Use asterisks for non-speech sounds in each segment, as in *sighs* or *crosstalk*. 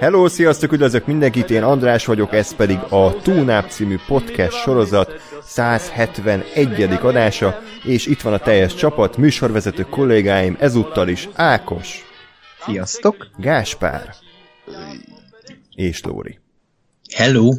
Hello, sziasztok, üdvözlök mindenkit, én András vagyok, ez pedig a Túnáp című podcast sorozat 171. adása, és itt van a teljes csapat, műsorvezető kollégáim, ezúttal is Ákos, Sziasztok! Gáspár és Lóri. Hello!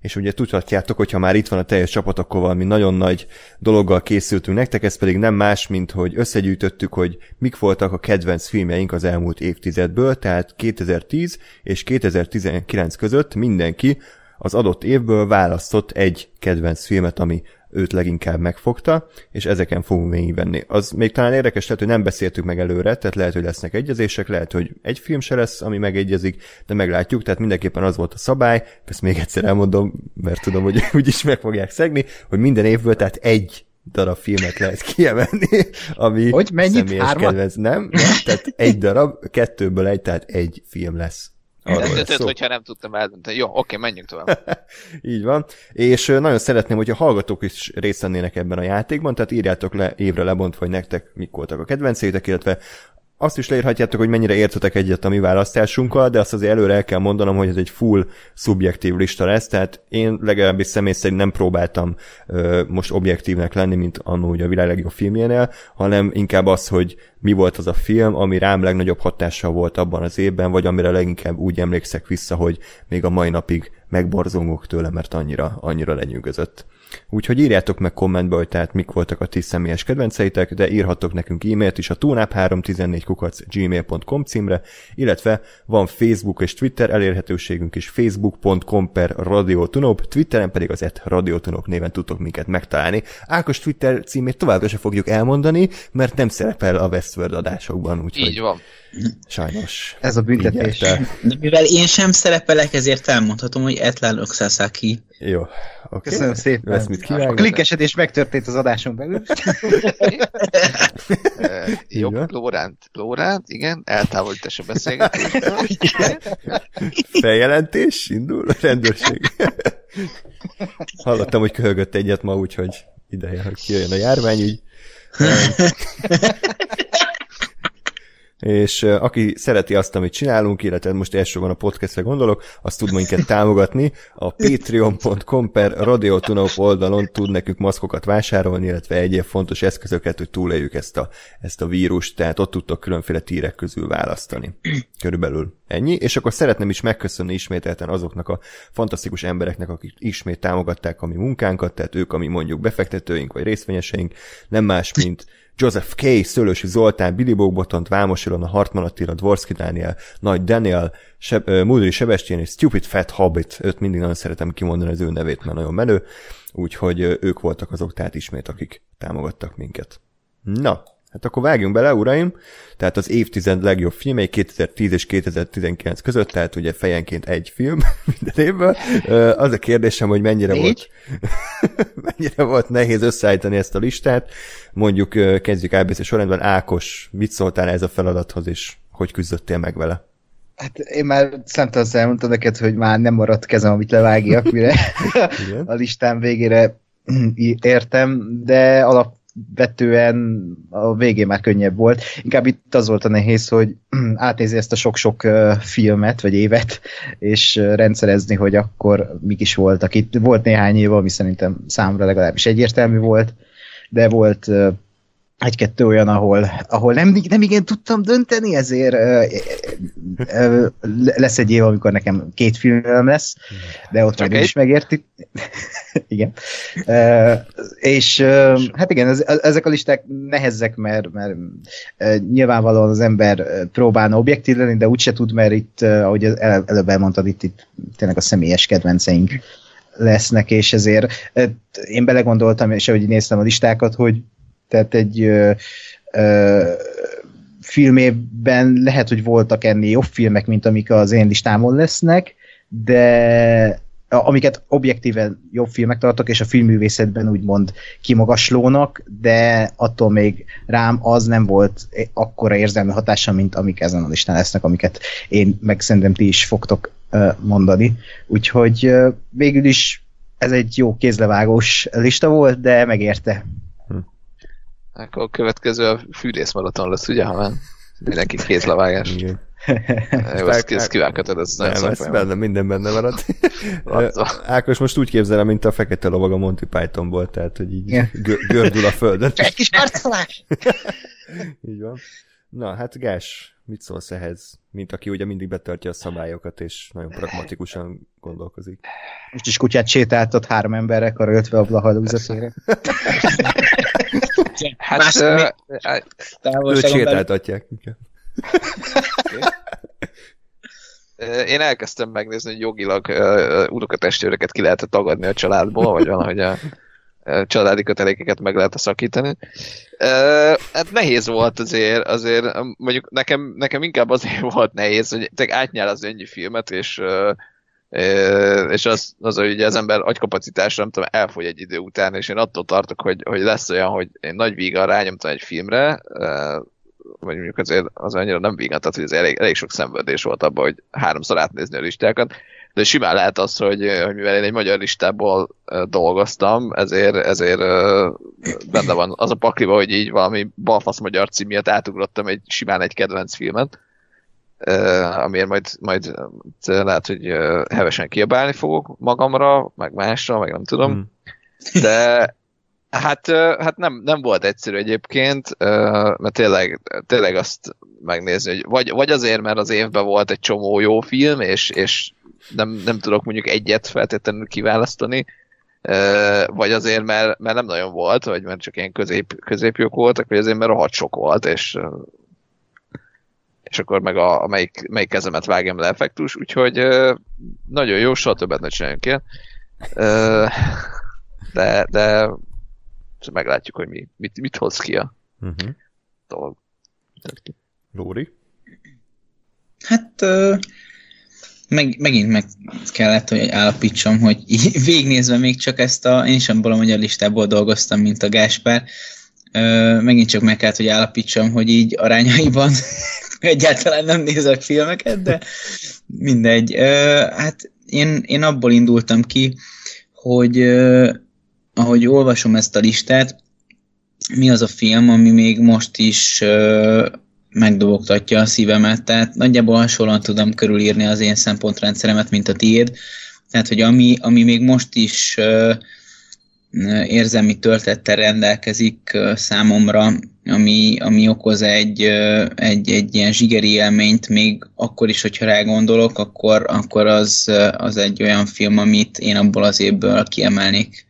És ugye tudhatjátok, hogy ha már itt van a teljes csapat, akkor valami nagyon nagy dologgal készültünk nektek, ez pedig nem más, mint hogy összegyűjtöttük, hogy mik voltak a kedvenc filmjeink az elmúlt évtizedből, tehát 2010 és 2019 között mindenki az adott évből választott egy kedvenc filmet, ami őt leginkább megfogta, és ezeken fogunk végigvenni. Az még talán érdekes lehet, hogy nem beszéltük meg előre, tehát lehet, hogy lesznek egyezések, lehet, hogy egy film se lesz, ami megegyezik, de meglátjuk, tehát mindenképpen az volt a szabály, ezt még egyszer elmondom, mert tudom, hogy *laughs* úgyis meg fogják szegni, hogy minden évből, tehát egy darab filmet lehet kiemelni, *laughs* ami hogy mennyit? személyes kedvenc. Nem, nem, tehát egy darab, kettőből egy, tehát egy film lesz. Döntött, hogyha nem tudtam eldönteni. Jó, oké, menjünk tovább. *laughs* Így van. És nagyon szeretném, hogyha hallgatók is részt vennének ebben a játékban, tehát írjátok le évre lebontva, hogy nektek mik voltak a kedvencétek, illetve azt is leírhatjátok, hogy mennyire értetek egyet a mi választásunkkal, de azt azért előre el kell mondanom, hogy ez egy full szubjektív lista lesz, tehát én legalábbis személy szerint nem próbáltam ö, most objektívnek lenni, mint annó ugye a világ legjobb filmjénél, hanem inkább az, hogy mi volt az a film, ami rám legnagyobb hatással volt abban az évben, vagy amire leginkább úgy emlékszek vissza, hogy még a mai napig megborzongok tőle, mert annyira, annyira lenyűgözött. Úgyhogy írjátok meg kommentbe, tehát mik voltak a ti személyes kedvenceitek, de írhattok nekünk e-mailt is a tunap314 kukac gmail.com címre, illetve van Facebook és Twitter elérhetőségünk is facebook.com per radiotunop, Twitteren pedig az et radiotunop néven tudtok minket megtalálni. Ákos Twitter címét továbbra se fogjuk elmondani, mert nem szerepel a Westworld adásokban, úgyhogy... Így van. Sajnos. Ez a büntetés. De mivel én sem szerepelek, ezért elmondhatom, hogy Etlan Oxasaki. Jó. Okay. Köszönöm szépen. Lesz mit kivágni. A klikkesedés megtörtént az adáson belül. *laughs* Jó, Lóránt, Lóránt, igen, eltávolítás a beszélgetésből. *laughs* Feljelentés, indul a rendőrség. *laughs* Hallottam, hogy köhögött egyet ma, úgyhogy ideje, hogy kijön a járványügy. És aki szereti azt, amit csinálunk, illetve most elsősorban a podcastre gondolok, azt tud minket támogatni. A patreon.com per radiotunop oldalon tud nekünk maszkokat vásárolni, illetve egyéb fontos eszközöket, hogy túléljük ezt a, ezt a vírust, tehát ott tudtok különféle tírek közül választani. Körülbelül ennyi, és akkor szeretném is megköszönni ismételten azoknak a fantasztikus embereknek, akik ismét támogatták a mi munkánkat, tehát ők, ami mondjuk befektetőink vagy részvényeseink, nem más, mint Joseph K., Szőlősi Zoltán, Billy Bogbotont, Vámos Ilona, Hartman Attila, Dvorski Dániel, Nagy Daniel, Seb- Múdri Sebestyén és Stupid Fat Hobbit. Őt mindig nagyon szeretem kimondani az ő nevét, mert nagyon menő. Úgyhogy ők voltak azok, tehát ismét, akik támogattak minket. Na, Hát akkor vágjunk bele, uraim. Tehát az évtized legjobb filmei 2010 és 2019 között, tehát ugye fejenként egy film *laughs* minden évben. Az a kérdésem, hogy mennyire Négy? volt *laughs* mennyire volt nehéz összeállítani ezt a listát. Mondjuk kezdjük ABC sorrendben. Ákos, mit szóltál ez a feladathoz, és hogy küzdöttél meg vele? Hát én már számtalan elmondtam neked, hogy már nem maradt kezem, amit levágjak, mire *laughs* a listám végére *clears throat* értem, de alap vetően a végén már könnyebb volt. Inkább itt az volt a nehéz, hogy *clears throat* átnézi ezt a sok-sok filmet, vagy évet, és rendszerezni, hogy akkor mik is voltak. Itt volt néhány év, ami szerintem számra legalábbis egyértelmű volt, de volt egy-kettő olyan, ahol, ahol nem, nem igen tudtam dönteni, ezért ö, ö, lesz egy év, amikor nekem két filmem lesz, de ott Csak majd is megértik. *laughs* igen. Ö, és ö, hát igen, ez, ezek a listák nehezek, mert, mert ö, nyilvánvalóan az ember próbálna objektív lenni, de úgyse tud, mert itt, ahogy el, előbb elmondtad, itt, itt tényleg a személyes kedvenceink lesznek, és ezért én belegondoltam, és ahogy néztem a listákat, hogy tehát egy ö, ö, filmében lehet, hogy voltak ennél jobb filmek, mint amik az én listámon lesznek, de amiket objektíven jobb filmek tartok, és a filmművészetben úgymond kimagaslónak, de attól még rám az nem volt akkora érzelmi hatása, mint amik ezen a listán lesznek, amiket én meg szerintem ti is fogtok mondani. Úgyhogy végül is ez egy jó kézlevágós lista volt, de megérte. Akkor a következő a fűrészmaraton lesz, ugye, ha mindenki kézlevágás. Igen. Jó, ezt, ezt kívánkötöd, ez nagyon nem, ez benne, minden benne maradt. *laughs* *laughs* Ákos most úgy képzelem, mint a fekete lovag a Monty Pythonból, tehát, hogy így gö- gördül a földön. Egy kis arcolás! *laughs* így van. Na, hát Gás, mit szólsz ehhez? Mint aki ugye mindig betartja a szabályokat, és nagyon pragmatikusan gondolkozik. Most is kutyát sétáltat három emberre karöltve a Blahalúzatére. Hát, Más, uh, őt sétáltatják. *laughs* Én elkezdtem megnézni, hogy jogilag uh, unokatestőreket ki lehet tagadni a családból, vagy valahogy a családi kötelékeket meg lehet szakítani. Uh, hát nehéz volt azért, azért mondjuk nekem, nekem inkább azért *laughs* volt nehéz, hogy te átnyál az ennyi filmet, és uh, és az, az, hogy az ember agykapacitásra, nem tudom, elfogy egy idő után, és én attól tartok, hogy, hogy lesz olyan, hogy én nagy vígan rányomtam egy filmre, vagy mondjuk azért az annyira nem vígan, tehát hogy ez elég, elég sok szenvedés volt abban, hogy háromszor átnézni a listákat, de simán lehet az, hogy, hogy mivel én egy magyar listából dolgoztam, ezért, ezért benne van az a pakliba, hogy így valami balfasz magyar cím miatt átugrottam egy simán egy kedvenc filmet, amiért majd, majd lehet, hogy hevesen kiabálni fogok magamra, meg másra, meg nem tudom. Hmm. De hát, hát nem, nem volt egyszerű egyébként, mert tényleg, tényleg azt megnézni, hogy vagy, vagy azért, mert az évben volt egy csomó jó film, és, és nem, nem tudok mondjuk egyet feltétlenül kiválasztani, vagy azért, mert, mert nem nagyon volt, vagy mert csak ilyen közép, középjók voltak, vagy azért, mert rohadt sok volt, és és akkor meg a, a melyik, melyik kezemet vágjam le effektus, úgyhogy nagyon jó, soha többet ne csináljunk ilyen. De, de meglátjuk, hogy mi, mit, mit hoz ki a uh-huh. dolog. Lóri? Hát meg, megint meg kellett, hogy állapítsam, hogy végnézve még csak ezt a, én is abból a magyar listából dolgoztam, mint a Gáspár, megint csak meg kellett, hogy állapítsam, hogy így arányaiban egyáltalán nem nézek filmeket, de mindegy. Hát én, én abból indultam ki, hogy ahogy olvasom ezt a listát, mi az a film, ami még most is megdobogtatja a szívemet, tehát nagyjából hasonlóan tudom körülírni az én szempontrendszeremet, mint a tiéd. Tehát, hogy ami, ami még most is érzelmi töltettel rendelkezik számomra, ami, ami okoz egy, egy, egy ilyen zsigeri élményt, még akkor is, hogyha rá gondolok, akkor, akkor az, az egy olyan film, amit én abból az évből kiemelnék.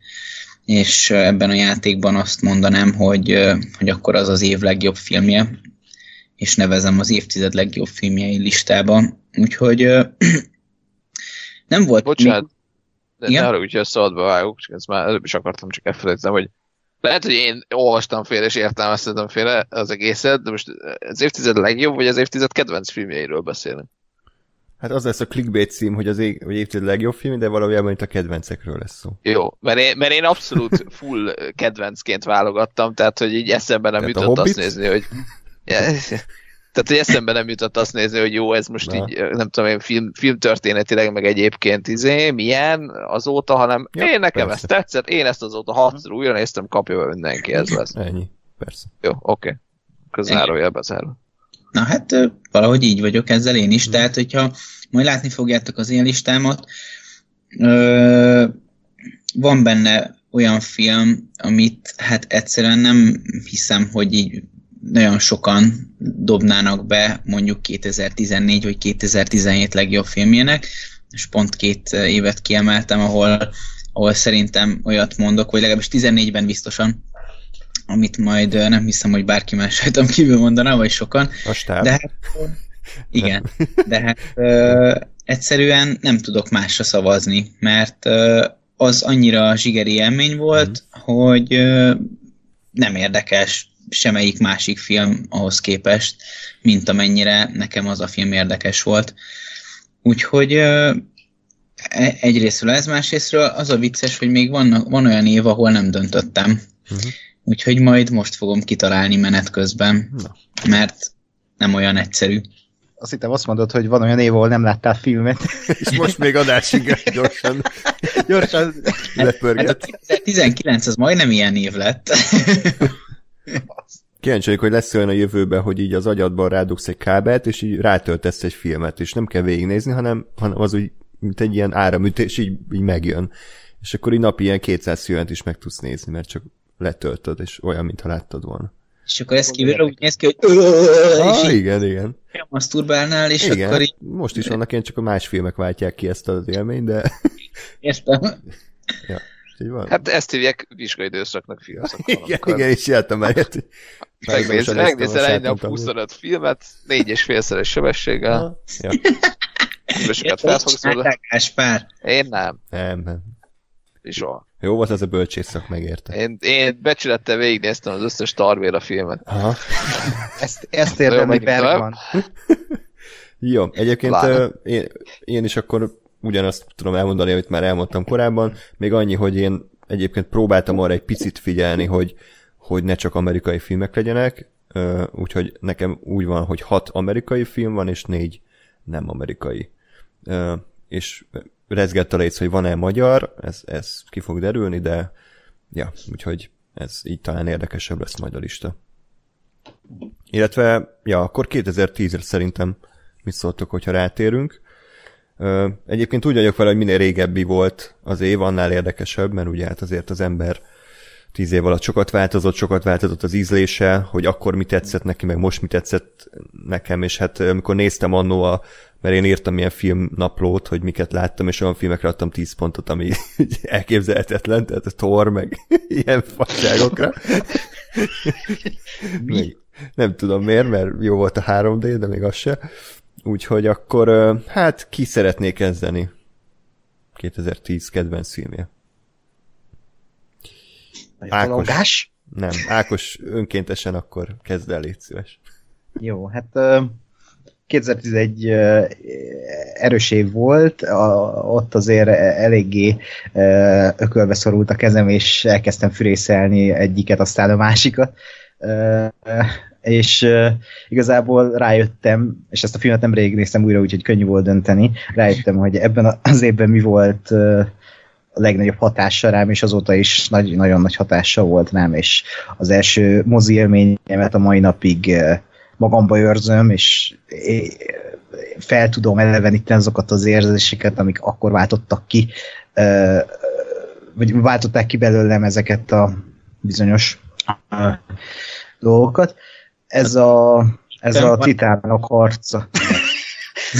És ebben a játékban azt mondanám, hogy, hogy akkor az az év legjobb filmje, és nevezem az évtized legjobb filmjei listába. Úgyhogy *clears throat* nem volt... Bocsánat, még... de ne arra, úgyhogy szabadba vágok, csak ezt már előbb is akartam, csak elfelejtem, hogy lehet, hogy én olvastam félre és értelmeztem félre az egészet, de most az évtized legjobb, vagy az évtized kedvenc filmjeiről beszélünk? Hát az lesz a clickbait cím, hogy az ég, hogy évtized legjobb film, de valójában itt a kedvencekről lesz szó. Jó, mert én, mert én abszolút full kedvencként válogattam, tehát hogy így eszembe nem tehát jutott azt nézni, hogy... *laughs* Tehát, hogy eszembe nem jutott azt nézni, hogy jó, ez most Na. így, nem tudom én, film, filmtörténetileg, meg egyébként izé, milyen azóta, hanem ja, én nekem persze. ez tetszett, én ezt azóta hatszor újra néztem, kapja be mindenki, ez lesz. Ennyi, persze. Jó, oké. Okay. Zárójel bezárva. Na hát valahogy így vagyok ezzel én is, tehát hogyha majd látni fogjátok az én listámat, ö, van benne olyan film, amit hát egyszerűen nem hiszem, hogy így nagyon sokan dobnának be mondjuk 2014 vagy 2017 legjobb filmjének, és pont két évet kiemeltem, ahol, ahol szerintem olyat mondok, vagy legalábbis 14-ben biztosan, amit majd nem hiszem, hogy bárki más rajtam kívül mondaná, vagy sokan. A De hát, igen, de hát ö, egyszerűen nem tudok másra szavazni, mert ö, az annyira zsigeri élmény volt, mm. hogy ö, nem érdekes semmelyik másik film ahhoz képest, mint amennyire nekem az a film érdekes volt. Úgyhogy E- egyrésztről ez, másrésztről az a vicces, hogy még van, van olyan év, ahol nem döntöttem. Uh-huh. Úgyhogy majd most fogom kitalálni menet közben, Na. mert nem olyan egyszerű. Azt hittem azt mondod, hogy van olyan év, ahol nem láttál filmet. *laughs* És most még adásig *laughs* gyorsan, gyorsan lepörget. Hát 19 az majdnem ilyen év lett. *laughs* Kíváncsi vagyok, hogy lesz olyan a jövőben, hogy így az agyadban rádugsz egy kábelt, és így rátöltesz egy filmet, és nem kell végignézni, hanem, hanem az úgy, mint egy ilyen áramütés, így, így megjön. És akkor így napi ilyen 200 filmet is meg tudsz nézni, mert csak letöltöd, és olyan, mintha láttad volna. És akkor ez kívülre úgy néz ki, hogy ah, igen, igen. Maszturbálnál, és igen, akkor így... most is vannak ilyen, csak a más filmek váltják ki ezt az élményt, de... Értem. ja. Van. Hát ezt hívják vizsgaidőszaknak filmszakon. igen, igen, és jártam el. Megnézel, megnézel egy nap 25 filmet, négy és félszeres sebességgel. Ja. Sokat felfogsz Pár. Én nem. Nem, nem. Soha. Jó volt ez a bölcsészak, megérte. Én, én becsülettel végignéztem az összes Tarvéra filmet. Aha. ezt, ezt érdemli Bergman. Jó, egyébként uh, én, én is akkor ugyanazt tudom elmondani, amit már elmondtam korábban, még annyi, hogy én egyébként próbáltam arra egy picit figyelni, hogy, hogy ne csak amerikai filmek legyenek, úgyhogy nekem úgy van, hogy hat amerikai film van, és négy nem amerikai. És rezgett a léc, hogy van-e magyar, ez, ez ki fog derülni, de ja, úgyhogy ez így talán érdekesebb lesz majd a lista. Illetve, ja, akkor 2010-re szerintem mit szóltok, hogyha rátérünk. Egyébként úgy vagyok vele, hogy minél régebbi volt az év, annál érdekesebb, mert ugye hát azért az ember tíz év alatt sokat változott, sokat változott az ízlése, hogy akkor mi tetszett neki, meg most mi tetszett nekem, és hát amikor néztem annó a mert én írtam ilyen filmnaplót, hogy miket láttam, és olyan filmekre adtam 10 pontot, ami *laughs* elképzelhetetlen, tehát a Thor, meg *laughs* ilyen fasságokra. még, nem tudom miért, mert jó volt a 3D, de még az se. Úgyhogy akkor, hát ki szeretné kezdeni? 2010 kedvenc filmje. Ákos. Nem, Ákos önkéntesen akkor kezd el, légy szíves. Jó, hát 2011 erős év volt, ott azért eléggé ökölbe szorult a kezem, és elkezdtem fürészelni egyiket, aztán a másikat. És igazából rájöttem, és ezt a filmet nem rég néztem újra, úgyhogy könnyű volt dönteni, rájöttem, hogy ebben az évben mi volt a legnagyobb hatása rám, és azóta is nagy, nagyon nagy hatása volt rám, és az első mozi élményemet a mai napig magamba őrzöm, és fel tudom eleveníteni azokat az érzéseket, amik akkor váltottak ki, vagy váltották ki belőlem ezeket a bizonyos dolgokat. Ez a, ez a titánok harca.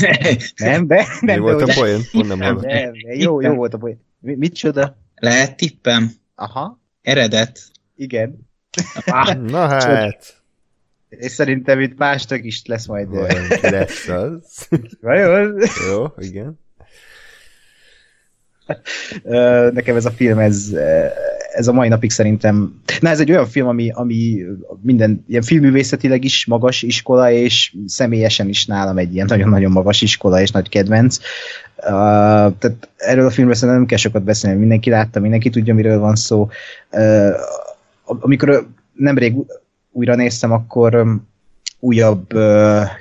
*laughs* nem, be, nem, Mi volt a poén? Nem, nem, nem, jó, jó volt a poén. Mit csoda? Lehet tippem? Aha. Eredet. Igen. *laughs* Na hát. És szerintem itt másnak is lesz majd. Vajon ki lesz az? *laughs* Vajon? Jó, igen. Nekem ez a film, ez, ez a mai napig szerintem... Na, ez egy olyan film, ami, ami minden ilyen filmművészetileg is magas iskola, és személyesen is nálam egy ilyen nagyon-nagyon magas iskola, és nagy kedvenc. Uh, tehát erről a filmről szerintem nem kell sokat beszélni, mindenki látta, mindenki tudja, miről van szó. Uh, amikor nemrég újra néztem, akkor újabb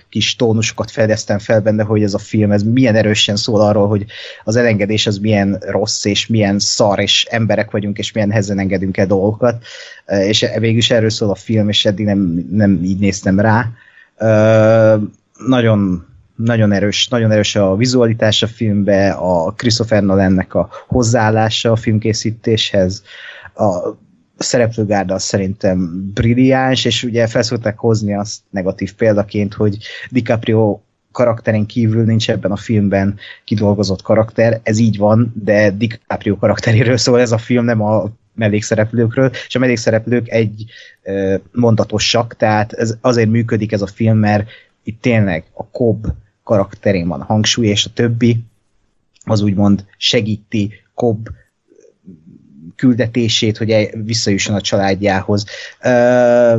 kis tónusokat fedeztem fel benne, hogy ez a film ez milyen erősen szól arról, hogy az elengedés az milyen rossz, és milyen szar, és emberek vagyunk, és milyen hezen engedünk el dolgokat, uh, és végül is erről szól a film, és eddig nem, nem így néztem rá. Nagyon nagyon erős, nagyon erős a vizualitás a filmbe, a Christopher Nolannek a hozzáállása a filmkészítéshez, a szereplőgárda szerintem brilliáns, és ugye felszokták hozni azt negatív példaként, hogy DiCaprio karakterén kívül nincs ebben a filmben kidolgozott karakter, ez így van, de DiCaprio karakteréről szól ez a film, nem a mellékszereplőkről, és a mellékszereplők egy e, mondatosak, tehát ez azért működik ez a film, mert itt tényleg a Cobb karakterén van hangsúly, és a többi az úgymond segíti Cobb küldetését, hogy visszajusson a családjához. Ö,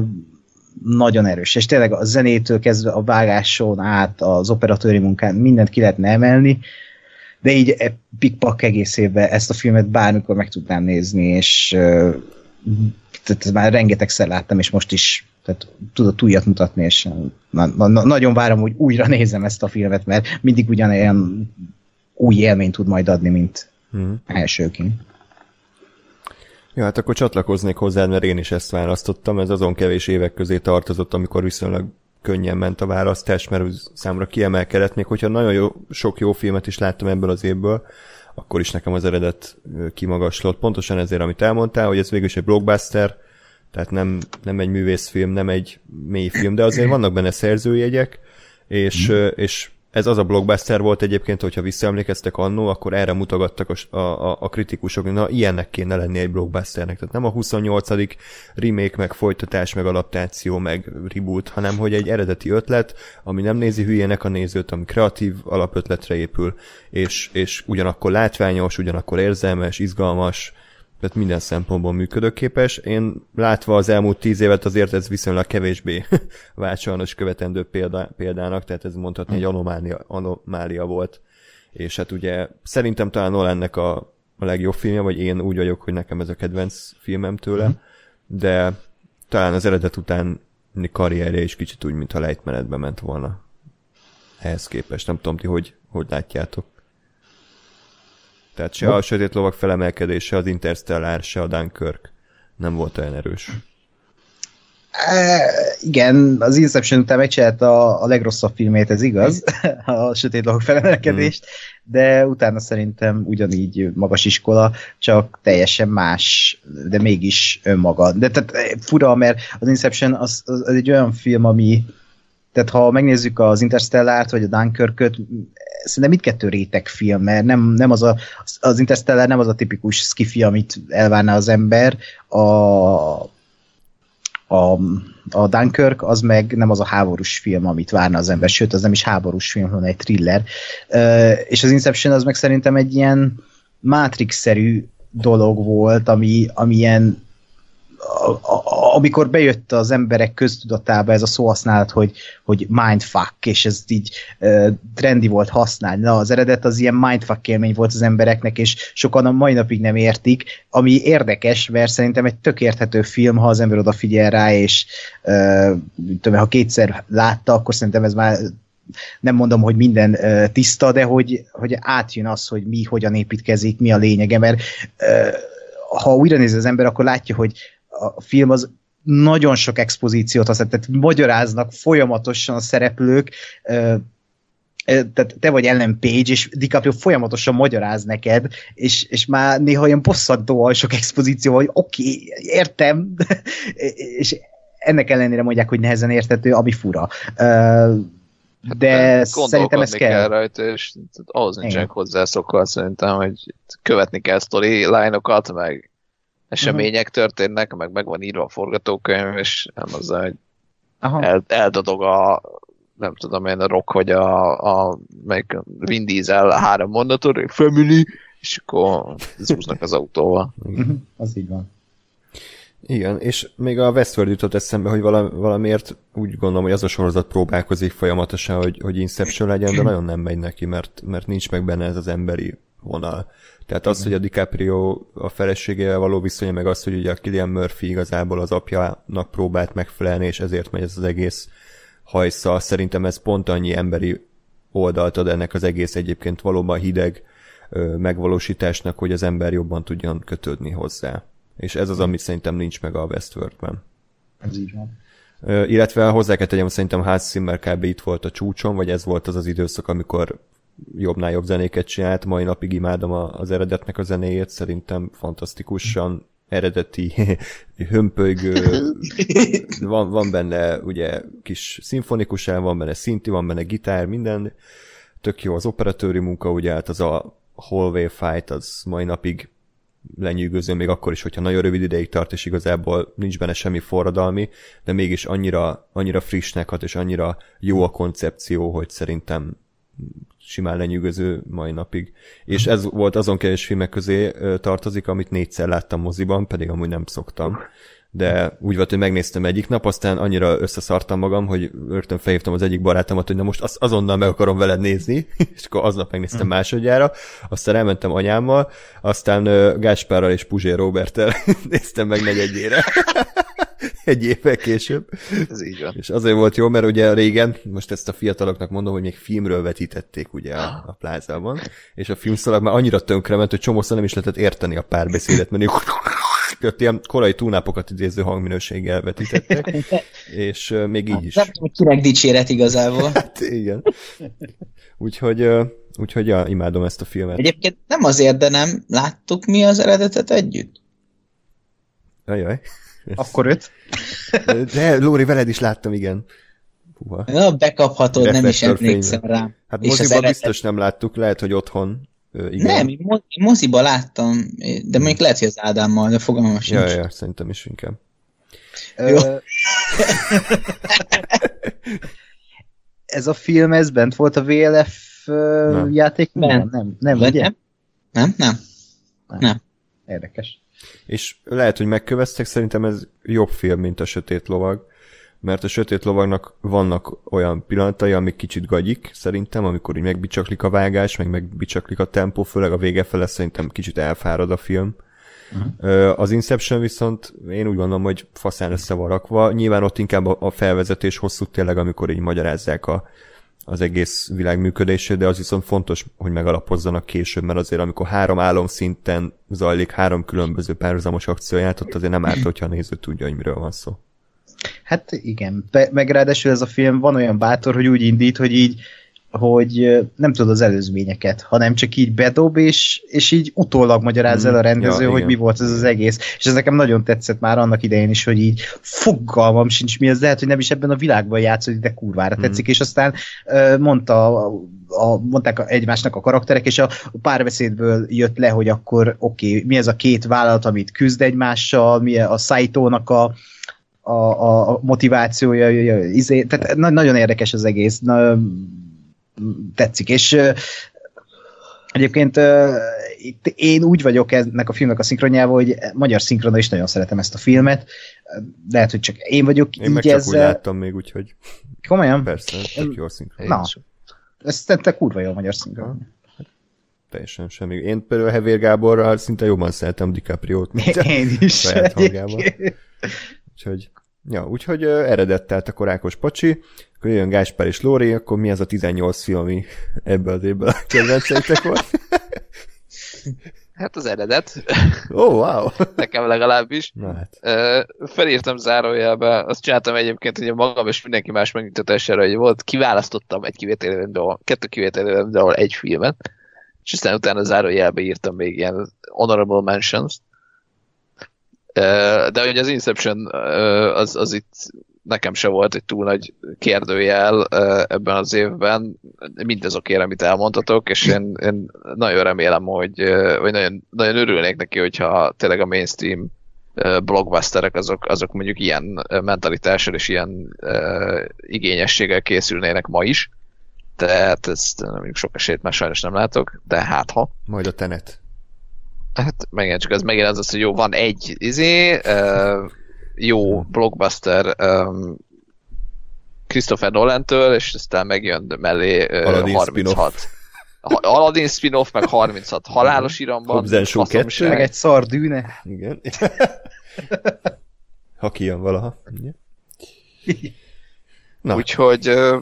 nagyon erős, és tényleg a zenétől kezdve a vágáson át, az operatőri munkán mindent ki lehetne emelni, de így e, pikpak egész évben ezt a filmet bármikor meg tudnám nézni, és tehát már rengetegszer láttam, és most is tehát tudott újat mutatni, és na, na, nagyon várom, hogy újra nézem ezt a filmet, mert mindig ugyanilyen új élményt tud majd adni, mint mm. elsőként. Ja, hát akkor csatlakoznék hozzá, mert én is ezt választottam, ez azon kevés évek közé tartozott, amikor viszonylag könnyen ment a választás, mert számra kiemelkedett, még hogyha nagyon jó, sok jó filmet is láttam ebből az évből, akkor is nekem az eredet kimagaslott. Pontosan ezért, amit elmondtál, hogy ez végül is egy blockbuster, tehát nem, nem egy művészfilm, nem egy mély film, de azért vannak benne szerzőjegyek, és, mm. és ez az a blockbuster volt egyébként, hogyha visszaemlékeztek annó, akkor erre mutogattak a, a, a kritikusok, hogy na ilyennek kéne lenni egy blockbusternek. Tehát nem a 28. remake, meg folytatás, meg adaptáció, meg reboot, hanem hogy egy eredeti ötlet, ami nem nézi hülyének a nézőt, ami kreatív alapötletre épül, és, és ugyanakkor látványos, ugyanakkor érzelmes, izgalmas, tehát minden szempontból működőképes. Én látva az elmúlt tíz évet azért ez viszonylag kevésbé *laughs* vált sajnos követendő példa, példának, tehát ez mondhatni egy anomália, anomália volt. És hát ugye szerintem talán Nolannek a, a legjobb filmje, vagy én úgy vagyok, hogy nekem ez a kedvenc filmem tőle, de talán az eredet után karrierje is kicsit úgy, mintha lejtmenetbe ment volna ehhez képest. Nem tudom ti, hogy, hogy látjátok. Tehát se a Sötét Lovak felemelkedése, az Interstellar, se a Dunkirk nem volt olyan erős. E, igen, az Inception után megcsinálta a, a legrosszabb filmét, ez igaz, *laughs* a Sötét Lovak felemelkedést, mm. de utána szerintem ugyanígy magas iskola, csak teljesen más, de mégis önmaga. De tehát e, fura, mert az Inception az, az, az egy olyan film, ami tehát ha megnézzük az Interstellárt, vagy a Dunkirköt, szerintem mindkettő réteg film, mert nem, nem az, a, az Interstellar nem az a tipikus skifi, amit elvárna az ember, a, a, a Dunkirk az meg nem az a háborús film, amit várna az ember, sőt, az nem is háborús film, hanem egy thriller. És az Inception az meg szerintem egy ilyen Matrix-szerű dolog volt, ami, ami ilyen amikor bejött az emberek köztudatába ez a szóhasználat, hogy, hogy mindfuck, és ez így uh, trendi volt használni. Na, az eredet az ilyen mindfuck élmény volt az embereknek, és sokan a mai napig nem értik, ami érdekes, mert szerintem egy tök érthető film, ha az ember odafigyel rá, és uh, tudom, ha kétszer látta, akkor szerintem ez már nem mondom, hogy minden uh, tiszta, de hogy, hogy átjön az, hogy mi hogyan építkezik, mi a lényege, mert uh, ha újra nézi az ember, akkor látja, hogy a film az nagyon sok expozíciót használ, tehát magyaráznak folyamatosan a szereplők, tehát te vagy Ellen Page, és DiCaprio folyamatosan magyaráz neked, és, és már néha olyan bosszantóan sok expozíció, hogy oké, okay, értem, *laughs* és ennek ellenére mondják, hogy nehezen értető, ami fura. De hát, szerintem ez kell. kell rajta, és ahhoz nincsenek hozzászokva, szerintem, hogy követni kell sztori line-okat, meg események történnek, meg meg van írva a forgatókönyv, és nem az, hogy el, eldodog a nem tudom én, a rock, vagy a, a meg Vin Diesel három mondatot, family, és akkor zúznak az autóval. Mhm, *laughs* az így van. Igen, és még a Westworld jutott eszembe, hogy valamiért úgy gondolom, hogy az a sorozat próbálkozik folyamatosan, hogy, hogy Inception legyen, de nagyon nem megy neki, mert, mert nincs meg benne ez az emberi vonal. Tehát az, hogy a DiCaprio a feleségével való viszonya, meg az, hogy ugye a Killian Murphy igazából az apjának próbált megfelelni, és ezért megy ez az egész hajsza. Szerintem ez pont annyi emberi oldalt ad ennek az egész egyébként valóban hideg ö, megvalósításnak, hogy az ember jobban tudjon kötődni hozzá. És ez az, amit szerintem nincs meg a Westworldben. Ez így van. Ö, illetve hozzá kell tegyem, szerintem Hans Zimmer kb. itt volt a csúcson, vagy ez volt az az időszak, amikor jobbnál jobb zenéket csinált, mai napig imádom az eredetnek a zenéjét, szerintem fantasztikusan eredeti, *laughs* hömpölygő, *laughs* van, van benne ugye kis szimfonikus el, van benne szinti, van benne gitár, minden, tök jó az operatőri munka, ugye hát az a hallway fight, az mai napig lenyűgöző, még akkor is, hogyha nagyon rövid ideig tart, és igazából nincs benne semmi forradalmi, de mégis annyira, annyira frissnek hat, és annyira jó a koncepció, hogy szerintem simán lenyűgöző mai napig. És ez volt azon kevés filmek közé tartozik, amit négyszer láttam moziban, pedig amúgy nem szoktam. de úgy volt, hogy megnéztem egyik nap, aztán annyira összeszartam magam, hogy rögtön felhívtam az egyik barátomat, hogy na most az, azonnal meg akarom veled nézni, *laughs* és akkor aznap megnéztem hm. másodjára, aztán elmentem anyámmal, aztán Gáspárral és Puzsé Roberttel *laughs* néztem meg negyedjére. *laughs* egy évvel később. Ez így van. És azért volt jó, mert ugye régen, most ezt a fiataloknak mondom, hogy még filmről vetítették ugye a, a plázában, és a filmszalag már annyira tönkrement, hogy csomószor nem is lehetett érteni a párbeszédet, mert ott ilyen korai túlnápokat idéző hangminőséggel vetítettek, és még így is. Nem tudom, kinek dicséret igazából. *laughs* Hát igen. Úgyhogy, úgyhogy ja, imádom ezt a filmet. Egyébként nem azért, de nem láttuk mi az eredetet együtt? Ajaj. Akkor öt. *laughs* De Lóri, veled is láttam, igen. Puha. Ja, bekaphatod, nem is emlékszem rá. Hát és moziba eredet... biztos nem láttuk, lehet, hogy otthon. Igen. Nem, én moziba láttam, de mondjuk lehet, hogy az Ádámmal, de fogalmam sincs. Ja, ja, szerintem is inkább. Jó. *laughs* ez a film, ez bent volt a VLF nem. játék? Nem. Nem, nem, ugye? Nem, nem. Nem. nem. Érdekes. És lehet, hogy megköveztek, szerintem ez jobb film, mint a Sötét Lovag, mert a Sötét Lovagnak vannak olyan pillanatai, amik kicsit gagyik, szerintem, amikor így megbicsaklik a vágás, meg megbicsaklik a tempó, főleg a vége fele szerintem kicsit elfárad a film. Uh-huh. Az Inception viszont én úgy gondolom, hogy faszán össze van rakva. Nyilván ott inkább a felvezetés hosszú tényleg, amikor így magyarázzák a, az egész világ működését, de az viszont fontos, hogy megalapozzanak később, mert azért amikor három álom szinten zajlik három különböző párhuzamos akcióját, ott azért nem árt, hogyha a néző tudja, hogy miről van szó. Hát igen, meg ráadásul ez a film van olyan bátor, hogy úgy indít, hogy így hogy nem tud az előzményeket, hanem csak így bedob, és, és így utólag magyaráz el a mm, rendező, ja, hogy igen. mi volt ez az egész. És ez nekem nagyon tetszett már annak idején is, hogy így fogalmam sincs mi ez, lehet, hogy nem is ebben a világban játszik, de kurvára mm. tetszik, és aztán mondta a, a, mondták egymásnak a karakterek, és a párbeszédből jött le, hogy akkor oké, okay, mi ez a két vállalat, amit küzd egymással, mi a Saito-nak a, a, a motivációja, izé, tehát nagyon érdekes az egész. Na, tetszik, és Egyébként itt én úgy vagyok ennek a filmnek a szinkronjával, hogy magyar szinkronra is nagyon szeretem ezt a filmet. Lehet, hogy csak én vagyok én így meg csak ezzel... úgy láttam még, úgyhogy... Komolyan? Persze, tök jó szinkron. Na, ez te kurva jó a magyar szinkron. Hát, teljesen semmi. Én például Hevér Gáborral szinte jobban szeretem DiCaprio-t, mint *laughs* én is. saját hangában. Úgyhogy, ja, úgyhogy uh, eredett tehát a korákos pacsi, akkor jön Gáspár és Lóri, akkor mi az a 18 film, ami ebből az évben a kedvenceitek volt? Hát az eredet. Ó, oh, wow! Nekem legalábbis. Na hát. felírtam zárójelbe, azt csináltam egyébként, hogy magam és mindenki más megnyugtatására, hogy volt, kiválasztottam egy kivételően, kettő kivételően, de egy filmet, és aztán utána zárójelbe írtam még ilyen honorable mentions, de hogy az Inception az, az itt nekem se volt egy túl nagy kérdőjel ebben az évben, mindazokért, amit elmondhatok, és én, én nagyon remélem, hogy, vagy nagyon, nagyon örülnék neki, hogyha tényleg a mainstream blockbusterek azok, azok mondjuk ilyen mentalitással és ilyen uh, igényességgel készülnének ma is. Tehát ezt mondjuk sok esélyt már sajnos nem látok, de hát ha. Majd a tenet. Hát megint csak ez megint az, az hogy jó, van egy izé, uh, jó blockbuster um, Christopher Nolan-től, és aztán megjön mellé uh, Aladdin 36. Spin-off. Aladdin spin-off, meg 36 halálos iramban. Hobbs Show 2. Meg egy szar dűne. Igen. *laughs* ha kijön valaha. Na. Úgyhogy, uh,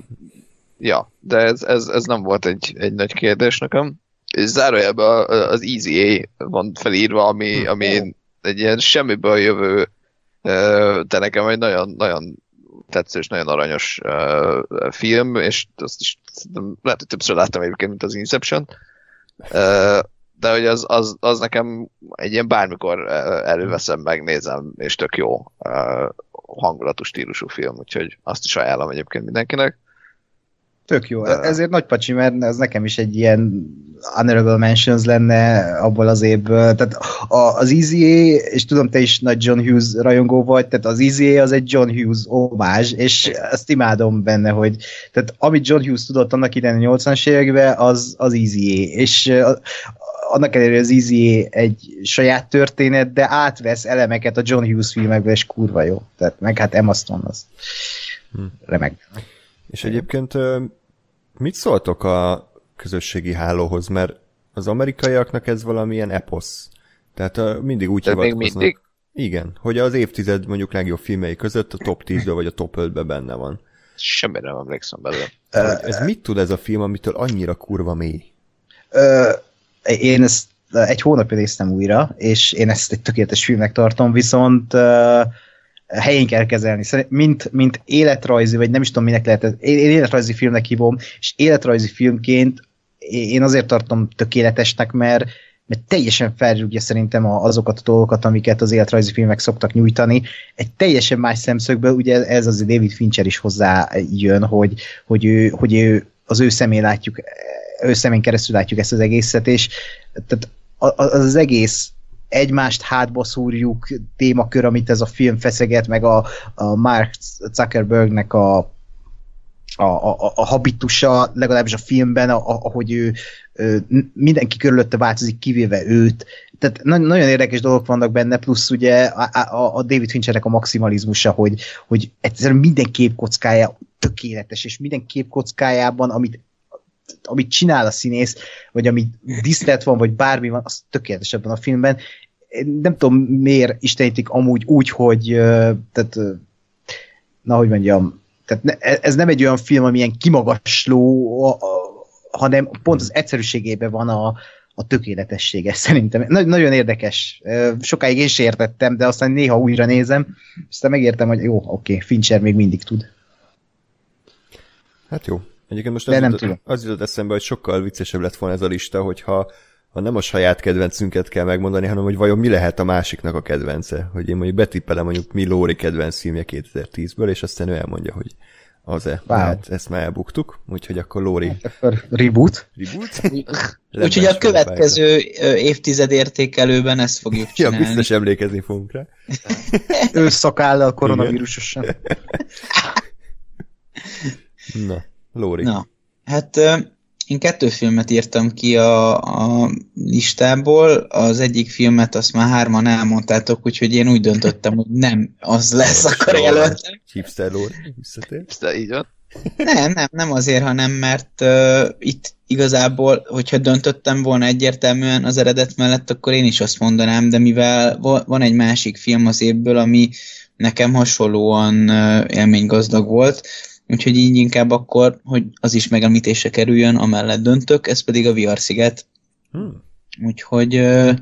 ja, de ez, ez, ez nem volt egy, egy nagy kérdés nekem. És zárójelben az Easy A van felírva, ami, hm. ami egy ilyen semmiből jövő de nekem egy nagyon, nagyon tetsző nagyon aranyos uh, film, és azt is lehet, hogy többször láttam egyébként, mint az Inception, uh, de hogy az, az, az nekem egy ilyen bármikor előveszem, megnézem, és tök jó uh, hangulatú stílusú film, úgyhogy azt is ajánlom egyébként mindenkinek. Tök jó. Uh, Ezért nagy pacsi, mert ez nekem is egy ilyen honorable mentions lenne abból az évből. Tehát az Easy és tudom, te is nagy John Hughes rajongó vagy, tehát az Easy az egy John Hughes ómázs, és ezt imádom benne, hogy tehát amit John Hughes tudott annak idején a 80-as években, az, az Easy. És annak ellenére az Easy egy saját történet, de átvesz elemeket a John Hughes filmekből, és kurva jó. Tehát meg hát Emma Stone az hm. remek. És egyébként mit szóltok a közösségi hálóhoz, mert az amerikaiaknak ez valamilyen eposz. Tehát mindig úgy hivatkoznak. Még mindig? Igen, hogy az évtized mondjuk legjobb filmei között a top 10 vagy a top 5 benne van. Semmire nem emlékszem belőle. ez mit tud ez a film, amitől annyira kurva mély? én ezt egy hónapja néztem újra, és én ezt egy tökéletes filmnek tartom, viszont uh, helyén kell kezelni. Mint, mint életrajzi, vagy nem is tudom, minek lehet, én életrajzi filmnek hívom, és életrajzi filmként én azért tartom tökéletesnek, mert, mert teljesen felrúgja szerintem azokat a dolgokat, amiket az életrajzi filmek szoktak nyújtani. Egy teljesen más szemszögből, ugye ez az David Fincher is hozzá jön, hogy, hogy, ő, hogy ő, az ő szemén látjuk, ő szemén keresztül látjuk ezt az egészet, és tehát az, az egész egymást hátba szúrjuk témakör, amit ez a film feszeget, meg a, a Mark Zuckerbergnek a, a, a, a habitusa, legalábbis a filmben, a, ahogy ő, ő mindenki körülötte változik, kivéve őt. Tehát na, nagyon érdekes dolgok vannak benne, plusz ugye a, a, a David Finchernek a maximalizmusa, hogy, hogy egyszerűen minden képkockája tökéletes, és minden képkockájában, amit amit csinál a színész, vagy amit diszlet van, vagy bármi van, az tökéletes ebben a filmben. Nem tudom, miért istenítik amúgy úgy, hogy tehát, na, hogy mondjam, tehát e, ez nem egy olyan film, ami ilyen kimagasló, hanem pont az egyszerűségében van a, a tökéletessége szerintem. Na, nagyon érdekes. Sokáig én sem értettem, de aztán néha újra nézem, aztán megértem, hogy jó, oké, Fincher még mindig tud. Hát jó, Egyébként most az, nem jutott, tudom. az jutott eszembe, hogy sokkal viccesebb lett volna ez a lista, hogyha ha nem a saját kedvencünket kell megmondani, hanem hogy vajon mi lehet a másiknak a kedvence. Hogy én mondjuk betippelem mondjuk mi Lóri kedvenc filmje 2010-ből, és aztán ő elmondja, hogy az-e. Wow. Hát ezt már elbuktuk, úgyhogy akkor Lóri... Hát akkor reboot. Reboot? *laughs* úgyhogy a következő évtized értékelőben ezt fogjuk csinálni. Ja, biztos emlékezni fogunk rá. ő szakállal koronavírusosan. *laughs* *laughs* Na. Lóri. Na, hát én kettő filmet írtam ki a, a listából, az egyik filmet azt már hárman elmondtátok, úgyhogy én úgy döntöttem, hogy nem az lesz akkor jelöltem. Hipster Lóri, visszatér. Hipster, így van. Nem, nem, nem azért, hanem mert uh, itt igazából, hogyha döntöttem volna egyértelműen az eredet mellett, akkor én is azt mondanám, de mivel van egy másik film az évből, ami nekem hasonlóan uh, élménygazdag volt, úgyhogy így inkább akkor, hogy az is megemlítésre kerüljön, amellett döntök, ez pedig a VR sziget. Hmm. Úgyhogy uh,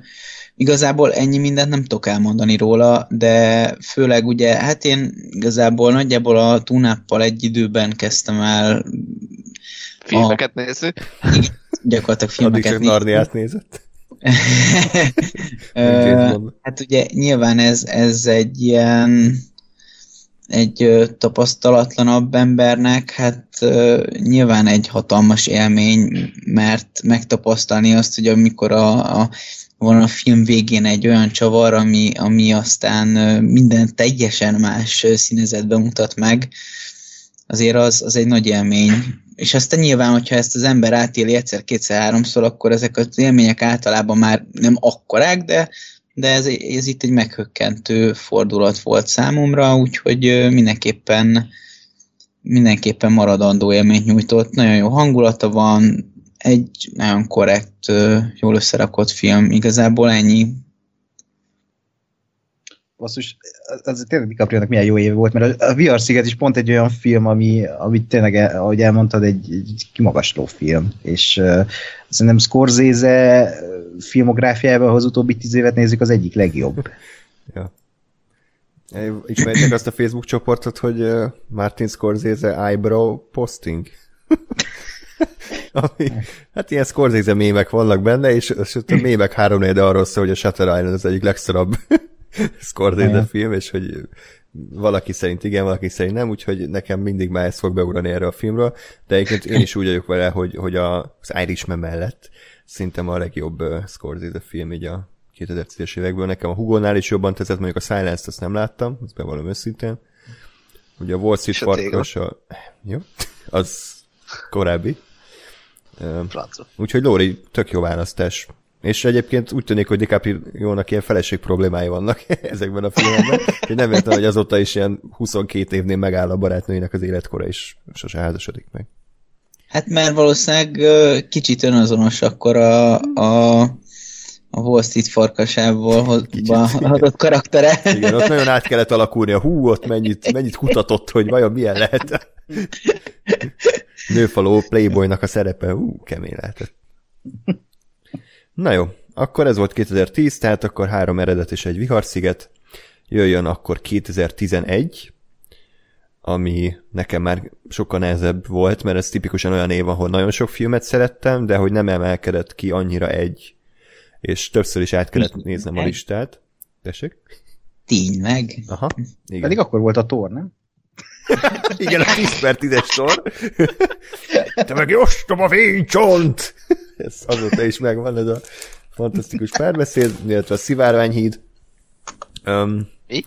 igazából ennyi mindent nem tudok elmondani róla, de főleg ugye, hát én igazából nagyjából a túnáppal egy időben kezdtem el filmeket a... nézni. *laughs* Gyakorlatilag filmeket Addig csak Narniát nézett. *laughs* hát ugye nyilván ez, ez egy ilyen egy tapasztalatlanabb embernek, hát nyilván egy hatalmas élmény, mert megtapasztalni azt, hogy amikor a, a van a film végén egy olyan csavar, ami, ami aztán minden teljesen más színezetben mutat meg, azért az, az egy nagy élmény. És aztán nyilván, hogyha ezt az ember átéli egyszer, kétszer, háromszor, akkor ezek az élmények általában már nem akkorák, de de ez, ez itt egy meghökkentő fordulat volt számomra, úgyhogy mindenképpen mindenképpen maradandó élményt nyújtott. Nagyon jó hangulata van, egy nagyon korrekt, jól összerakott film. Igazából ennyi. Basszus, az tényleg DiCaprio-nak milyen jó éve volt, mert a VR Sziget is pont egy olyan film, ami, ami tényleg, ahogy elmondtad, egy, egy kimagasló film, és uh, szerintem Scorsese filmográfiában, az utóbbi tíz évet nézzük, az egyik legjobb. *laughs* ja. Ismerjétek azt a Facebook csoportot, hogy Martin Scorsese eyebrow posting? *laughs* Ami, hát ilyen Scorsese mémek vannak benne, és, és a mémek három de arról szól, hogy a Shutter Island az egyik legszorabb *laughs* Scorsese film, és hogy valaki szerint igen, valaki szerint nem, úgyhogy nekem mindig már ez fog beugrani erre a filmről, de egyébként én is úgy vagyok vele, hogy, hogy a, az Irishman mellett szerintem a legjobb uh, Scorsese film így a 2010-es évekből. Nekem a Hugo-nál is jobban tetszett, mondjuk a Silence-t azt nem láttam, ezt bevallom őszintén. Ugye a Wall Street Farkas a... Jó, az korábbi. Uh, úgyhogy Lóri, tök jó választás. És egyébként úgy tűnik, hogy DiCaprio-nak ilyen feleség problémái vannak *laughs* ezekben a filmekben, hogy nem értem, hogy azóta is ilyen 22 évnél megáll a barátnőinek az életkora, és sose házasodik meg. Hát mert valószínűleg kicsit önazonos akkor a, a, a Wall Street farkasából adott karaktere. Igen, ott nagyon át kellett alakulni a hú, ott mennyit, mennyit kutatott, hogy vajon milyen lehet. *laughs* Nőfaló Playboynak a szerepe, hú, kemény lehetett. Na jó, akkor ez volt 2010, tehát akkor három eredet és egy viharsziget. Jöjjön akkor 2011, ami nekem már sokkal nehezebb volt, mert ez tipikusan olyan év, ahol nagyon sok filmet szerettem, de hogy nem emelkedett ki annyira egy, és többször is át kellett néznem a listát. Tessék? Tényleg? Aha, igen. Pedig akkor volt a tor, nem? igen, a 10 per 10-es sor. Te meg jostom a fénycsont! Ez azóta is megvan, ez a fantasztikus párbeszéd, illetve a szivárványhíd. Um, Mi?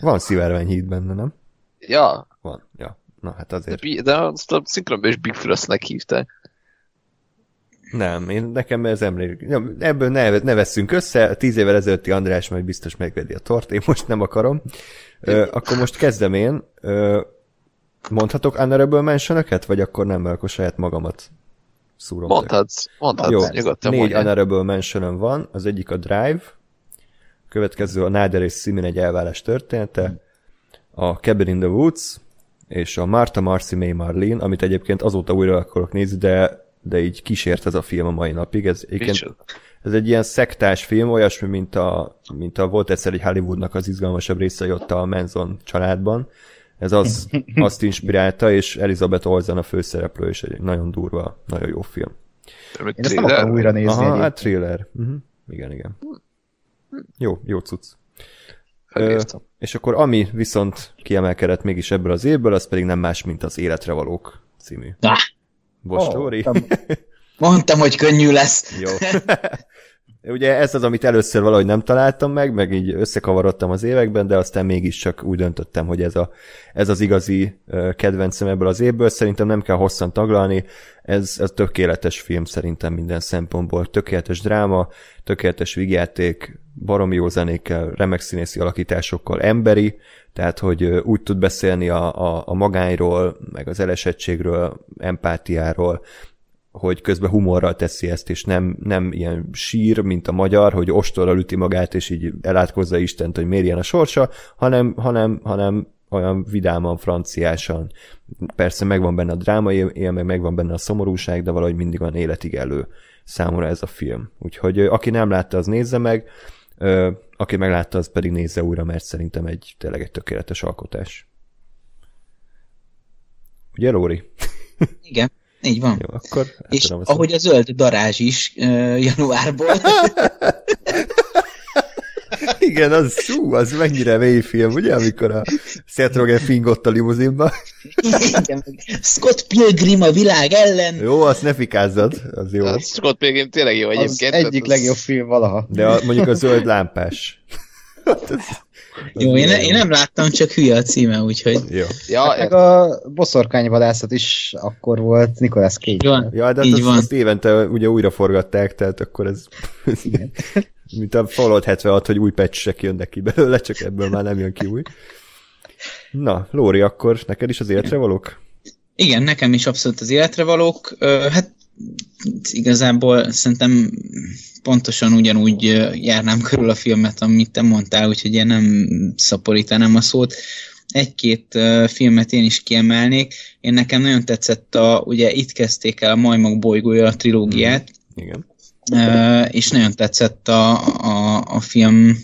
Van szivárványhíd benne, nem? Ja, Van, ja. Na hát de, azért. Bi- de azt a szinkronban is Big Frostnek hívták. Nem, én, nekem ez emlék. Ja, ebből ne, ne veszünk össze, tíz évvel ezelőtti András majd biztos megvedi a tort, én most nem akarom. Ö, akkor most kezdem én. Ö, mondhatok honorable mention vagy akkor nem, mert akkor saját magamat szúrom. Mondhatsz, mondhatsz, Jó, nyugodtan négy mondjál. honorable mention van, az egyik a Drive, következő a Nader és Simin egy elvállás története, a Cabin in the Woods, és a Martha Marcy May Marlene, amit egyébként azóta újra akarok nézni, de, de így kísért ez a film a mai napig. Ez, egyébként, ez egy ilyen szektás film, olyasmi, mint a, mint a volt egyszer egy Hollywoodnak az izgalmasabb része ott a Manson családban. Ez az, *laughs* azt inspirálta, és Elizabeth Olsen a főszereplő, és egy nagyon durva, nagyon jó film. Én ezt nem akarom újra nézni. Aha, hát thriller. Uh-huh. Igen, igen. Jó, jó cucc. Ö, Felírtam. és akkor ami viszont kiemelkedett mégis ebből az évből, az pedig nem más, mint az Életre valók című. Ah, Lóri? nem- mondtam, hogy könnyű lesz. Jó. *laughs* Ugye ez az, amit először valahogy nem találtam meg, meg így összekavarodtam az években, de aztán mégiscsak úgy döntöttem, hogy ez, a, ez az igazi kedvencem ebből az évből. Szerintem nem kell hosszan taglalni, ez, ez tökéletes film szerintem minden szempontból. Tökéletes dráma, tökéletes vigyáték, baromi jó zenékkel, remek színészi alakításokkal, emberi, tehát hogy úgy tud beszélni a, a, a magányról, meg az elesettségről, empátiáról, hogy közben humorral teszi ezt, és nem, nem ilyen sír, mint a magyar, hogy ostorral üti magát, és így elátkozza Istent, hogy miért ilyen a sorsa, hanem, hanem, hanem olyan vidáman, franciásan. Persze megvan benne a drámai élmény, megvan benne a szomorúság, de valahogy mindig van életig elő számomra ez a film. Úgyhogy aki nem látta, az nézze meg, aki meglátta, az pedig nézze újra, mert szerintem egy tényleg egy tökéletes alkotás. Ugye, Lóri? Igen, így van. Jó, akkor És a szót. ahogy a zöld darázs is uh, januárból. *laughs* Igen, az, szú, az mennyire mély film, ugye, amikor a Seth Rogen fingott a limuzinba. Igen, Scott Pilgrim a világ ellen. Jó, azt ne fikázzad, az jó. Hát Scott Pilgrim tényleg jó Az egyébként. egyik tehát az- legjobb film valaha. De a, mondjuk a zöld lámpás. *laughs* Jó, én, én nem láttam, csak hülye a címe, úgyhogy Jó. Ja, Meg értem. a boszorkányvadászat is akkor volt Nicolas Cage. Jó. Ja, de Így azt, van. azt évente ugye újra forgatták, tehát akkor ez *laughs* mint a Fallout 76, hogy új patchek jönnek ki belőle, csak ebből már nem jön ki új. Na, Lóri, akkor neked is az életre valók? Igen, nekem is abszolút az életre valók. Hát igazából szerintem pontosan ugyanúgy járnám körül a filmet, amit te mondtál, úgyhogy én nem szaporítanám a szót. Egy-két filmet én is kiemelnék. Én nekem nagyon tetszett a, ugye itt kezdték el a Majmok bolygója a trilógiát, Igen. Ö, és nagyon tetszett a, a, a film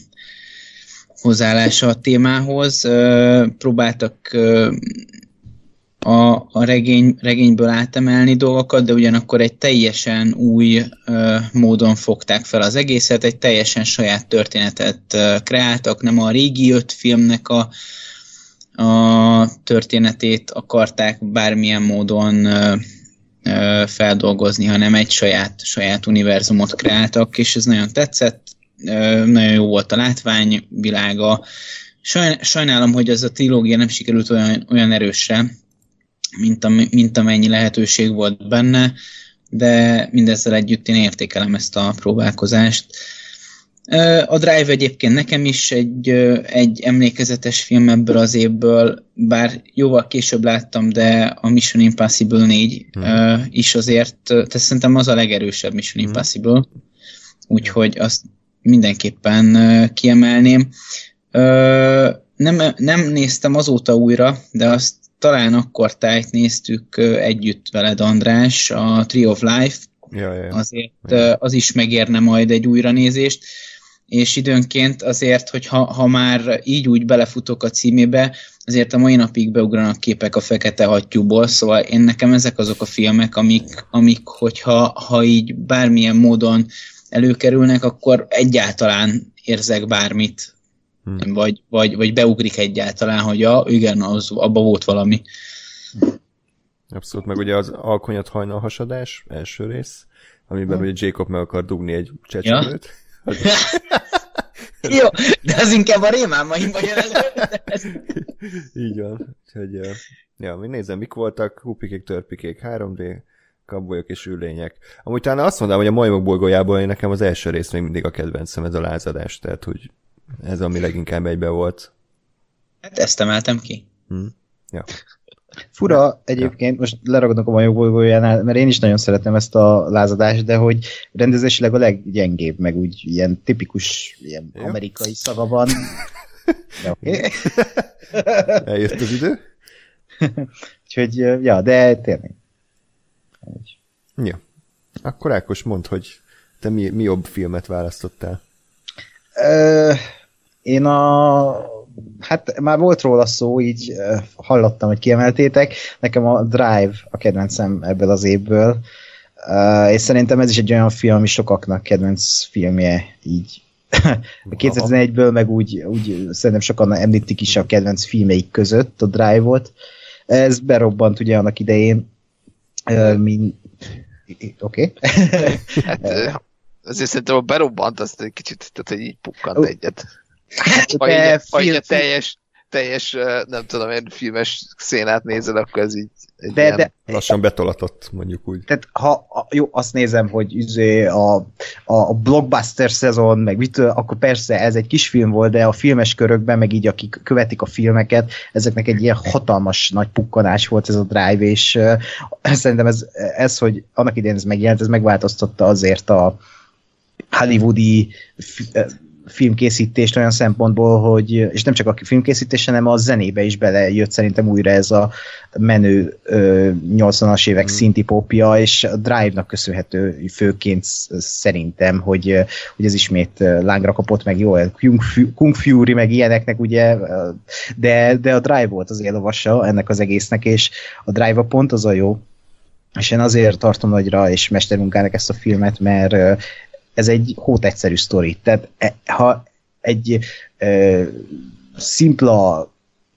hozzáállása a témához. Próbáltak a, a regény, regényből átemelni dolgokat, de ugyanakkor egy teljesen új ö, módon fogták fel az egészet, egy teljesen saját történetet ö, kreáltak, nem a régi öt filmnek a, a történetét akarták bármilyen módon ö, ö, feldolgozni, hanem egy saját, saját univerzumot kreáltak, és ez nagyon tetszett, ö, nagyon jó volt a látványvilága. Sajn, sajnálom, hogy ez a trilógia nem sikerült olyan, olyan erősre, mint, am, mint amennyi lehetőség volt benne, de mindezzel együtt én értékelem ezt a próbálkozást. A Drive egyébként nekem is egy, egy emlékezetes film ebből az évből, bár jóval később láttam, de a Mission Impossible 4 hmm. is azért, tehát szerintem az a legerősebb Mission hmm. Impossible, úgyhogy azt mindenképpen kiemelném. Nem, nem néztem azóta újra, de azt talán akkor tájt néztük együtt veled, András, a Tree of Life, ja, ja, azért ja. az is megérne majd egy újranézést, és időnként azért, hogy ha, ha már így úgy belefutok a címébe, azért a mai napig beugranak képek a fekete hattyúból, szóval én nekem ezek azok a filmek, amik, amik hogyha ha így bármilyen módon előkerülnek, akkor egyáltalán érzek bármit, hmm. vagy, vagy, vagy beugrik egyáltalán, hogy ja, igen, az, abba volt valami. Abszolút, meg ugye az alkonyat hajnal hasadás, első rész, amiben hmm. ugye Jacob meg akar dugni egy csecsemőt. Ja *laughs* Jó, de az inkább a rémámaimba jön Így van. Úgyhogy, ja, mi nézem, mik voltak, hupikék, törpikék, 3D, kabolyok és ülények. Amúgy talán azt mondom, hogy a majmok bolygójából én nekem az első rész még mindig a kedvencem, ez a lázadás, tehát hogy ez ami leginkább egybe volt. Hát ezt emeltem ki. Hm. Ja. Fura egyébként, most leragadok a majok bolygójánál, mert én is nagyon szeretem ezt a lázadást, de hogy rendezésileg a leggyengébb, meg úgy ilyen tipikus ilyen Jó. amerikai szaga van. *laughs* De okay. *laughs* Eljött az idő? *laughs* Úgyhogy, ja, de tényleg. Ja. Akkor Ákos mondd, hogy te mi, mi jobb filmet választottál? Én a hát már volt róla szó, így hallottam, hogy kiemeltétek. Nekem a Drive a kedvencem ebből az évből, és szerintem ez is egy olyan film, ami sokaknak kedvenc filmje így *laughs* 2001-ből, meg úgy, úgy szerintem sokan említik is a kedvenc filmeik között a Drive-ot. Ez berobbant ugye annak idején, mint Oké. Okay. hát, *laughs* azért szerintem a berobbant, azt egy kicsit, tehát hogy így pukkant egyet. Hát, ha így a teljes, teljes, nem tudom, egy filmes szénát nézed, akkor ez így egy de, ilyen... de, lassan betolatott, mondjuk úgy. Tehát ha, jó, azt nézem, hogy üzé a, a, a blockbuster szezon, meg mit, akkor persze ez egy kis film volt, de a filmes körökben, meg így akik követik a filmeket, ezeknek egy ilyen hatalmas nagy pukkanás volt ez a drive, és uh, szerintem ez, ez, hogy annak idején ez megjelent, ez megváltoztatta azért a hollywoodi filmkészítést olyan szempontból, hogy, és nem csak a filmkészítés, hanem a zenébe is belejött szerintem újra ez a menő ö, 80-as évek mm. szinti popja, és a Drive-nak köszönhető főként szerintem, hogy, hogy ez ismét lángra kapott, meg jó, Kung, Kung Fury, meg ilyeneknek ugye, de, de a Drive volt az élovassa ennek az egésznek, és a Drive a pont az a jó, és én azért tartom nagyra és mestermunkának ezt a filmet, mert ez egy hót egyszerű sztori. Tehát e, ha egy e, szimpla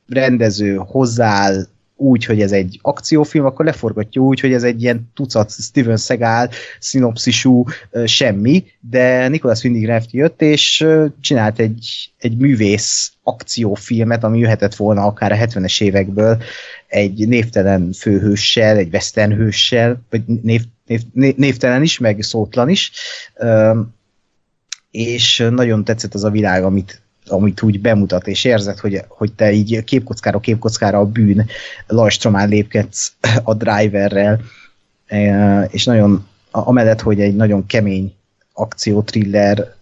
rendező hozzááll úgy, hogy ez egy akciófilm, akkor leforgatja úgy, hogy ez egy ilyen tucat Steven Seagal szinopszisú semmi, de Nicholas Winding Refn jött, és csinált egy, egy művész akciófilmet, ami jöhetett volna akár a 70-es évekből, egy névtelen főhőssel, egy western hőssel, vagy név, név, névtelen is, meg szótlan is, és nagyon tetszett az a világ, amit, amit úgy bemutat, és érzed, hogy, hogy te így képkockára képkockára a bűn lajstromán lépkedsz a driverrel, és nagyon, amellett, hogy egy nagyon kemény akciótriller,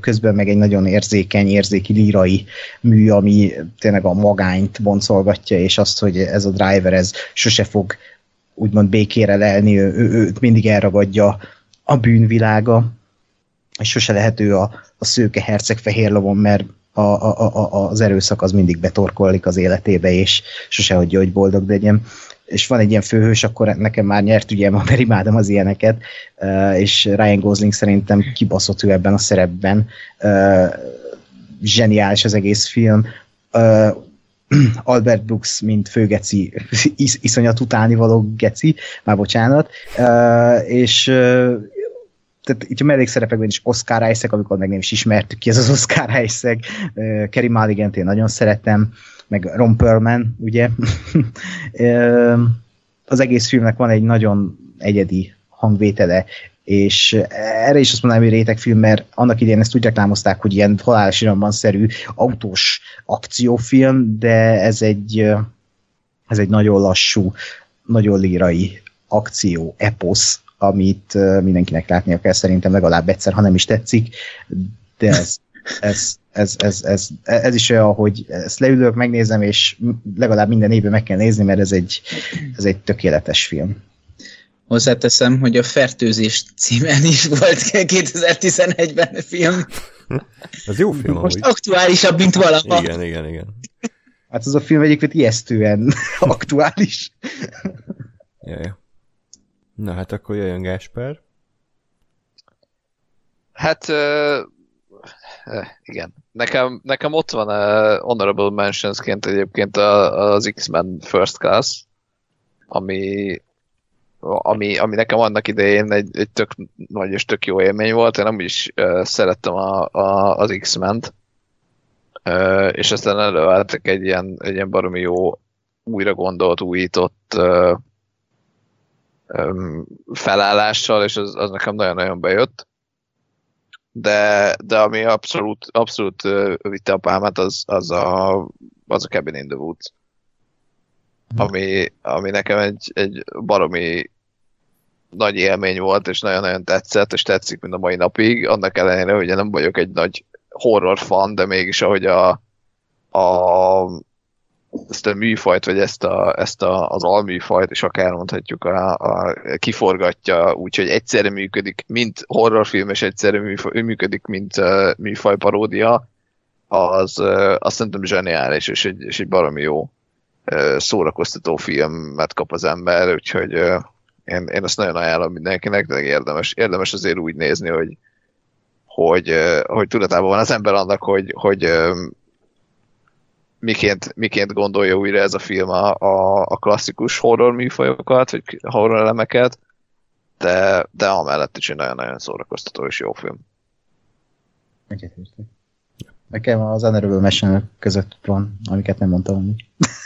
közben meg egy nagyon érzékeny, érzéki lírai mű, ami tényleg a magányt boncolgatja, és azt, hogy ez a driver, ez sose fog úgymond békére lelni, ő, ő, őt mindig elragadja a bűnvilága, és sose lehet ő a, a szőke herceg fehér lovon, mert a, a, a, az erőszak az mindig betorkollik az életébe, és sose hagyja, hogy boldog legyen. És van egy ilyen főhős, akkor nekem már nyert ugye, mert imádom az ilyeneket, és Ryan Gosling szerintem kibaszott ő ebben a szerepben. Zseniális az egész film. Albert Brooks, mint főgeci, is, iszonyat utáni való geci, már bocsánat, és tehát itt a mellékszerepekben is Oscar Isaac, amikor meg nem is ismertük ki ez az Oscar Isaac, uh, Kerry mulligan én nagyon szeretem, meg Ron Perlman, ugye. *laughs* az egész filmnek van egy nagyon egyedi hangvétele, és erre is azt mondanám, hogy rétegfilm, mert annak idején ezt úgy reklámozták, hogy ilyen halálos iramban szerű autós akciófilm, de ez egy, ez egy nagyon lassú, nagyon lírai akció, eposz, amit mindenkinek látnia kell szerintem legalább egyszer, ha nem is tetszik, de ez, ez, ez, ez, ez, ez is olyan, hogy ezt leülök, megnézem, és legalább minden évben meg kell nézni, mert ez egy, ez egy tökéletes film. Hozzáteszem, hogy a Fertőzés címen is volt *laughs* 2011-ben film. Az jó film Most amúgy. aktuálisabb, mint valaha. Igen, igen, igen. Hát az a film egyébként ijesztően *laughs* aktuális. Jaj. Na hát akkor jöjjön Gásper. Hát uh, igen. Nekem, nekem ott van uh, Honorable Mentionsként egyébként az X-Men First Class, ami, ami, ami nekem annak idején egy, egy tök nagy és tök jó élmény volt. Én nem is uh, szerettem a, a, az X-ment, uh, és aztán előálltak egy ilyen, egy ilyen baromi jó újra gondolt, újított uh, felállással, és az, az nekem nagyon-nagyon bejött. De, de ami abszolút, abszolút vitte a pálmát, az, az, a, az a Cabin in the Woods. Ami, ami nekem egy, egy baromi nagy élmény volt, és nagyon-nagyon tetszett, és tetszik mind a mai napig, annak ellenére, hogy én nem vagyok egy nagy horror fan, de mégis ahogy a, a ezt a műfajt, vagy ezt, a, ezt a, az alműfajt, és akár mondhatjuk, a, a, kiforgatja úgyhogy egyszerre működik, mint horrorfilm, és egyszerre műfaj, működik, mint uh, műfaj paródia, az uh, azt szerintem zseniális, és egy, és egy baromi jó uh, szórakoztató filmet kap az ember, úgyhogy uh, én, én azt nagyon ajánlom mindenkinek, de érdemes, érdemes azért úgy nézni, hogy, hogy, hogy tudatában van az ember annak, hogy, hogy miként, miként gondolja újra ez a film a, a, a klasszikus horror műfajokat, vagy horror elemeket, de, de amellett is egy nagyon-nagyon szórakoztató és jó film. Egyetértek. Nekem az Honorable Mention között van, amiket nem mondtam.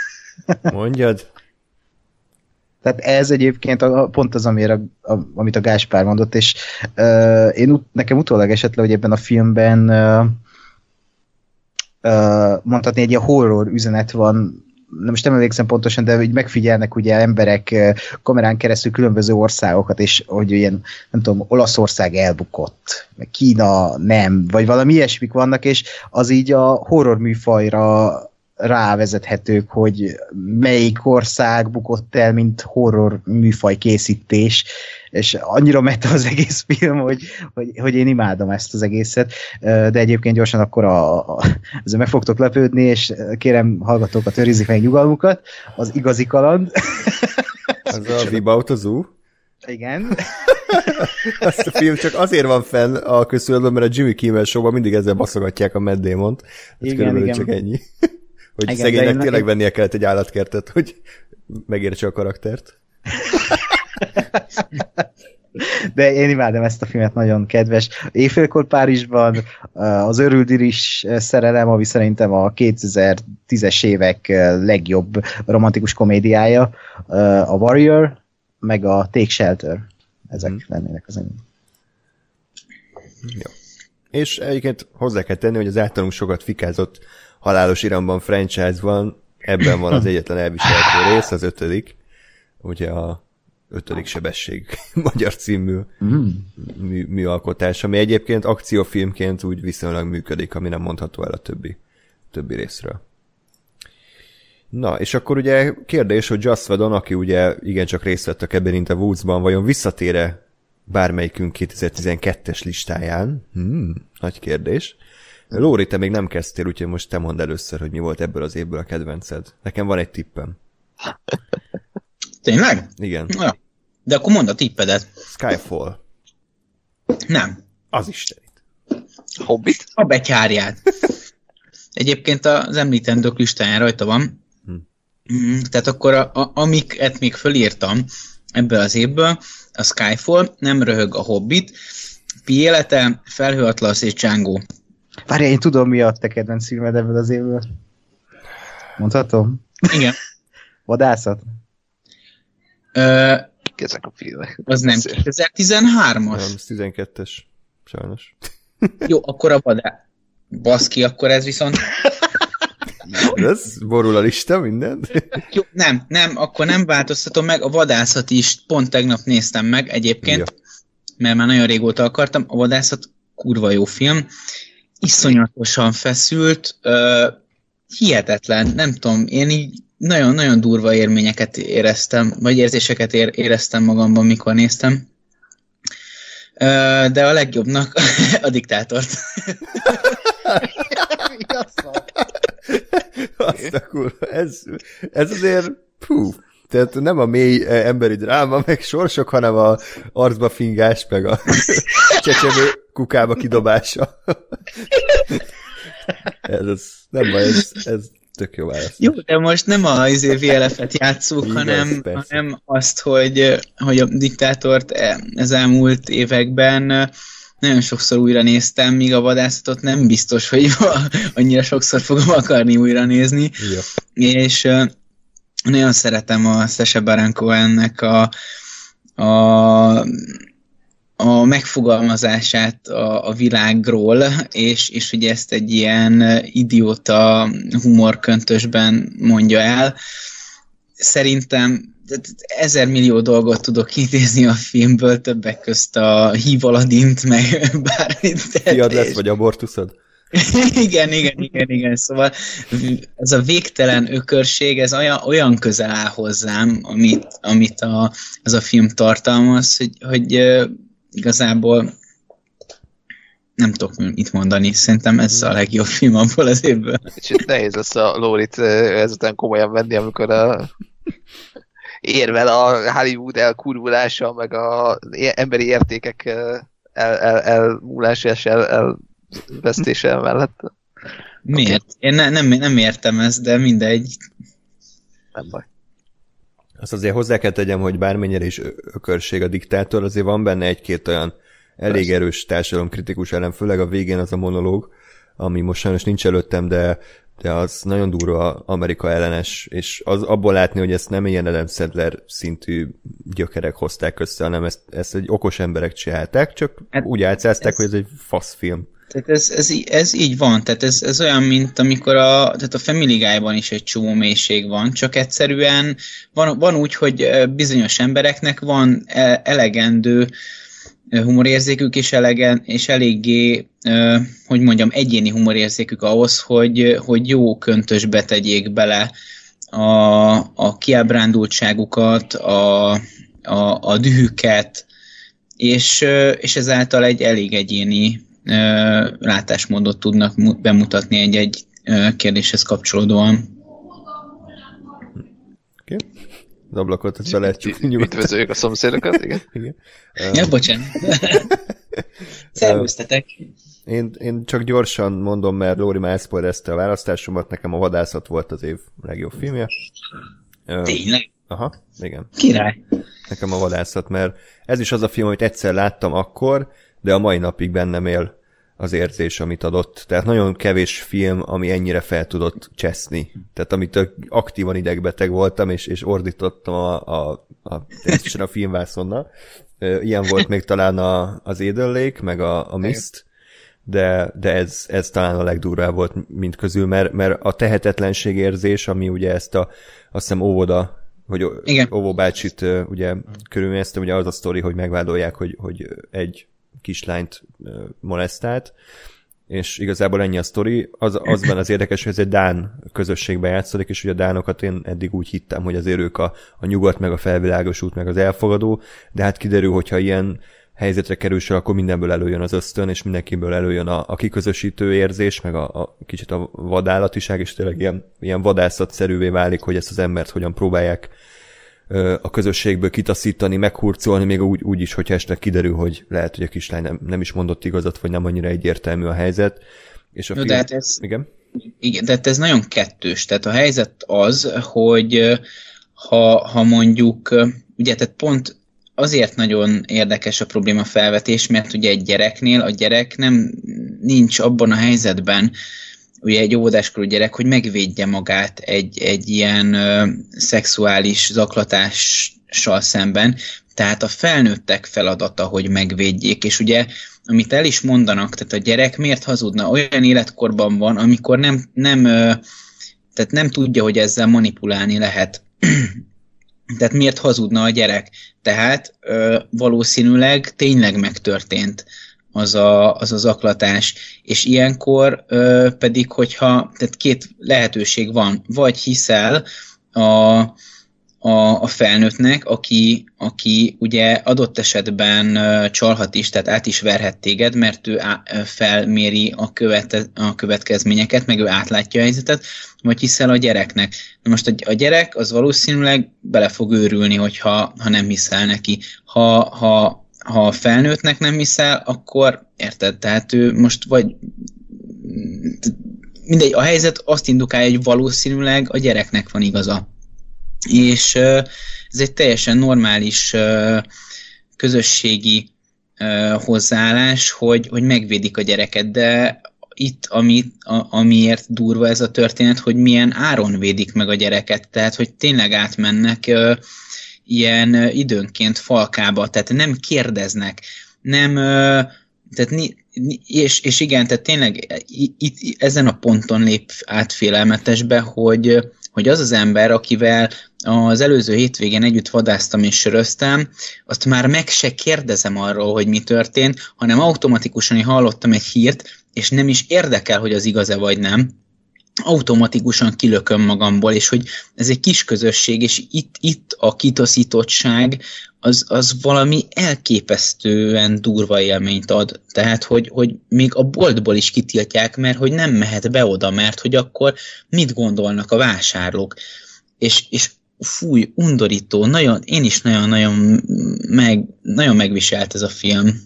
*laughs* Mondjad. Tehát ez egyébként a, pont az, amire, a, amit a Gáspár mondott, és uh, én nekem utólag esett le, hogy ebben a filmben uh, mondhatni egy ilyen horror üzenet van, nem most nem emlékszem pontosan, de hogy megfigyelnek ugye emberek kamerán keresztül különböző országokat, és hogy ilyen, nem tudom, Olaszország elbukott, Kína nem, vagy valami ilyesmik vannak, és az így a horror műfajra rávezethetők, hogy melyik ország bukott el, mint horror műfaj készítés, és annyira meta az egész film, hogy, hogy, hogy én imádom ezt az egészet, de egyébként gyorsan akkor a, a, ezzel meg fogtok lepődni, és kérem hallgatókat, őrizik meg nyugalmukat, az igazi kaland. Az a Vibaut az? Igen. *laughs* Azt a film csak azért van fenn a közszületben, mert a Jimmy Kimmel show mindig ezzel baszogatják a Matt Damon-t. Ez igen, igen. csak ennyi. Hogy Igen, szegénynek tényleg én... vennie kellett egy állatkertet, hogy megértse a karaktert. De én imádom ezt a filmet, nagyon kedves. Éjfélkor Párizsban az Örüldiris szerelem, ami szerintem a 2010-es évek legjobb romantikus komédiája, a Warrior, meg a Take Shelter. Ezek hmm. lennének az enyém. Jó. És egyébként hozzá kell tenni, hogy az általunk sokat fikázott halálos iramban franchise van, ebben van az *clears throat* egyetlen elviselhető rész, az ötödik, ugye a ötödik sebesség *laughs* magyar című mm. mű, műalkotás, ami egyébként akciófilmként úgy viszonylag működik, ami nem mondható el a többi, többi részről. Na, és akkor ugye kérdés, hogy Just Whedon, aki ugye igencsak részt vett a Cabin in Woods-ban, vajon visszatére bármelyikünk 2012-es listáján? Hmm, nagy kérdés. Lóri, te még nem kezdtél, úgyhogy most te mondd először, hogy mi volt ebből az évből a kedvenced. Nekem van egy tippem. *laughs* Tényleg? Igen. Ja. De akkor mondd a tippedet. Skyfall. Nem. Az Istenit. Hobbit? A betyárját. *laughs* Egyébként az említendők listáján rajta van. Hm. Mm, tehát akkor a, a, amiket még fölírtam ebből az évből, a Skyfall, nem röhög a Hobbit, Pi élete, Felhőatlasz és Django. Várjál, én tudom, mi a te kedvenc filmed ebből az évből. Mondhatom? Igen. *laughs* Vadászat? Ö, ezek a filmek? Az nem 2013-as? Nem, ez 12-es. Sajnos. *laughs* Jó, akkor a vadá. Baszki, akkor ez viszont... *laughs* Ez borul a lista, minden? Jó, nem, nem, akkor nem változtatom meg. A vadászat is pont tegnap néztem meg egyébként, ja. mert már nagyon régóta akartam. A vadászat kurva jó film. Iszonyatosan feszült, uh, hihetetlen, nem tudom, én így nagyon-nagyon durva élményeket éreztem, vagy érzéseket éreztem magamban, mikor néztem. De a legjobbnak *laughs* a diktátort. Azt a kurva, ez, ez azért, pú, tehát nem a mély emberi dráma, meg sorsok, hanem a arcba fingás, meg a csecsemő kukába kidobása. ez, ez nem baj, ez, ez tök jó válasz. Jó, de most nem a izé VLF-et játszunk, Igen, hanem, hanem azt, hogy, hogy a diktátort e, ez elmúlt években nagyon sokszor újra néztem, míg a vadászatot nem biztos, hogy annyira sokszor fogom akarni újra nézni. Ja. És nagyon szeretem a Sese Baron Cohen-nek a, a a megfogalmazását a, a világról, és, és hogy ezt egy ilyen idióta humorköntösben mondja el. Szerintem ezer millió dolgot tudok idézni a filmből, többek közt a hívaladint, meg *laughs* bármit. Fiad lesz, vagy abortuszod? *laughs* igen, igen, igen, igen. Szóval ez a végtelen ökörség, ez olyan, olyan közel áll hozzám, amit, amit a, ez a film tartalmaz, hogy, hogy igazából nem tudok mit mondani, szerintem ez a legjobb film abból az évből. Kicsit nehéz lesz a Lórit ezután komolyan venni, amikor a érvel a Hollywood elkurvulása, meg a emberi értékek el, el, elmúlása és el, elvesztése mellett. Miért? Én ne, nem, nem értem ezt, de mindegy. Nem baj. Azt azért hozzá kell tegyem, hogy bármennyire is ökörség a diktátor, azért van benne egy-két olyan elég Persze. erős társadalomkritikus elem, főleg a végén az a monológ, ami most sajnos nincs előttem, de, de az nagyon durva Amerika ellenes, és az abból látni, hogy ezt nem ilyen Adam Sandler szintű gyökerek hozták össze, hanem ezt, ezt egy okos emberek csinálták, csak hát, úgy álcázták, ez... hogy ez egy fasz film. Tehát ez, ez, ez így van, tehát ez, ez olyan, mint amikor a, tehát a Family Guy-ban is egy csomó mélység van, csak egyszerűen van, van úgy, hogy bizonyos embereknek van e, elegendő humorérzékük, és, elegen, és eléggé, hogy mondjam, egyéni humorérzékük ahhoz, hogy, hogy jó köntösbe tegyék bele a, a kiábrándultságukat, a, a, a dühüket, és, és ezáltal egy elég egyéni látásmódot tudnak bemutatni egy-egy kérdéshez kapcsolódóan. Okay. Az ablakot ezt be lehet csukni nyugodtan. Üdvözöljük a szomszédokat, igen. *laughs* igen. Ja, bocsánat. *laughs* Szervusztetek. Én, én csak gyorsan mondom, mert Lóri már a választásomat, nekem a vadászat volt az év legjobb filmje. Tényleg? Aha, igen. Király. Nekem a vadászat, mert ez is az a film, amit egyszer láttam akkor, de a mai napig bennem él az érzés, amit adott. Tehát nagyon kevés film, ami ennyire fel tudott cseszni. Tehát amit aktívan idegbeteg voltam, és, és ordítottam a, a, a, a, a filmvászonnal. Ilyen volt még talán a, az Eden Lake, meg a, a Mist, de, de ez, ez talán a legdurvább volt mint közül, mert, mert a tehetetlenség érzés, ami ugye ezt a, azt hiszem óvoda hogy Igen. Óvó bácsit ugye körülményeztem, ugye az a sztori, hogy megvádolják, hogy, hogy egy kislányt molesztált, és igazából ennyi a sztori. Az, azban az érdekes, hogy ez egy Dán közösségben játszódik, és ugye a Dánokat én eddig úgy hittem, hogy azért ők a, a nyugat, meg a felvilágosult, meg az elfogadó, de hát kiderül, hogyha ilyen helyzetre kerül sor, akkor mindenből előjön az ösztön, és mindenkiből előjön a, a kiközösítő érzés, meg a, a kicsit a vadállatiság, és tényleg ilyen, ilyen vadászatszerűvé válik, hogy ezt az embert hogyan próbálják a közösségből kitaszítani, meghurcolni, még úgy, úgy is, hogyha esetleg kiderül, hogy lehet, hogy a kislány nem, nem is mondott igazat, vagy nem annyira egyértelmű a helyzet. És a film... de hát ez, igen? Igen, de hát ez nagyon kettős. Tehát a helyzet az, hogy ha, ha mondjuk, ugye tehát pont azért nagyon érdekes a probléma felvetés, mert ugye egy gyereknél a gyerek nem nincs abban a helyzetben, ugye egy óvodáskorú gyerek, hogy megvédje magát egy, egy ilyen ö, szexuális zaklatással szemben. Tehát a felnőttek feladata, hogy megvédjék, és ugye, amit el is mondanak, tehát a gyerek miért hazudna? Olyan életkorban van, amikor nem, nem, tehát nem tudja, hogy ezzel manipulálni lehet. *clears throat* tehát miért hazudna a gyerek? Tehát valószínűleg tényleg megtörtént az a, az, az aklatás. És ilyenkor ö, pedig, hogyha, tehát két lehetőség van, vagy hiszel a, a, a felnőttnek, aki, aki ugye adott esetben csalhat is, tehát át is verhet téged, mert ő á, felméri a, követ, a következményeket, meg ő átlátja a helyzetet, vagy hiszel a gyereknek. Na most a, a gyerek az valószínűleg bele fog őrülni, hogyha ha nem hiszel neki. Ha, ha ha a felnőttnek nem hiszel, akkor érted, tehát ő most vagy mindegy, a helyzet azt indukálja, hogy valószínűleg a gyereknek van igaza. És ez egy teljesen normális közösségi hozzáállás, hogy, hogy megvédik a gyereket, de itt, ami, a, amiért durva ez a történet, hogy milyen áron védik meg a gyereket, tehát hogy tényleg átmennek ilyen időnként falkába, tehát nem kérdeznek, nem, tehát és, és igen, tehát tényleg itt, ezen a ponton lép át félelmetesbe, hogy, hogy az az ember, akivel az előző hétvégén együtt vadáztam és söröztem, azt már meg se kérdezem arról, hogy mi történt, hanem automatikusan hallottam egy hírt, és nem is érdekel, hogy az igaz-e vagy nem, automatikusan kilököm magamból, és hogy ez egy kis közösség, és itt, itt a kitaszítottság az, az valami elképesztően durva élményt ad. Tehát, hogy, hogy még a boltból is kitiltják, mert hogy nem mehet be oda, mert hogy akkor mit gondolnak a vásárlók. És, és fúj, undorító, nagyon, én is nagyon-nagyon meg, nagyon megviselt ez a film.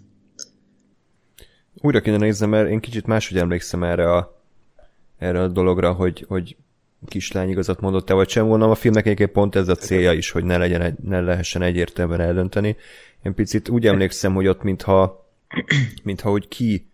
Újra kéne néznem, mert én kicsit máshogy emlékszem erre a erre a dologra, hogy, hogy kislány igazat mondott te vagy sem volna. A filmnek egyébként pont ez a célja is, hogy ne, legyen egy, ne lehessen egyértelműen eldönteni. Én picit úgy emlékszem, hogy ott mintha, *clears throat* mintha hogy ki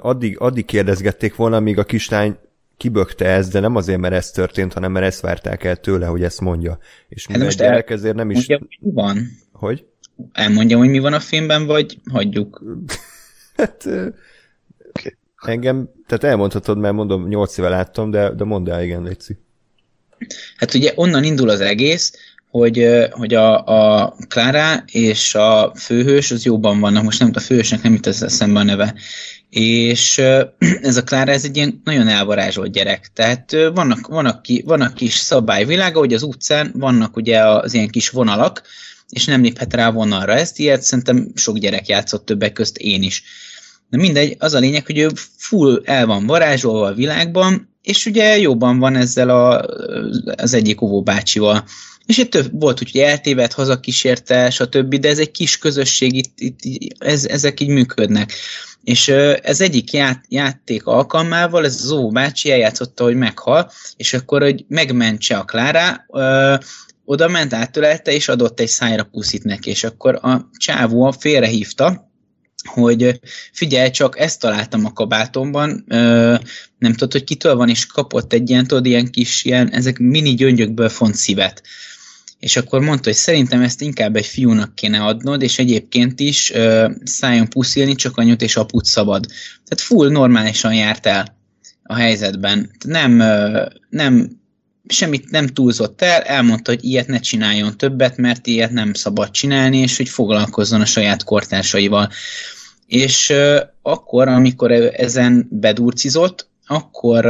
addig, addig kérdezgették volna, míg a kislány kibökte ezt, de nem azért, mert ez történt, hanem mert ezt várták el tőle, hogy ezt mondja. És hát most gyerek ezért nem is... Mondja, mi van? Hogy? Elmondjam, hogy mi van a filmben, vagy hagyjuk? *laughs* hát Engem, tehát elmondhatod, mert mondom, nyolc éve láttam, de, de mondd el, igen, Léci. Hát ugye onnan indul az egész, hogy, hogy a, a Clara és a főhős az jóban vannak, most nem a főhősnek nem jut eszembe a neve, és *clears throat* ez a Clara ez egy ilyen nagyon elvarázsolt gyerek, tehát vannak, vannak, ki, vannak kis szabályvilága, hogy az utcán vannak ugye az ilyen kis vonalak, és nem léphet rá vonalra. Ezt ilyet szerintem sok gyerek játszott többek közt én is. De mindegy, az a lényeg, hogy ő full el van varázsolva a világban, és ugye jobban van ezzel a, az egyik óvóbácsival. És itt több volt, hogy eltévedt, hazakísérte, stb., de ez egy kis közösség, itt, itt ez, ezek így működnek. És ez egyik ját, játék alkalmával, ez az óvóbácsi eljátszotta, hogy meghal, és akkor, hogy megmentse a Klára, oda ment, átölelte, és adott egy szájra puszit neki, és akkor a csávó félrehívta, hogy figyelj csak, ezt találtam a kabátomban, nem tudod, hogy kitől van, és kapott egy ilyen, tudod, ilyen kis, ilyen, ezek mini gyöngyökből font szívet. És akkor mondta, hogy szerintem ezt inkább egy fiúnak kéne adnod, és egyébként is szálljon puszilni, csak anyut és aput szabad. Tehát full normálisan járt el a helyzetben. Nem, nem semmit nem túlzott el, elmondta, hogy ilyet ne csináljon többet, mert ilyet nem szabad csinálni, és hogy foglalkozzon a saját kortársaival. És akkor, amikor ezen bedurcizott, akkor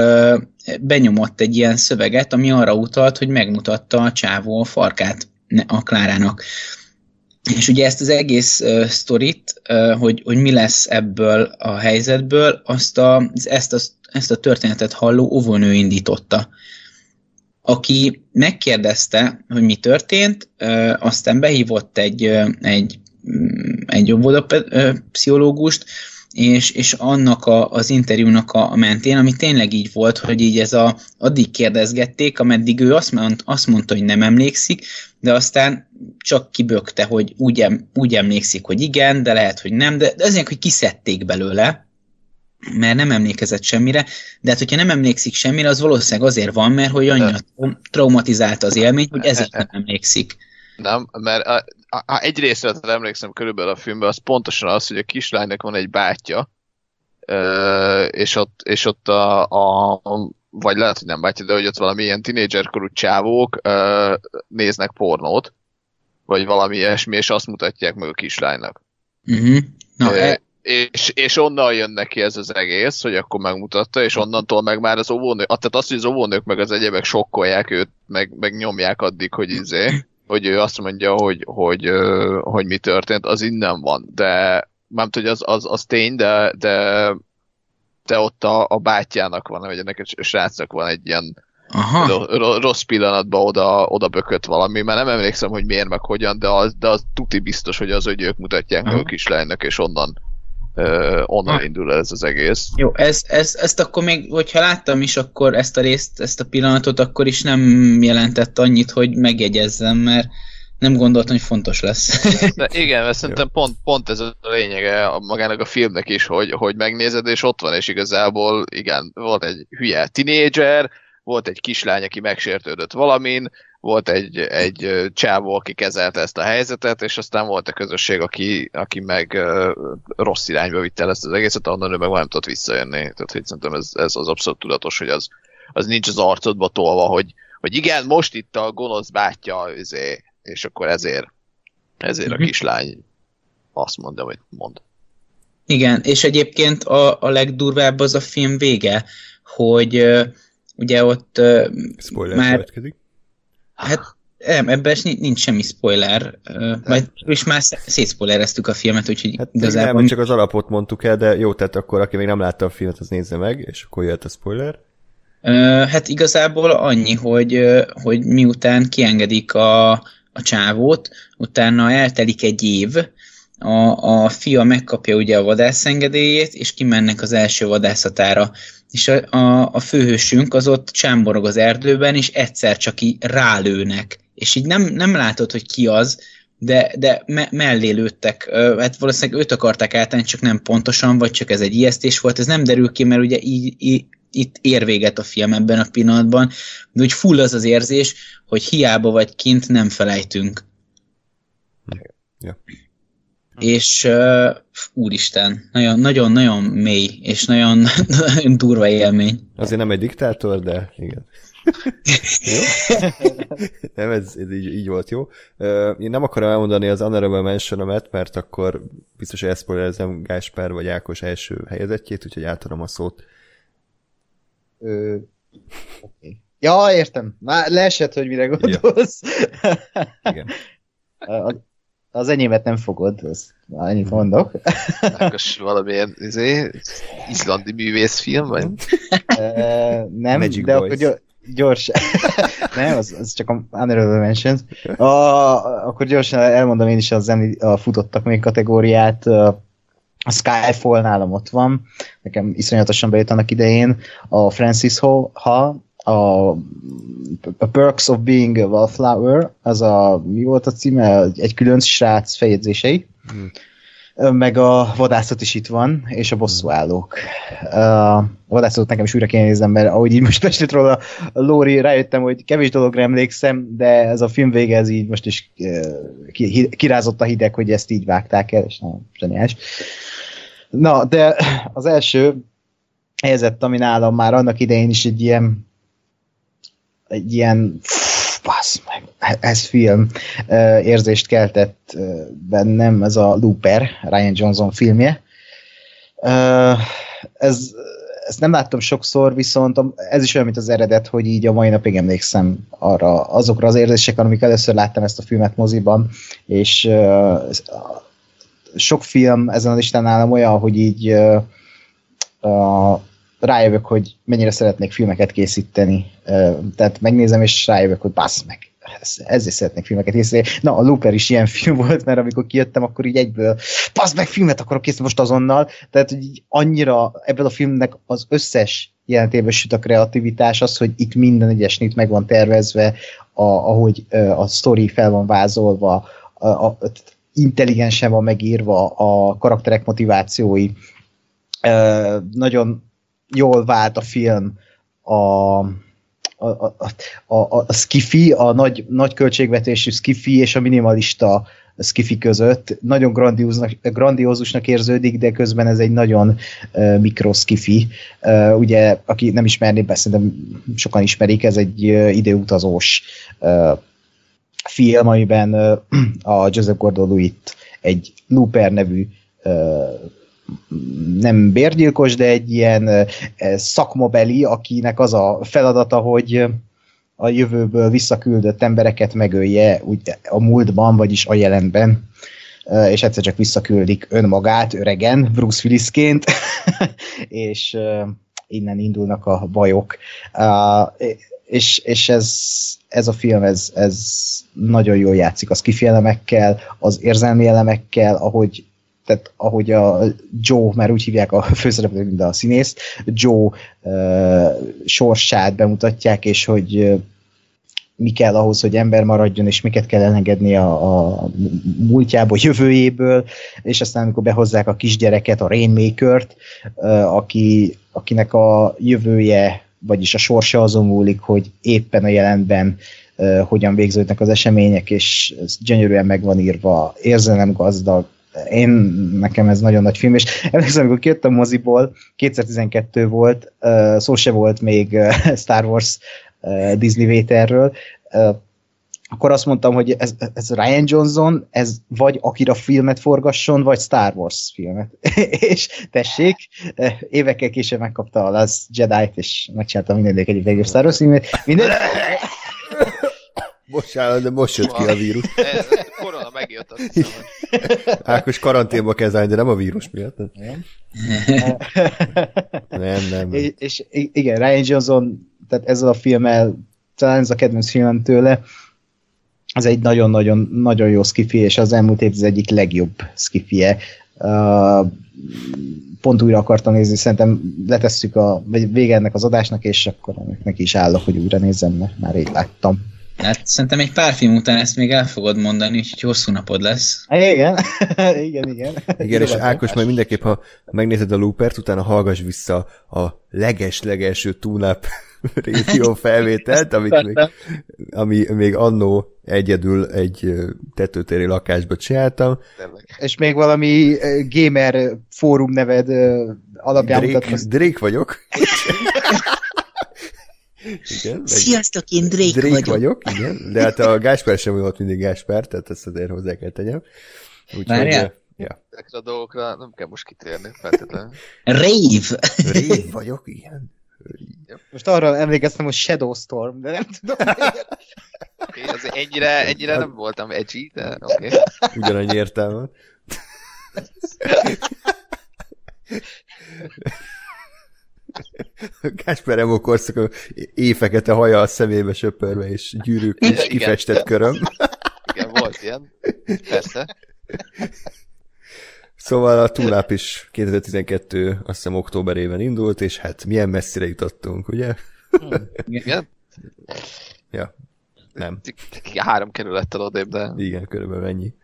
benyomott egy ilyen szöveget, ami arra utalt, hogy megmutatta a csávó a farkát a Klárának. És ugye ezt az egész uh, sztorit, uh, hogy, hogy mi lesz ebből a helyzetből, azt a, ezt, a, ezt a történetet halló óvónő indította, aki megkérdezte, hogy mi történt, uh, aztán behívott egy, uh, egy egy pszichológust, és, és annak a, az interjúnak a mentén, ami tényleg így volt, hogy így ez a, addig kérdezgették, ameddig ő azt, mond, azt mondta, hogy nem emlékszik, de aztán csak kibökte, hogy úgy, em, úgy emlékszik, hogy igen, de lehet, hogy nem, de, de azért, hogy kiszedték belőle, mert nem emlékezett semmire, de hát hogyha nem emlékszik semmire, az valószínűleg azért van, mert hogy annyira traumatizálta az élmény, hogy ezért nem *laughs* emlékszik. Nem, mert a, a, a, egy részletre emlékszem körülbelül a filmben, az pontosan az, hogy a kislánynak van egy bátyja, és ott, és ott a, a, vagy lehet, hogy nem bátyja, de hogy ott valami ilyen tinédzserkorú csávók néznek pornót, vagy valami ilyesmi, és azt mutatják meg a kislánynak. Uh-huh. Na, e- és, és onnan jön neki ez az egész, hogy akkor megmutatta, és onnantól meg már az óvónők, tehát azt, hogy az óvónők meg az egyebek sokkolják őt, meg, meg nyomják addig, hogy izé, hogy ő azt mondja, hogy, hogy, hogy, hogy mi történt, az innen van, de nem hogy az, az, az tény, de, de, de ott a, a bátyjának van, vagy ennek a srácnak van egy ilyen Aha. rossz pillanatban oda, oda bökött valami, mert nem emlékszem, hogy miért meg hogyan, de az, de az tuti biztos, hogy az, hogy ők mutatják meg a kislánynak, és onnan uh, onnan indul ez az egész. Jó, ez, ez, ezt akkor még, hogyha láttam is, akkor ezt a részt, ezt a pillanatot, akkor is nem jelentett annyit, hogy megjegyezzem, mert nem gondoltam, hogy fontos lesz. De igen, mert szerintem pont, pont ez a lényege a, magának a filmnek is, hogy, hogy megnézed, és ott van, és igazából igen, volt egy hülye tinédzser, volt egy kislány, aki megsértődött valamin, volt egy, egy csávó, aki kezelte ezt a helyzetet, és aztán volt a közösség, aki, aki meg rossz irányba vitte el ezt az egészet, onnan ő meg nem tudott visszajönni. Tehát hogy szerintem ez, ez az abszolút tudatos, hogy az, az nincs az arcodba tolva, hogy, hogy igen, most itt a gonosz bátyja, izé, és akkor ezért, ezért a mhm. kislány azt mondja, hogy mond. Igen, és egyébként a, a legdurvább az a film vége, hogy uh, ugye ott uh, Spoiler már... Következik Hát ebben nincs semmi spoiler, majd, és már szétszpoilereztük a filmet, úgyhogy hát igazából... Nem, csak az alapot mondtuk el, de jó, tehát akkor aki még nem látta a filmet, az nézze meg, és akkor jöhet a spoiler. Hát igazából annyi, hogy, hogy miután kiengedik a, a csávót, utána eltelik egy év, a, a fia megkapja ugye a vadászengedélyét, és kimennek az első vadászatára és a, a, a főhősünk az ott csámborog az erdőben, és egyszer csak így rálőnek. És így nem, nem látod, hogy ki az, de, de me- mellé lőttek. Hát valószínűleg őt akarták állítani, csak nem pontosan, vagy csak ez egy ijesztés volt. Ez nem derül ki, mert ugye így, így itt ér véget a film ebben a pillanatban, de úgy full az az érzés, hogy hiába vagy kint, nem felejtünk. Ja. És uh, úristen, nagyon-nagyon mély, és nagyon, *laughs* nagyon durva élmény. Azért nem egy diktátor, de igen. *laughs* jó? nem, ez, ez így, így volt jó. Uh, én nem akarom elmondani az honorable mention mert akkor biztos elszpoilerezem Gáspár vagy Ákos első helyezettjét, úgyhogy átadom a szót. Ö, okay. Ja, értem. Már leesett, hogy mire gondolsz. Ja. Igen. *laughs* Az enyémet nem fogod, azt annyit mondok. Ákos valamilyen izé, izlandi művészfilm, vagy? Uh, nem, Magic de Boys. akkor gyors... *laughs* nem, az, az csak a Honorable Mentions. A, akkor gyorsan elmondom én is az a futottak még kategóriát. A Skyfall nálam ott van, nekem iszonyatosan bejött annak idején. A Francis Ha, a, a Perks of Being a Wallflower, az a, mi volt a címe? Egy külön srác fejegyzései. Hmm meg a vadászat is itt van, és a bosszúállók. A vadászatot nekem is újra kéne néznem, mert ahogy így most mesét róla a Lóri, rájöttem, hogy kevés dologra emlékszem, de ez a film vége, ez így most is kirázott a hideg, hogy ezt így vágták el, és nagyon zseniás. Na, de az első helyzet, ami nálam már annak idején is egy ilyen egy ilyen bassz meg, ez film érzést keltett bennem, ez a Looper, Ryan Johnson filmje. Ez, ezt nem láttam sokszor, viszont ez is olyan, mint az eredet, hogy így a mai napig emlékszem arra, azokra az érzésekre, amik először láttam ezt a filmet moziban, és sok film ezen a listán nálam olyan, hogy így rájövök, hogy mennyire szeretnék filmeket készíteni. Tehát megnézem, és rájövök, hogy bassz meg. Ezért szeretnék filmeket készíteni. Na, a Looper is ilyen film volt, mert amikor kijöttem, akkor így egyből bassz meg filmet akarok készíteni most azonnal. Tehát, hogy így annyira ebből a filmnek az összes jelentében süt a kreativitás, az, hogy itt minden egyes nyit meg van tervezve, a, ahogy a story fel van vázolva, a, a, intelligensen van megírva a karakterek motivációi, nagyon jól vált a film a, a, a, a, a, skifi, a nagy, nagy költségvetésű skifi és a minimalista skifi között. Nagyon grandiózusnak érződik, de közben ez egy nagyon uh, mikroskifi. Uh, ugye, aki nem ismerné, be, szerintem sokan ismerik, ez egy uh, időutazós uh, film, amiben uh, a Joseph Gordon-Lewitt egy Looper nevű uh, nem bérgyilkos, de egy ilyen szakmabeli, akinek az a feladata, hogy a jövőből visszaküldött embereket megölje úgy a múltban, vagyis a jelenben, és egyszer csak visszaküldik önmagát öregen, Bruce Willisként, *laughs* és innen indulnak a bajok. És, és ez, ez a film, ez, ez nagyon jól játszik az kifélemekkel, az érzelmi elemekkel, ahogy tehát ahogy a Joe, már úgy hívják a főszereplőt, mint a színész, Joe uh, sorsát bemutatják, és hogy mi kell ahhoz, hogy ember maradjon, és miket kell elengedni a, a múltjából, jövőjéből, és aztán amikor behozzák a kisgyereket, a Rainmaker-t, uh, aki, akinek a jövője, vagyis a sorsa azon múlik, hogy éppen a jelenben uh, hogyan végződnek az események, és ez gyönyörűen meg van írva, érzelemgazdag, én, nekem ez nagyon nagy film, és emlékszem, amikor kijöttem moziból, 2012 volt, szó se volt még Star Wars Disney vételről, akkor azt mondtam, hogy ez, ez Ryan Johnson, ez vagy Akira filmet forgasson, vagy Star Wars filmet. *laughs* és tessék, évekkel később megkapta a Last Jedi-t, és megcsinálta mindegyik egyik legjobb Star Wars filmet. Minden... Bocsánat, de most jött ki a vírus. *laughs* Megjött, azt hiszem. *laughs* Ákos karanténba zárni, de nem a vírus miatt. Nem, *laughs* nem. nem. És, és igen, Ryan Johnson, tehát ezzel a filmmel, talán ez a kedvenc filmem tőle, ez egy nagyon-nagyon nagyon jó skifi, és az elmúlt év az egyik legjobb skifie. Uh, pont újra akartam nézni, szerintem letesszük a, vagy vége ennek az adásnak, és akkor neki is állok, hogy újra nézzem, mert már így láttam. Hát szerintem egy pár film után ezt még el fogod mondani, úgyhogy hosszú napod lesz. Igen, *laughs* igen, igen. Igen, és Ákos, majd mindenképp, ha megnézed a loopert, utána hallgass vissza a leges-legelső túnap *laughs* régió felvételt, amit még, ami még annó egyedül egy tetőtéri lakásba csináltam. És még valami gamer fórum neved alapján Drake, Drake vagyok. *laughs* Igen, Sziasztok, én Drake, Drake vagyok. vagyok. igen. De hát a Gásper sem volt mindig Gásper, tehát ezt azért hozzá kell tegyem. Úgyhogy, ja. Ezekre a dolgokra nem kell most kitérni feltétlenül. Rave! Rave vagyok, igen. Most arra emlékeztem, hogy Shadow Storm, de nem tudom miért. Okay, az ennyire, ennyire nem voltam edgy, de oké. Okay. Ugyanannyi értelme. *laughs* Gáspár Emo korszak éjfekete haja a szemébe söpörve, és gyűrűk és kifestett köröm. Igen, volt ilyen. Persze. Szóval a túláp is 2012, azt hiszem októberében indult, és hát milyen messzire jutottunk, ugye? Igen? ja, nem. Három kerülettel odébb, de... Igen, körülbelül ennyi.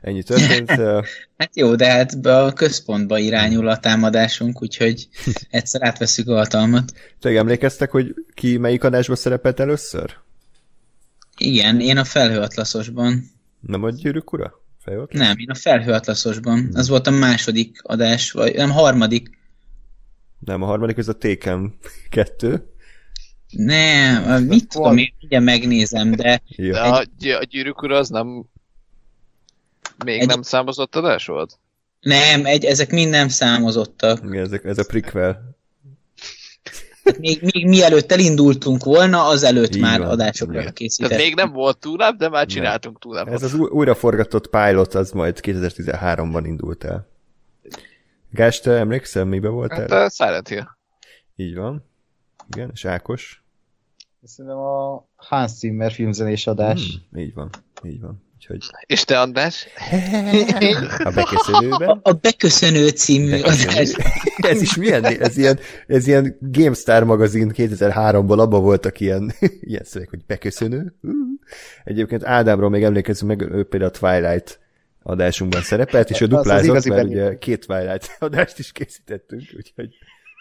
Ennyi történt. *laughs* hát jó, de hát be a központba irányul a támadásunk, úgyhogy egyszer átveszük a hatalmat. Te emlékeztek, hogy ki melyik adásban szerepelt először? Igen, én a felhőatlaszosban. Nem a gyűrűk ura? Felhőatlasz? Nem, én a felhőatlaszosban. Hmm. Az volt a második adás, vagy nem, harmadik. Nem, a harmadik az a Tékem 2. Nem, mit tudom, én ugye megnézem, de... De a, a gyűrűk ura az nem még egy... nem számozott adás volt? Nem, egy, ezek mind nem számozottak. Igen, ezek, ez a prequel. Hát még, még mielőtt elindultunk volna, azelőtt Így már van. adásokra készítettünk. Tehát még nem volt túláp, de már csináltunk túláp. Ez az újraforgatott pilot, az majd 2013-ban indult el. Gás, te emlékszel, mibe voltál? Hát a Silent Hill. Így van. Igen, és Ákos? Szerintem a Hans Zimmer filmzenés adás. Hmm, így van, így van. Úgyhogy... És te, András? *laughs* A beköszönőben? A, a beköszönő című adás. *laughs* ez is milyen, ez ilyen, ez ilyen GameStar magazin 2003-ból, abban voltak ilyen, *laughs* ilyen szöveg, hogy beköszönő. Egyébként Ádámról még emlékezünk meg, ő például a Twilight adásunkban szerepelt, és ő duplázott, mert ugye két Twilight adást is készítettünk, úgyhogy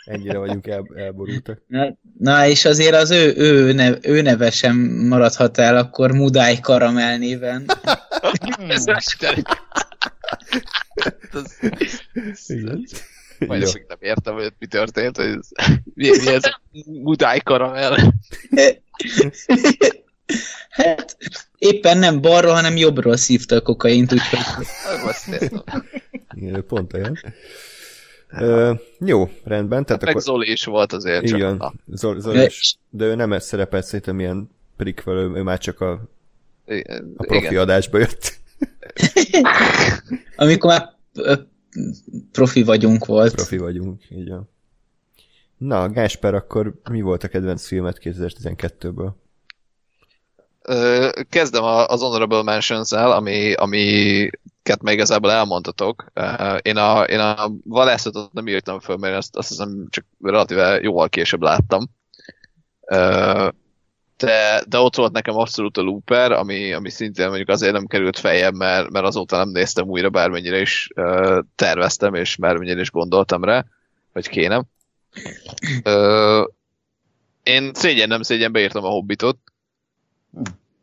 Ennyire vagyunk el, elborultak. Na, na, és azért az ő, ő, nev, ő neve sem maradhat el, akkor Mudály Karamell néven. Igen. Majd ezt nem értem, hogy mi történt, hogy ez, mi, mi ez a mudály karamell. Hát éppen nem balról, hanem jobbról szívta a kokaint, úgyhogy értem. Igen, pont olyan. Ö, jó, rendben, tehát Meg akkor... Zoli is volt azért, csak Igen, na, Zoli, Zoli is, de ő nem ez szerepelt szerintem ilyen prequel, ő, ő már csak a, a profi igen. adásba jött. *laughs* amikor már profi vagyunk volt. Profi vagyunk, így van. Na, Gásper, akkor mi volt a kedvenc filmet 2012-ből? Ö, Kezdem az Honorable mentions ami, amiket még igazából elmondhatok. Én a, én a valászatot nem írtam föl, mert azt, azt hiszem csak relatíve jóval később láttam. De, de ott volt nekem abszolút a Looper, ami, ami szintén mondjuk azért nem került fejem, mert, mert azóta nem néztem újra, bármennyire is terveztem, és bármennyire is gondoltam rá, hogy kéne. Én szégyen nem szégyen beírtam a Hobbitot,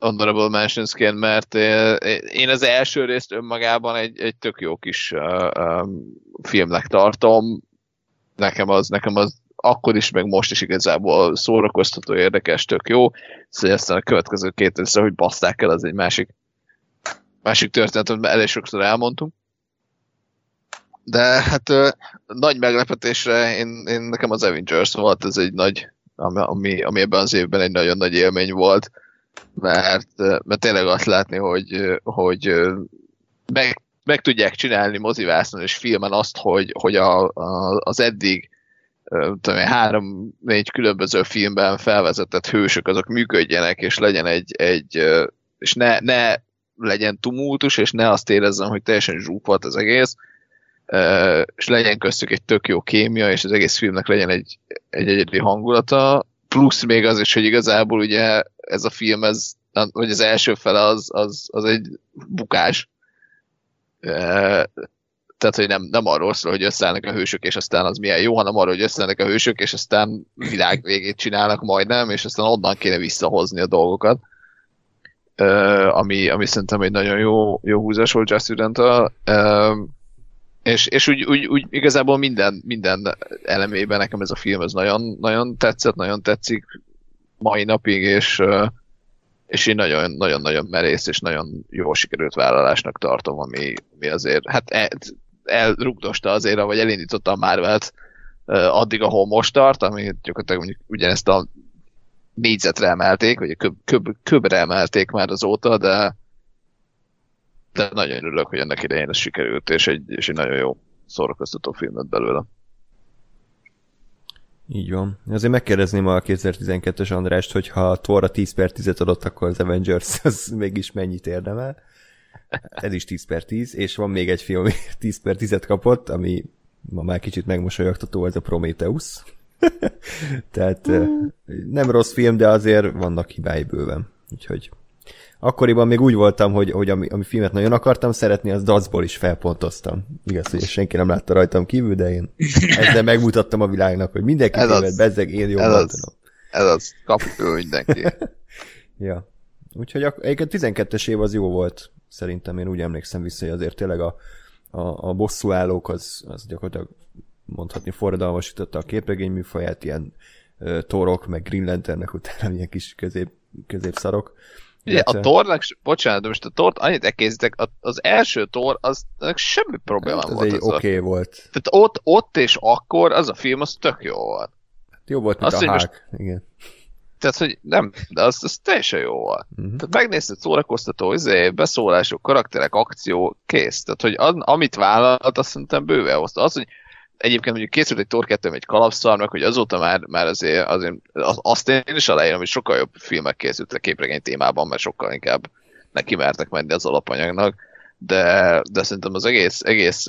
Honorable Mentionsként, mert eh, én az első részt önmagában egy, egy tök jó kis uh, um, filmnek tartom. Nekem az, nekem az akkor is, meg most is igazából szórakoztató, érdekes, tök jó. Szóval aztán a következő két részre, hogy baszták el, az egy másik, másik történet, amit elég sokszor elmondtunk. De hát ö, nagy meglepetésre én, én, nekem az Avengers volt, ez egy nagy, ami, ami ebben az évben egy nagyon nagy élmény volt mert, mert tényleg azt látni, hogy, hogy meg, meg tudják csinálni mozivászon és filmen azt, hogy, hogy a, a, az eddig tudom három-négy különböző filmben felvezetett hősök azok működjenek, és legyen egy, egy és ne, ne legyen tumultus, és ne azt érezzem, hogy teljesen zsúk volt az egész, és legyen köztük egy tök jó kémia, és az egész filmnek legyen egy, egy egyedi hangulata, plusz még az is, hogy igazából ugye ez a film, ez, vagy az első fele az, az, az egy bukás. Tehát, hogy nem, nem arról szól, hogy összeállnak a hősök, és aztán az milyen jó, hanem arról, hogy összeállnak a hősök, és aztán világ végét csinálnak majdnem, és aztán onnan kéne visszahozni a dolgokat. Ami, ami szerintem egy nagyon jó, jó húzás volt Just Student-től. És, és úgy, úgy, úgy, igazából minden, minden elemében nekem ez a film ez nagyon, nagyon tetszett, nagyon tetszik mai napig, és, és én nagyon, nagyon, nagyon merész és nagyon jól sikerült vállalásnak tartom, ami, ami azért, hát el, elrugdosta azért, vagy elindította a Marvelt addig, ahol most tart, ami gyakorlatilag mondjuk ugyanezt a négyzetre emelték, vagy a köb, köb, köbre emelték már azóta, de de nagyon örülök, hogy ennek idején ez sikerült, és egy, és egy nagyon jó szórakoztató film lett belőle. Így van. Azért megkérdezném a 2012-es Andrást, hogy ha Thorra 10 per 10-et adott, akkor az Avengers az mégis mennyit érdemel. Ez is 10 per 10, és van még egy film, ami 10 per 10-et kapott, ami ma már kicsit megmosolyogtató, ez a Prometheus. *laughs* Tehát nem rossz film, de azért vannak hibái bőven. Úgyhogy akkoriban még úgy voltam, hogy, hogy ami, ami filmet nagyon akartam szeretni, az dacból is felpontoztam. Igaz, hogy senki nem látta rajtam kívül, de én ezzel *laughs* megmutattam a világnak, hogy mindenki Ez az. téved, bezzeg, én Ez jobban az. tudom. Ez az, kapjuk mindenki. *laughs* Ja. Úgyhogy egyébként 12-es év az jó volt, szerintem én úgy emlékszem vissza, hogy azért tényleg a, a, a bosszúállók az, az gyakorlatilag mondhatni forradalmasította a képregény műfaját, ilyen torok, meg Green Lanternnek utána ilyen kis közép, középszarok. Ugye, a tornak, bocsánat, de most a tort annyit elkészítek, a- az első tor, az semmi probléma Hát volt. egy azzal. oké okay volt. Tehát ott, ott és akkor az a film, az tök jó volt. Jó volt, mint Azt, a hák. Igen. Tehát, hogy nem, de az, az teljesen jó volt. Uh-huh. Tehát megnézted szórakoztató, izé, beszólások, karakterek, akció, kész. Tehát, hogy az, amit vállalt, azt szerintem bőve hozta. Az, hogy egyébként mondjuk készült egy Tor 2 egy kalapszarnak, hogy azóta már, már azért, azért az, azt én is aláírom, hogy sokkal jobb filmek készültek képregény témában, mert sokkal inkább neki mertek menni az alapanyagnak, de, de szerintem az egész, egész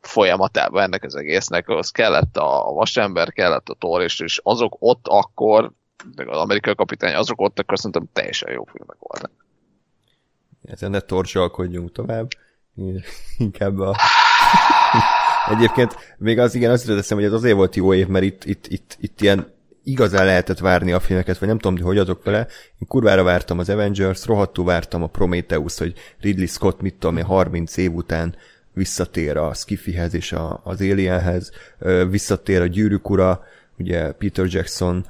folyamatában ennek az egésznek, az kellett a vasember, kellett a Thor, és, és azok ott akkor, meg az amerikai kapitány, azok ott akkor szerintem teljesen jó filmek voltak. Ezen ne torzsalkodjunk tovább. Inkább a *laughs* Egyébként még az igen, azt teszem, hogy ez azért volt jó év, mert itt, itt, itt, itt ilyen igazán lehetett várni a filmeket, vagy nem tudom, hogy adok vele. Én kurvára vártam az Avengers, rohadtul vártam a Prometheus, hogy Ridley Scott, mit tudom én, 30 év után visszatér a Skiffihez és a, az Alienhez, visszatér a Gyűrűk ura, ugye Peter Jackson,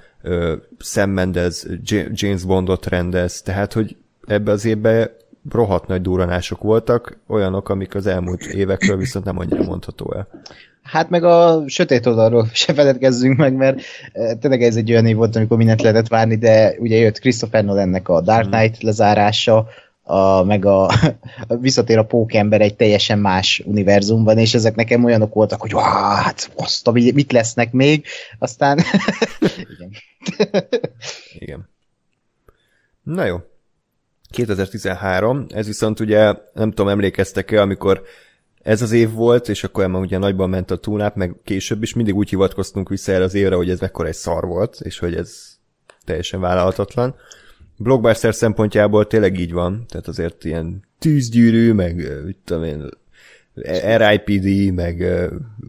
Sam Mendes, James Bondot rendez, tehát, hogy ebbe az évben rohadt nagy duranások voltak, olyanok, amik az elmúlt évekről viszont nem annyira mondható el. Hát meg a sötét oldalról *laughs* se feledkezzünk meg, mert tényleg ez egy olyan év volt, amikor mindent lehetett várni, de ugye jött Christopher Nolannek a Dark hmm. Knight lezárása, a, meg a, *laughs* a visszatér a pókember egy teljesen más univerzumban, és ezek nekem olyanok voltak, hogy hát azt, mit lesznek még, aztán *laughs* igen. igen. Na jó. 2013, ez viszont ugye, nem tudom, emlékeztek-e, amikor ez az év volt, és akkor már ugye nagyban ment a túlnáp, meg később is mindig úgy hivatkoztunk vissza el az évre, hogy ez mekkora egy szar volt, és hogy ez teljesen vállalhatatlan. Blockbuster szempontjából tényleg így van, tehát azért ilyen tűzgyűrű, meg mit tudom én, RIPD, meg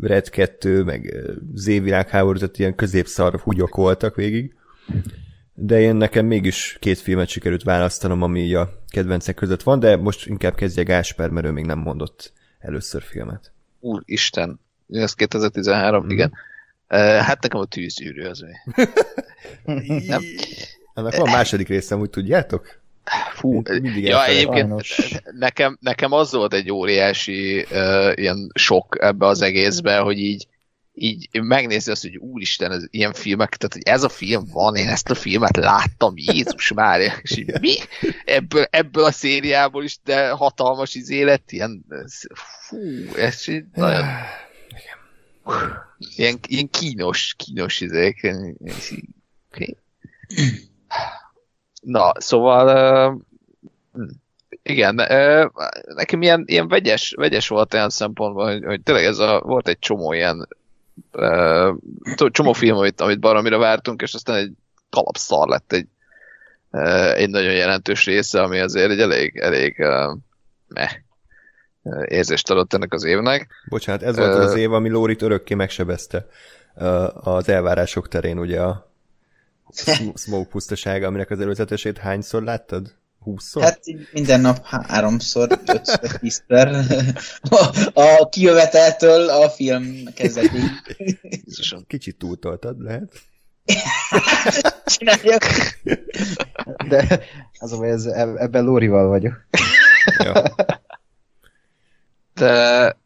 Red 2, meg Z világháború, tehát ilyen középszar húgyok voltak végig. De én nekem mégis két filmet sikerült választanom, ami a kedvencek között van, de most inkább kezdje Gásper, mert ő még nem mondott először filmet. Úristen, ez 2013, mm. igen. Uh, hát nekem a tűzgyűrű az mi. *laughs* nem. Ennek van második részem, úgy tudjátok? Fú, ja, egyébként nekem, nekem az volt egy óriási uh, ilyen sok ebbe az egészbe, hogy így így megnézni azt, hogy úristen, ez ilyen filmek, tehát hogy ez a film van, én ezt a filmet láttam, Jézus már, és így, mi? Ebből, ebből a szériából is, de hatalmas az élet, ilyen, fú, ez így nagyon, ilyen, ilyen kínos, kínos izék. Na, szóval uh, igen, nekem ilyen, ilyen vegyes, vegyes volt olyan szempontból, hogy, hogy tényleg ez a, volt egy csomó ilyen uh, csomó film, amit, amit baromira vártunk, és aztán egy kalapszar lett egy, uh, egy nagyon jelentős része, ami azért egy elég, elég uh, meh, érzést adott ennek az évnek. Bocsánat, ez volt az év, ami Lórit örökké megsebezte az elvárások terén, ugye a *laughs* Smoke pusztasága, aminek az előzetesét hányszor láttad? Húszszor? Hát minden nap háromszor, ötször, tízszer. A, a kijöveteltől a film kezdetig. Kicsit túltoltad, lehet? *laughs* Csináljak. De az a ez, ebben Lórival vagyok. Ja. De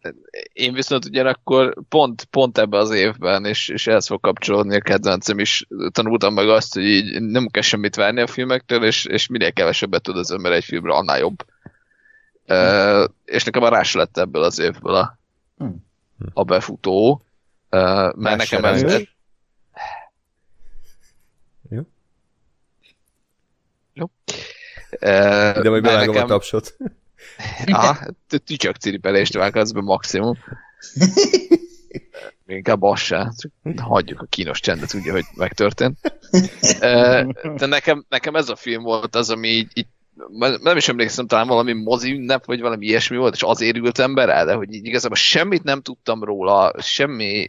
én viszont ugyanakkor pont, pont ebbe az évben, és, és ehhez fog kapcsolódni a kedvencem is, tanultam meg azt, hogy így nem kell semmit várni a filmektől, és, és minél kevesebbet tud az ember egy filmre, annál jobb. Hm. Uh, és nekem a rás lett ebből az évből a, hm. a befutó. Uh, mert Más nekem ez... ez... Jó. Jó. Uh, De majd bevágom nekem... a tapsot. Ah, tücsök ciripelést vághatsz be maximum. *laughs* Inkább az se. Hagyjuk a kínos csendet, ugye, hogy megtörtént. *laughs* De nekem, nekem ez a film volt az, ami így, így nem is emlékszem, talán valami mozi ünnep, vagy valami ilyesmi volt, és azért ültem be rá, de hogy így igazából semmit nem tudtam róla, semmi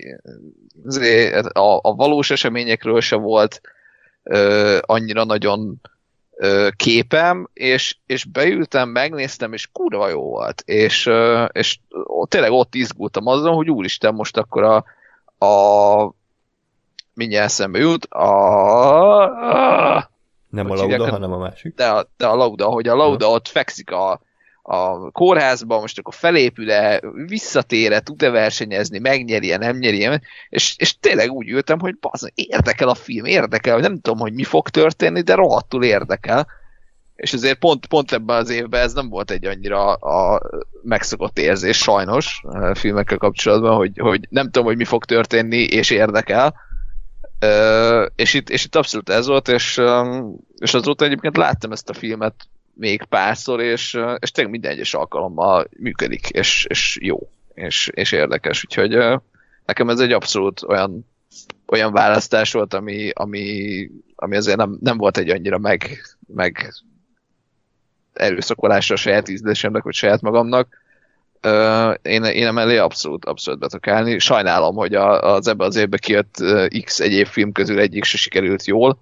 a, a valós eseményekről se volt uh, annyira nagyon képem, és, és beültem, megnéztem, és kurva jó volt. És, és tényleg ott izgultam azon, hogy úristen, most akkor a, a mindjárt eszembe jut, a, a nem a lauda, hanem a másik. De a, de a lauda, hogy a lauda ott fekszik a, a kórházba, most akkor felépül-e, visszatér-e, tud-e versenyezni, megnyeri-e, nem nyeri -e, és, és tényleg úgy ültem, hogy bazd, érdekel a film, érdekel, nem tudom, hogy mi fog történni, de rohadtul érdekel. És azért pont, pont ebben az évben ez nem volt egy annyira a megszokott érzés, sajnos a filmekkel kapcsolatban, hogy, hogy nem tudom, hogy mi fog történni, és érdekel. Uh, és, itt, és itt abszolút ez volt, és, um, és azóta egyébként láttam ezt a filmet még párszor, és, és tényleg minden egyes alkalommal működik, és, és jó, és, és érdekes, úgyhogy nekem ez egy abszolút olyan, olyan választás volt, ami, ami, ami azért nem, nem volt egy annyira meg, meg erőszakolásra a saját ízlésemnek, vagy saját magamnak, én, én emellé abszolút, abszolút be tudok állni. Sajnálom, hogy az ebbe az évbe kijött X egyéb film közül egyik se sikerült jól,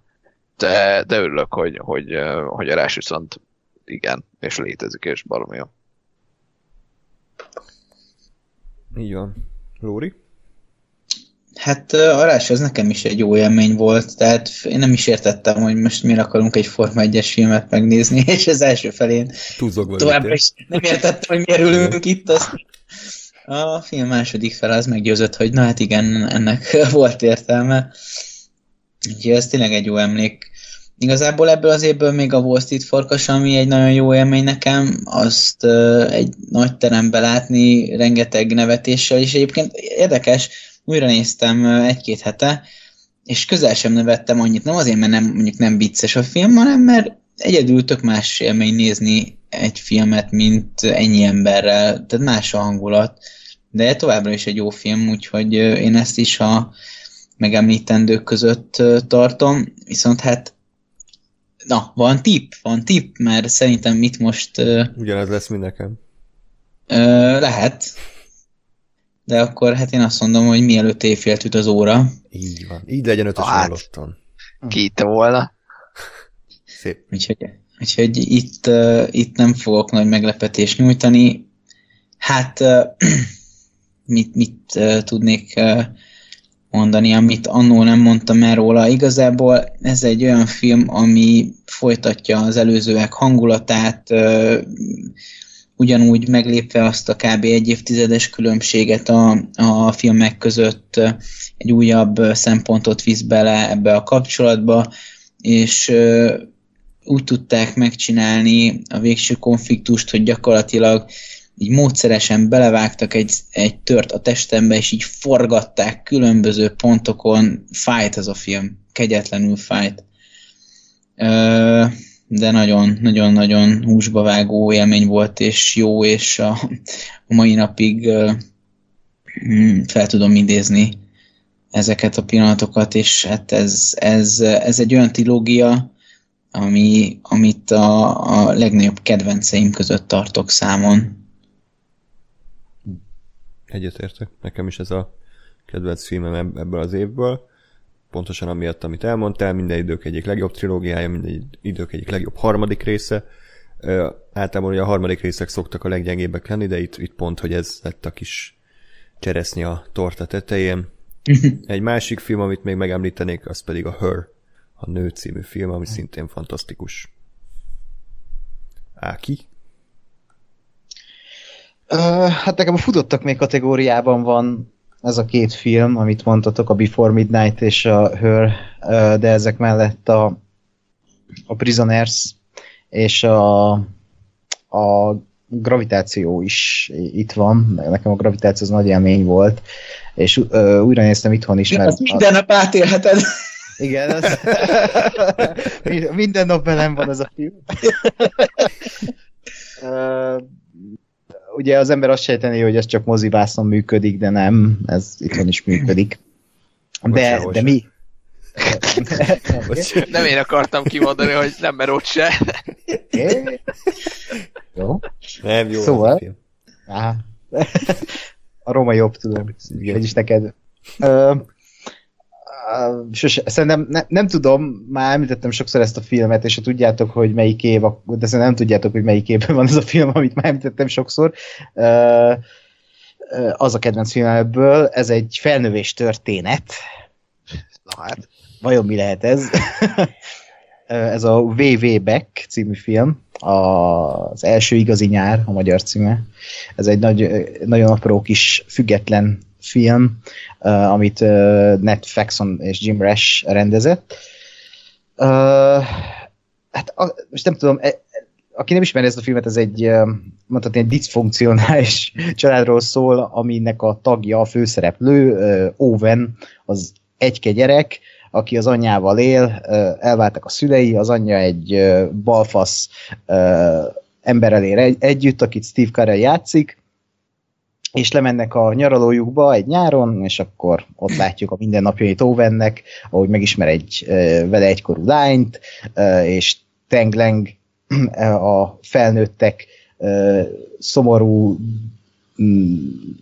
de, de örülök, hogy, hogy, hogy a rás viszont igen, és létezik, és baromi jó. Így van. Lóri? Hát a rás az nekem is egy jó élmény volt, tehát én nem is értettem, hogy most miért akarunk egy Forma 1-es filmet megnézni, *laughs* és az első felén továbbra is nem értettem, hogy miért ülünk itt, azt a film második fel az meggyőzött, hogy na hát igen, ennek *laughs* volt értelme. Úgyhogy ez tényleg egy jó emlék. Igazából ebből az évből még a Wall Street Farkas, ami egy nagyon jó élmény nekem, azt uh, egy nagy terembe látni, rengeteg nevetéssel, és egyébként érdekes, újra néztem egy-két hete, és közel sem nevettem annyit, nem azért, mert nem, mondjuk nem vicces a film, hanem mert egyedül tök más élmény nézni egy filmet, mint ennyi emberrel, tehát más a hangulat, de továbbra is egy jó film, úgyhogy én ezt is a megemlítendők között tartom, viszont hát na, van tip, van tip, mert szerintem mit most... Ugyanez lesz, mint nekem. Lehet, de akkor hát én azt mondom, hogy mielőtt éjfélt üt az óra. Így van. Így legyen ötös ah, hallottan. Ki volna. Szép. Úgyhogy, úgyhogy itt, uh, itt nem fogok nagy meglepetést nyújtani. Hát uh, *clears throat* mit, mit uh, tudnék uh, mondani, amit annó nem mondtam el róla. Igazából ez egy olyan film, ami folytatja az előzőek hangulatát, ugyanúgy meglépve azt a kb. egy évtizedes különbséget a, a filmek között egy újabb szempontot visz bele ebbe a kapcsolatba, és úgy tudták megcsinálni a végső konfliktust, hogy gyakorlatilag így módszeresen belevágtak egy, egy tört a testembe, és így forgatták különböző pontokon. Fájt ez a film, kegyetlenül fájt de nagyon-nagyon-nagyon húsba vágó élmény volt, és jó, és a, a mai napig mm, fel tudom idézni ezeket a pillanatokat, és hát ez, ez, ez egy olyan trilógia, ami, amit a, a legnagyobb kedvenceim között tartok számon. Egyetértek. Nekem is ez a kedvenc filmem ebből az évből pontosan amiatt, amit elmondtál, minden idők egyik legjobb trilógiája, minden idők egyik legjobb harmadik része. Ö, általában ugye a harmadik részek szoktak a leggyengébbek lenni, de itt, itt pont, hogy ez lett a kis cseresznye a torta tetején. *laughs* Egy másik film, amit még megemlítenék, az pedig a Her, a Nő című film, ami szintén fantasztikus. Áki? Uh, hát nekem a futottak még kategóriában van ez a két film, amit mondtatok, a Before Midnight és a Her, de ezek mellett a, a Prisoners és a, a gravitáció is itt van, nekem a gravitáció az nagy élmény volt, és uh, újra néztem itthon is. Mert minden nap átélheted. Igen, az, *laughs* minden nap velem van ez a film. *laughs* uh, ugye az ember azt sejteni, hogy ez csak mozivászon működik, de nem, ez itthon is működik. De, de mi? nem én akartam kimondani, hogy nem, mert ott se. Jó. Nem, jó. Szóval, a, a Roma jobb, tudom. Vagyis neked. Ö, sose, szerintem ne, nem tudom, már említettem sokszor ezt a filmet, és ha tudjátok, hogy melyik év, de szerintem nem tudjátok, hogy melyik évben van ez a film, amit már említettem sokszor. Az a kedvenc film ebből, ez egy felnövés történet. Na hát. Vajon mi lehet ez? ez a VV Beck című film, az első igazi nyár, a magyar címe. Ez egy nagy, nagyon apró kis független film, uh, amit uh, Ned és Jim Rash rendezett. Uh, hát a, most nem tudom, e, aki nem ismeri ezt a filmet, ez egy, mondhatni, egy diszfunkcionális *laughs* családról szól, aminek a tagja, a főszereplő, Owen, az egyke gyerek, aki az anyjával él, elváltak a szülei, az anyja egy balfasz emberrel él együtt, akit Steve Carell játszik, és lemennek a nyaralójukba egy nyáron, és akkor ott látjuk a mindennapjait Owennek, ahogy megismer egy vele egykorú lányt, és Tengleng a felnőttek szomorú mm,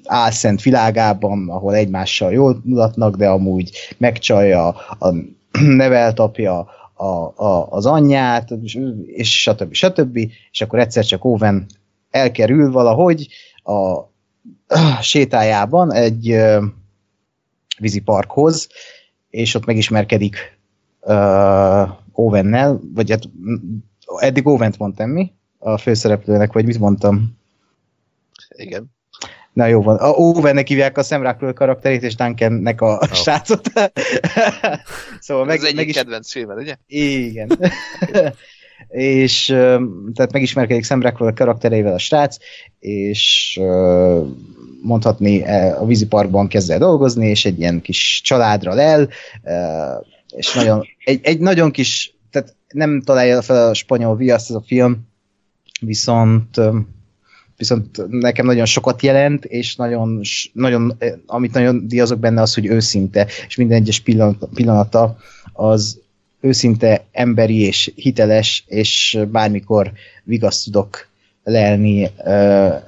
álszent világában, ahol egymással jól mutatnak, de amúgy megcsalja a nevelt apja a, a, az anyját, és stb. stb. És akkor egyszer csak Owen elkerül valahogy a sétájában egy uh, víziparkhoz, és ott megismerkedik uh, Owennel, vagy hát eddig Owent mondtam mi? A főszereplőnek, vagy mit mondtam? Igen. Na jó van. A Owennek hívják a Sam karakterét, és Duncannek a oh. srácot. *laughs* szóval meg, Ez egyik meg is... kedvenc filmed, ugye? Igen. *laughs* *laughs* és tehát megismerkedik Sam Rockwell karakterével a srác, és mondhatni e, a víziparkban kezd el dolgozni, és egy ilyen kis családra lel, és nagyon, egy, egy nagyon kis, tehát nem találja fel a spanyol viaszt ez a film, viszont viszont nekem nagyon sokat jelent, és nagyon, nagyon amit nagyon díjazok benne az, hogy őszinte, és minden egyes pillanata az őszinte, emberi és hiteles, és bármikor vigaszt tudok lelni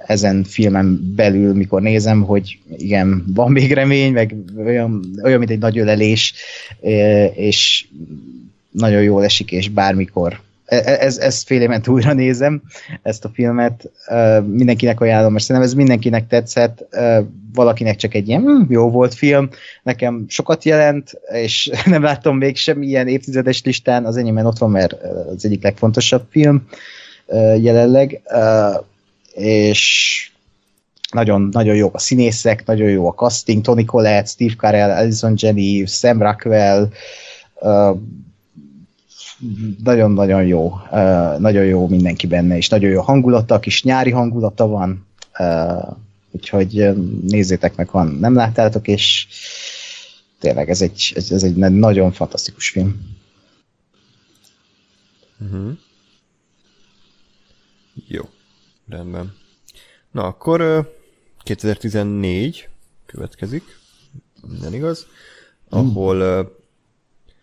ezen filmen belül, mikor nézem, hogy igen, van még remény, meg olyan, olyan mint egy nagy ölelés, és nagyon jól esik, és bármikor ez, ez fél évet újra nézem, ezt a filmet, mindenkinek ajánlom, mert szerintem ez mindenkinek tetszett, valakinek csak egy ilyen hm, jó volt film, nekem sokat jelent, és *laughs* nem láttam még semmilyen évtizedes listán, az enyémben ott van, mert az egyik legfontosabb film jelenleg, és nagyon, nagyon jó a színészek, nagyon jó a casting, Tony Collette, Steve Carell, Alison Jenny, Sam Rockwell, nagyon-nagyon jó, nagyon jó mindenki benne, és nagyon jó hangulata, kis nyári hangulata van, úgyhogy nézzétek meg, van nem láttátok, és tényleg ez egy, ez egy nagyon fantasztikus film. Uh-huh. Jó, rendben. Na, akkor 2014 következik, minden igaz, ahol,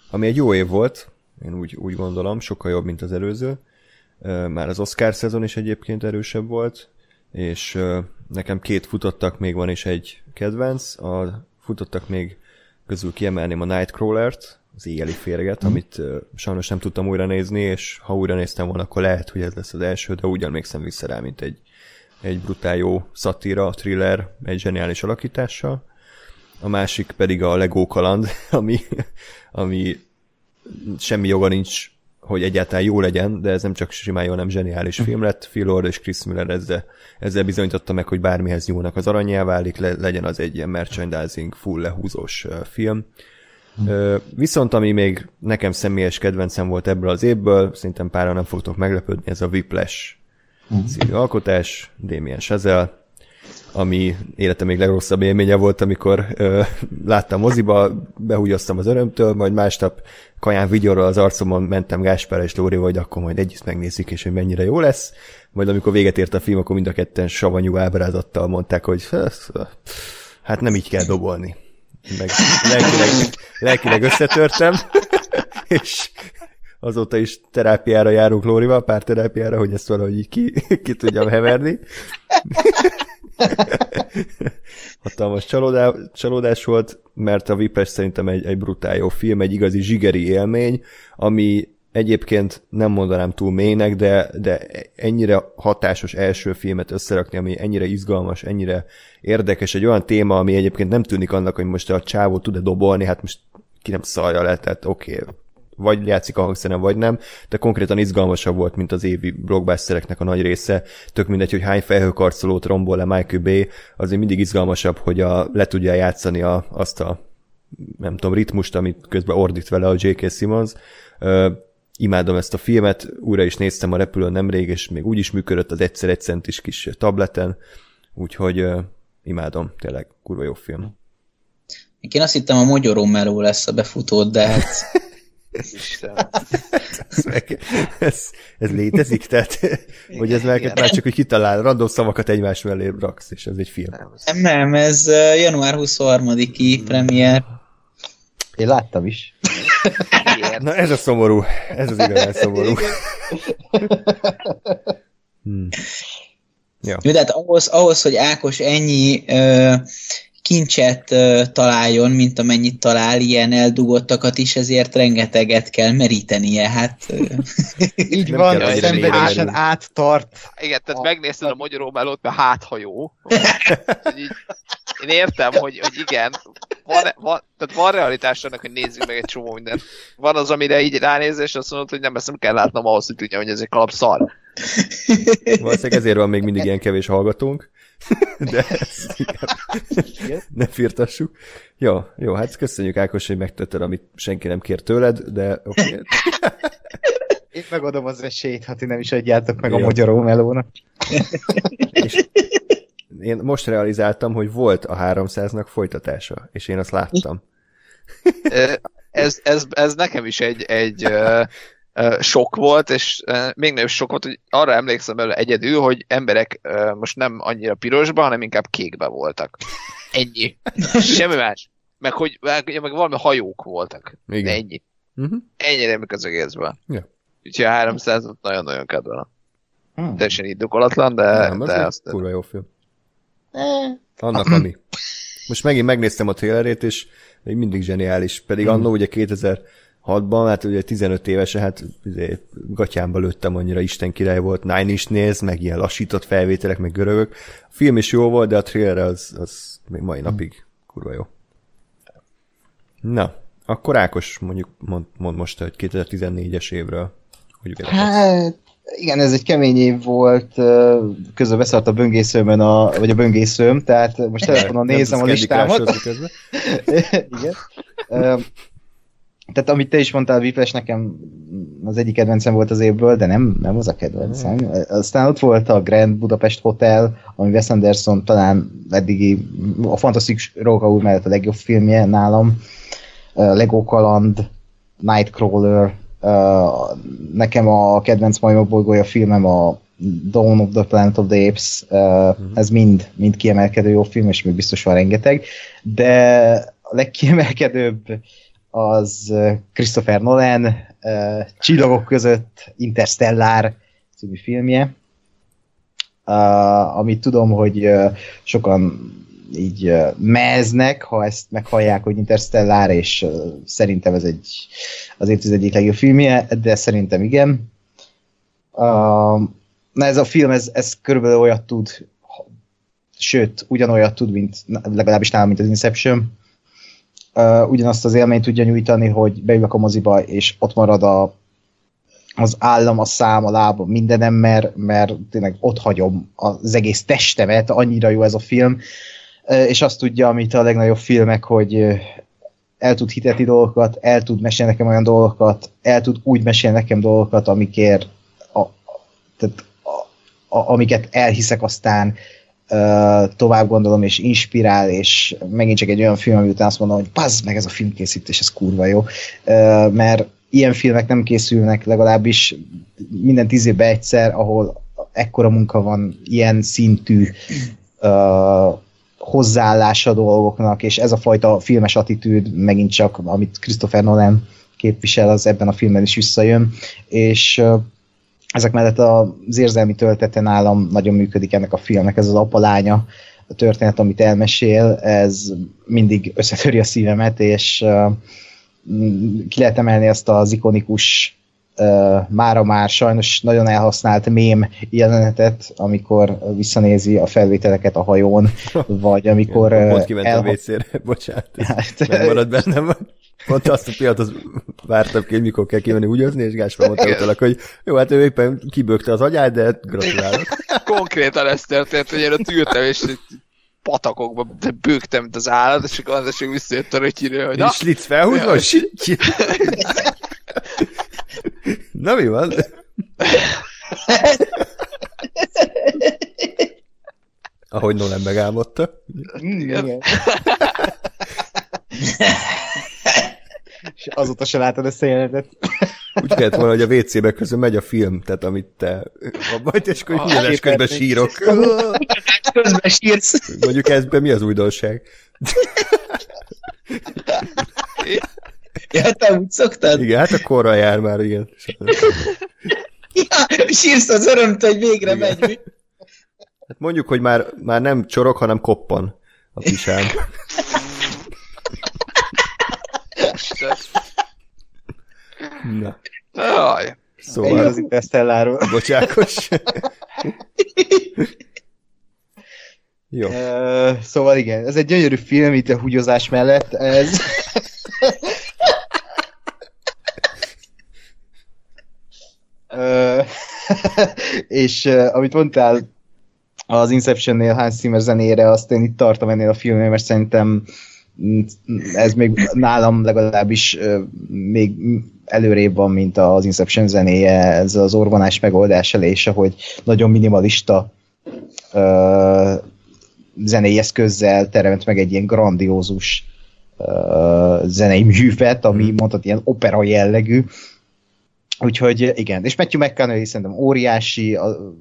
ami egy jó év volt, én úgy, úgy gondolom, sokkal jobb, mint az előző. Már az Oscar szezon is egyébként erősebb volt, és nekem két futottak még van, és egy kedvenc. A futottak még közül kiemelném a Nightcrawler-t, az éjjeli férget, mm. amit sajnos nem tudtam újra nézni, és ha újra néztem volna, akkor lehet, hogy ez lesz az első, de úgy emlékszem vissza rá, mint egy, egy brutál jó szatíra, thriller, egy zseniális alakítással. A másik pedig a Lego kaland, *laughs* ami, ami semmi joga nincs, hogy egyáltalán jó legyen, de ez nem csak simán jó, nem zseniális film lett. Phil Lord és Chris Miller ezzel, ezzel bizonyította meg, hogy bármihez nyúlnak az aranyjá válik, le, legyen az egy ilyen merchandising, full lehúzós film. Viszont ami még nekem személyes kedvencem volt ebből az évből, szerintem páran nem fogtok meglepődni, ez a Whiplash című alkotás, Damien Chazelle, ami életem még legrosszabb élménye volt, amikor ö, láttam moziba, behúgyoztam az örömtől, majd másnap kaján vigyorral az arcomon mentem Gáspár és Lóri, hogy akkor majd együtt megnézzük, és hogy mennyire jó lesz. Majd amikor véget ért a film, akkor mind a ketten savanyú ábrázattal mondták, hogy hát nem így kell dobolni. Meg lelkileg, lelkileg összetörtem, *laughs* és azóta is terápiára járunk Lórival, pár terápiára, hogy ezt valahogy ki, ki tudjam heverni. *laughs* *laughs* Hatalmas csalódás, csalódás volt, mert a Vipes szerintem egy, egy brutál jó film, egy igazi zsigeri élmény, ami egyébként nem mondanám túl mélynek, de, de ennyire hatásos első filmet összerakni, ami ennyire izgalmas, ennyire érdekes, egy olyan téma, ami egyébként nem tűnik annak, hogy most a csávó tud-e dobolni, hát most ki nem szarja le, tehát oké, okay, vagy játszik a hangszeren, vagy nem, de konkrétan izgalmasabb volt, mint az évi blockbustereknek a nagy része. Tök mindegy, hogy hány felhőkarcolót rombol le Michael Bay, azért mindig izgalmasabb, hogy a, le tudja játszani a, azt a nem tudom, ritmust, amit közben ordít vele a J.K. Simmons. Ö, imádom ezt a filmet, újra is néztem a repülőn nemrég, és még úgy is működött az egyszer egy centis kis tableten, úgyhogy ö, imádom, tényleg kurva jó film. Én azt hittem a Mogyoró lesz a befutó, de hát *laughs* Isten. ez, meg, ez, ez létezik? Tehát, igen, hogy ez meg, már csak, hogy kitalál, random szavakat egymás mellé raksz, és ez egy film. Nem, nem ez január 23-i premier. Én láttam is. Na ez a szomorú. Ez az igazán szomorú. Hmm. Ja. Jó, de hát ahhoz, ahhoz, hogy Ákos ennyi ö, kincset találjon, mint amennyit talál, ilyen eldugottakat is, ezért rengeteget kell merítenie. Hát, *laughs* Így van, szenvedésen mélyre áttart. Igen, tehát A- megnézted a magyaró melót, mert hát ha jó. *laughs* Így, én értem, hogy, hogy igen, van, van, tehát van realitás annak, hogy nézzük meg egy csomó mindent. Van az, amire így ránéz, és azt mondod, hogy nem, ezt nem kell látnom ahhoz, hogy tudja, hogy ez egy kalap szar. *laughs* Valószínűleg ezért van még mindig ilyen kevés hallgatónk. *laughs* De ezt inkább ne firtassuk. Jó, jó, hát köszönjük Ákos, hogy megtetted, amit senki nem kér tőled, de oké. Okay. Én megadom az esélyt, ha ti nem is adjátok meg Jó. a magyaró melónak. És én most realizáltam, hogy volt a 300-nak folytatása, és én azt láttam. Ez, ez, ez nekem is egy, egy sok volt, és még nagyobb sok volt, hogy arra emlékszem belőle egyedül, hogy emberek most nem annyira pirosba, hanem inkább kékbe voltak. Ennyi. *laughs* Semmi más. Meg hogy meg, meg valami hajók voltak. Igen. De ennyi. Uh-huh. Ennyi remek az egészben. Ja. Úgyhogy a 300 nagyon-nagyon kedvelem. Hmm. Teljesen indokolatlan, de, Nem, de egy azt... kurva jó film. Annak, ami. Most megint megnéztem a trailerét, és még mindig zseniális. Pedig annó ugye 2006-ban, hát ugye 15 évesen, hát ugye, gatyámba lőttem annyira Isten király volt, Nine is néz, meg ilyen lassított felvételek, meg görögök. A film is jó volt, de a trailer az, az még mai napig kurva jó. Na, akkor Ákos mondjuk mond, mond most, hogy 2014-es évről. Hogy? Hát, igen, ez egy kemény év volt, közben beszart a böngészőmön, a, vagy a böngészőm, tehát most telefonon nézem a listámat. *laughs* Igen. Tehát amit te is mondtál, Whiplash nekem az egyik kedvencem volt az évből, de nem, nem az a kedvencem. Aztán ott volt a Grand Budapest Hotel, ami Wes Anderson talán eddigi, a Fantasztikus Róka úr mellett a legjobb filmje nálam. Uh, Lego Kaland, Nightcrawler, uh, nekem a kedvenc majmok bolygója filmem a Dawn of the Planet of the Apes, uh, uh-huh. ez mind, mind kiemelkedő jó film, és még biztos van rengeteg, de a legkiemelkedőbb az Christopher Nolan Csillagok között Interstellar című filmje, amit tudom, hogy sokan így meznek, ha ezt meghallják, hogy Interstellar, és szerintem ez egy az évtized egyik legjobb filmje, de szerintem igen. Na ez a film, ez, ez körülbelül olyat tud, sőt, ugyanolyat tud, mint legalábbis nálam, mint az Inception. Uh, ugyanazt az élményt tudja nyújtani, hogy beülök a moziba, és ott marad a, az állam, a szám, a lába, mindenem, mert, mert tényleg ott hagyom az egész testemet, annyira jó ez a film, és azt tudja, amit a legnagyobb filmek, hogy el tud hitetni dolgokat, el tud mesélni nekem olyan dolgokat, el tud úgy mesélni nekem dolgokat, amikért a, tehát a, a, amiket elhiszek aztán tovább gondolom, és inspirál, és megint csak egy olyan film, ami után azt mondom, hogy pazd meg ez a filmkészítés, ez kurva jó. Mert ilyen filmek nem készülnek legalábbis minden tíz évben egyszer, ahol ekkora munka van, ilyen szintű hozzáállása dolgoknak, és ez a fajta filmes attitűd megint csak, amit Christopher Nolan képvisel, az ebben a filmben is visszajön, és ezek mellett az érzelmi töltete nálam nagyon működik ennek a filmnek, ez az apalánya, a történet, amit elmesél, ez mindig összetöri a szívemet, és ki lehet emelni azt az ikonikus mára már sajnos nagyon elhasznált mém jelenetet, amikor visszanézi a felvételeket a hajón, *laughs* vagy amikor Igen, pont kiment elha- a WC-re, *laughs* bocsánat, Hát, nem marad bennem. Pont azt a pillanatot vártam ki, hogy mikor kell kimenni húgyozni, és Gáspár mondta utalak, hogy jó, hát ő éppen kibökte az agyát, de gratulálok. *laughs* Konkrétan ez történt, hogy én ott ültem, és patakokba de bőgtem, mint az állat, és akkor az esik visszajött a rötyire, hogy na, És Litz felhúzva, Ja. Na mi van? Ahogy Nolan megálmodta. Igen. És azóta se látod ezt a jelenetet. Úgy kellett volna, hogy a WC-be közben megy a film, tehát amit te abban, és akkor Ah, húzás közben sírok. közben sírsz. Mondjuk ezben mi az újdonság? Ja, te úgy szoktad? Igen, hát a korra jár már, igen. Ja, sírsz az örömtől, hogy végre Igen. megy. Hát mondjuk, hogy már, már nem csorog, hanem koppan a pisám. Na. Jaj. Szóval... az Interstelláról. Bocsákos. Jó. Uh, szóval igen, ez egy gyönyörű film itt a húgyozás mellett. Ez... uh, *laughs* és uh, amit mondtál az Inception-nél Hans Zimmer zenére, azt én itt tartom ennél a filmnél, mert szerintem ez még nálam legalábbis uh, még előrébb van, mint az Inception zenéje, ez az orvonás megoldás és ahogy nagyon minimalista uh, zenei eszközzel teremt meg egy ilyen grandiózus uh, zenei művet, ami mondhat ilyen opera jellegű. Úgyhogy igen, és Matthew McConaughey szerintem óriási, a,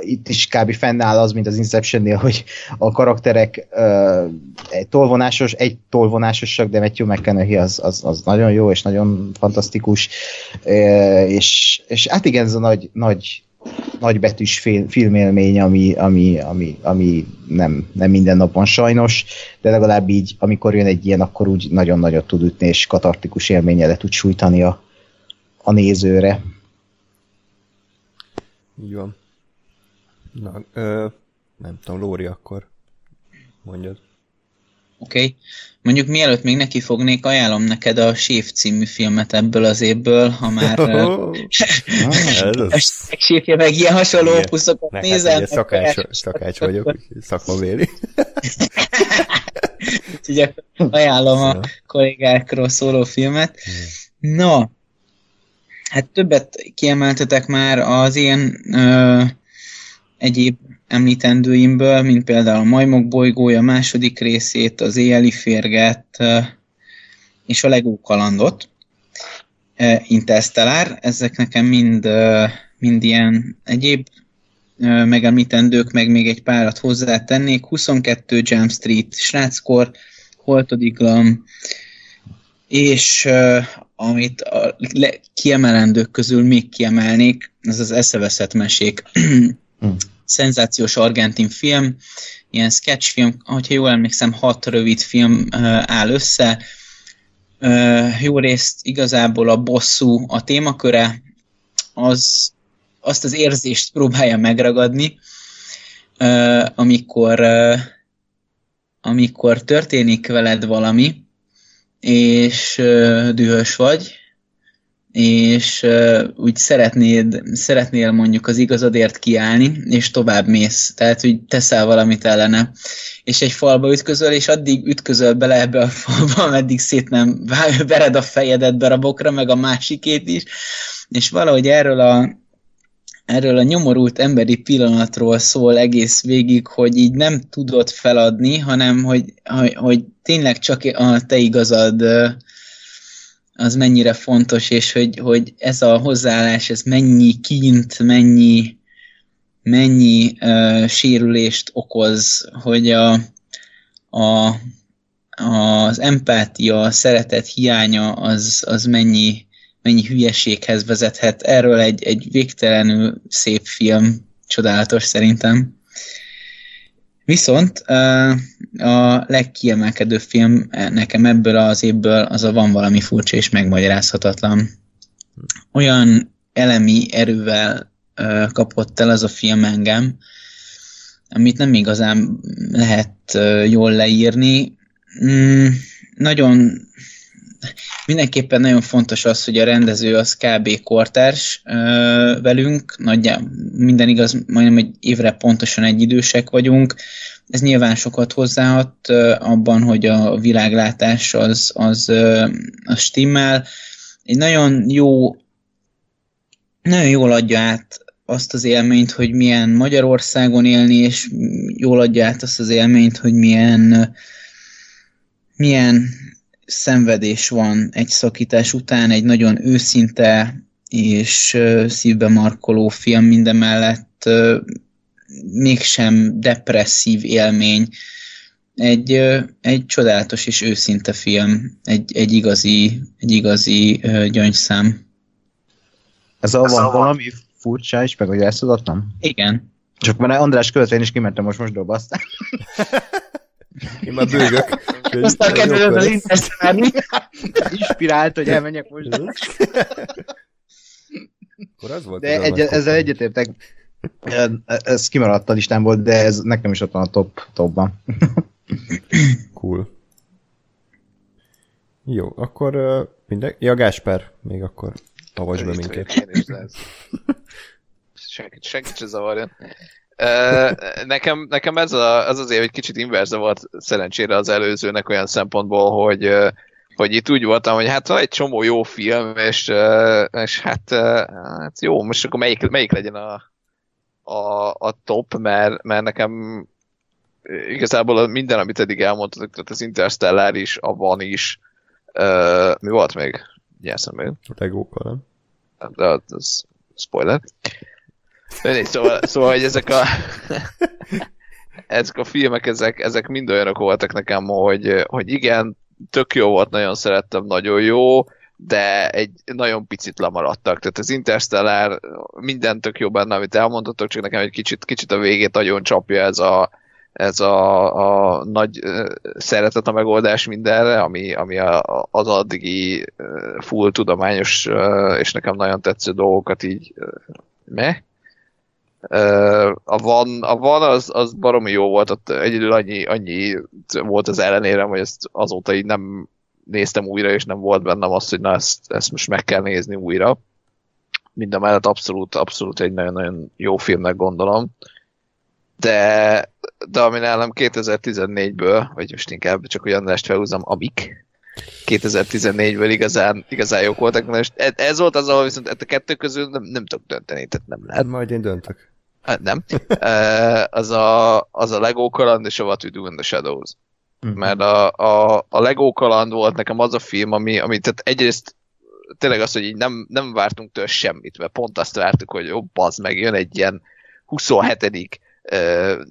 itt is kb. fennáll az, mint az Inception-nél, hogy a karakterek uh, egy tolvonásos, egy tolvonásosak, de Matthew McConaughey az, az, az nagyon jó, és nagyon fantasztikus, uh, és, és hát igen, ez a nagy, nagy nagybetűs film, filmélmény, ami, ami, ami, ami nem, nem minden nap van sajnos, de legalább így, amikor jön egy ilyen, akkor úgy nagyon nagyot tud ütni, és katartikus élménye le tud sújtani a, a nézőre. Jó. Na, ö, nem tudom, Lóri akkor mondjad. Oké. Okay. Mondjuk mielőtt még neki fognék, ajánlom neked a Séf című filmet ebből az évből, ha már *laughs* oh, *laughs* séfje meg ilyen hasonló igen. opuszokat nézel. Hát, szakács, szakács vagyok, *laughs* szakmabéli. Úgyhogy ajánlom a kollégákról szóló filmet. No, hát többet kiemeltetek már az ilyen ö, egyéb említendőimből, mint például a Majmok bolygója második részét, az éjjeli férget és a Lego kalandot. Interstellar, ezek nekem mind, mind ilyen egyéb megemlítendők, meg még egy párat hozzátennék. 22 Jam Street, Sráckor, Holtodiglam, és amit a kiemelendők közül még kiemelnék, ez az eszeveszett mesék. Hmm szenzációs argentin film, ilyen sketchfilm, hogyha jól emlékszem, hat rövid film áll össze. Jó részt igazából a bosszú a témaköre, az, azt az érzést próbálja megragadni, amikor, amikor történik veled valami, és dühös vagy, és úgy szeretnéd, szeretnél mondjuk az igazadért kiállni, és tovább mész. Tehát, hogy teszel valamit ellene. És egy falba ütközöl, és addig ütközöl bele ebbe a falba, ameddig szét nem vered a fejedet darabokra, meg a másikét is. És valahogy erről a, erről a nyomorult emberi pillanatról szól egész végig, hogy így nem tudod feladni, hanem hogy, hogy, hogy tényleg csak a te igazad az mennyire fontos, és hogy, hogy ez a hozzáállás, ez mennyi kint, mennyi, mennyi uh, sérülést okoz, hogy a, a, az empátia, a szeretet hiánya az, az mennyi, mennyi hülyeséghez vezethet. Erről egy, egy végtelenül szép film, csodálatos szerintem. Viszont a legkiemelkedő film nekem ebből az évből az a van valami furcsa és megmagyarázhatatlan. Olyan elemi erővel kapott el az a film engem, amit nem igazán lehet jól leírni. Mm, nagyon mindenképpen nagyon fontos az, hogy a rendező az kb. kortárs ö, velünk, nagyjából minden igaz, majdnem egy évre pontosan egy idősek vagyunk. Ez nyilván sokat hozzáhat ö, abban, hogy a világlátás az, az, ö, az stimmel. Egy nagyon jó, nagyon jól adja át azt az élményt, hogy milyen Magyarországon élni, és jól adja át azt az élményt, hogy milyen milyen szenvedés van egy szakítás után, egy nagyon őszinte és szívbe markoló film mindemellett mégsem depresszív élmény. Egy, egy csodálatos és őszinte film, egy, egy igazi, egy igazi gyöngyszám. Ez a van valami furcsa és megmagyarázodatlan? Igen. Csak már András követően is kimentem most mosdóba, aztán... *laughs* Én már bőgök. Aztán kezdődött az interstellárni. Inspirált, hogy elmenjek most. Akkor az volt De egy, ezzel egyetértek. Ez kimaradt a listámból, de ez nekem is ott van a top, topban. Cool. Jó, akkor uh, minden... Ja, Gásper, még akkor avasd be minket. Senkit, senkit se zavarjon. Nekem, nekem ez, a, ez azért egy kicsit inverze volt szerencsére az előzőnek olyan szempontból, hogy, hogy itt úgy voltam, hogy hát van egy csomó jó film, és, és hát, hát jó, most akkor melyik, melyik legyen a, a, a top, mert, mert nekem igazából minden, amit eddig elmondtatok, tehát az Interstellar is, a Van is, mi volt még? Gyerszem még Legókkal, nem? de az- spoiler. Mindegy, Szóval, szóval, hogy ezek a ezek a filmek, ezek, ezek mind olyanok voltak nekem, hogy, hogy igen, tök jó volt, nagyon szerettem, nagyon jó, de egy nagyon picit lemaradtak. Tehát az Interstellar minden tök jó benne, amit elmondhatok, csak nekem egy kicsit, kicsit a végét nagyon csapja ez a, ez a, a nagy szeretet a megoldás mindenre, ami, ami a, az addigi full tudományos és nekem nagyon tetsző dolgokat így me. A van, a van az, az baromi jó volt, ott egyedül annyi, annyi volt az ellenére, hogy ezt azóta így nem néztem újra, és nem volt bennem az, hogy na ezt, ezt most meg kell nézni újra. Minden mellett abszolút, abszolút egy nagyon-nagyon jó filmnek gondolom. De, de ami nálam 2014-ből, vagy most inkább csak olyan Andrást felhúzom, amik 2014-ből igazán, igazán jók voltak. És ez, volt az, ahol viszont a kettő közül nem, nem tudok dönteni, tehát nem lehet. Majd én döntök. Hát nem. Az, a, az a Lego kaland és a What We Do in the Shadows. Mert a, a, a Lego kaland volt nekem az a film, ami, ami tehát egyrészt tényleg az, hogy így nem, nem vártunk tőle semmit, mert pont azt vártuk, hogy jó, bazd meg, jön egy ilyen 27. Uh,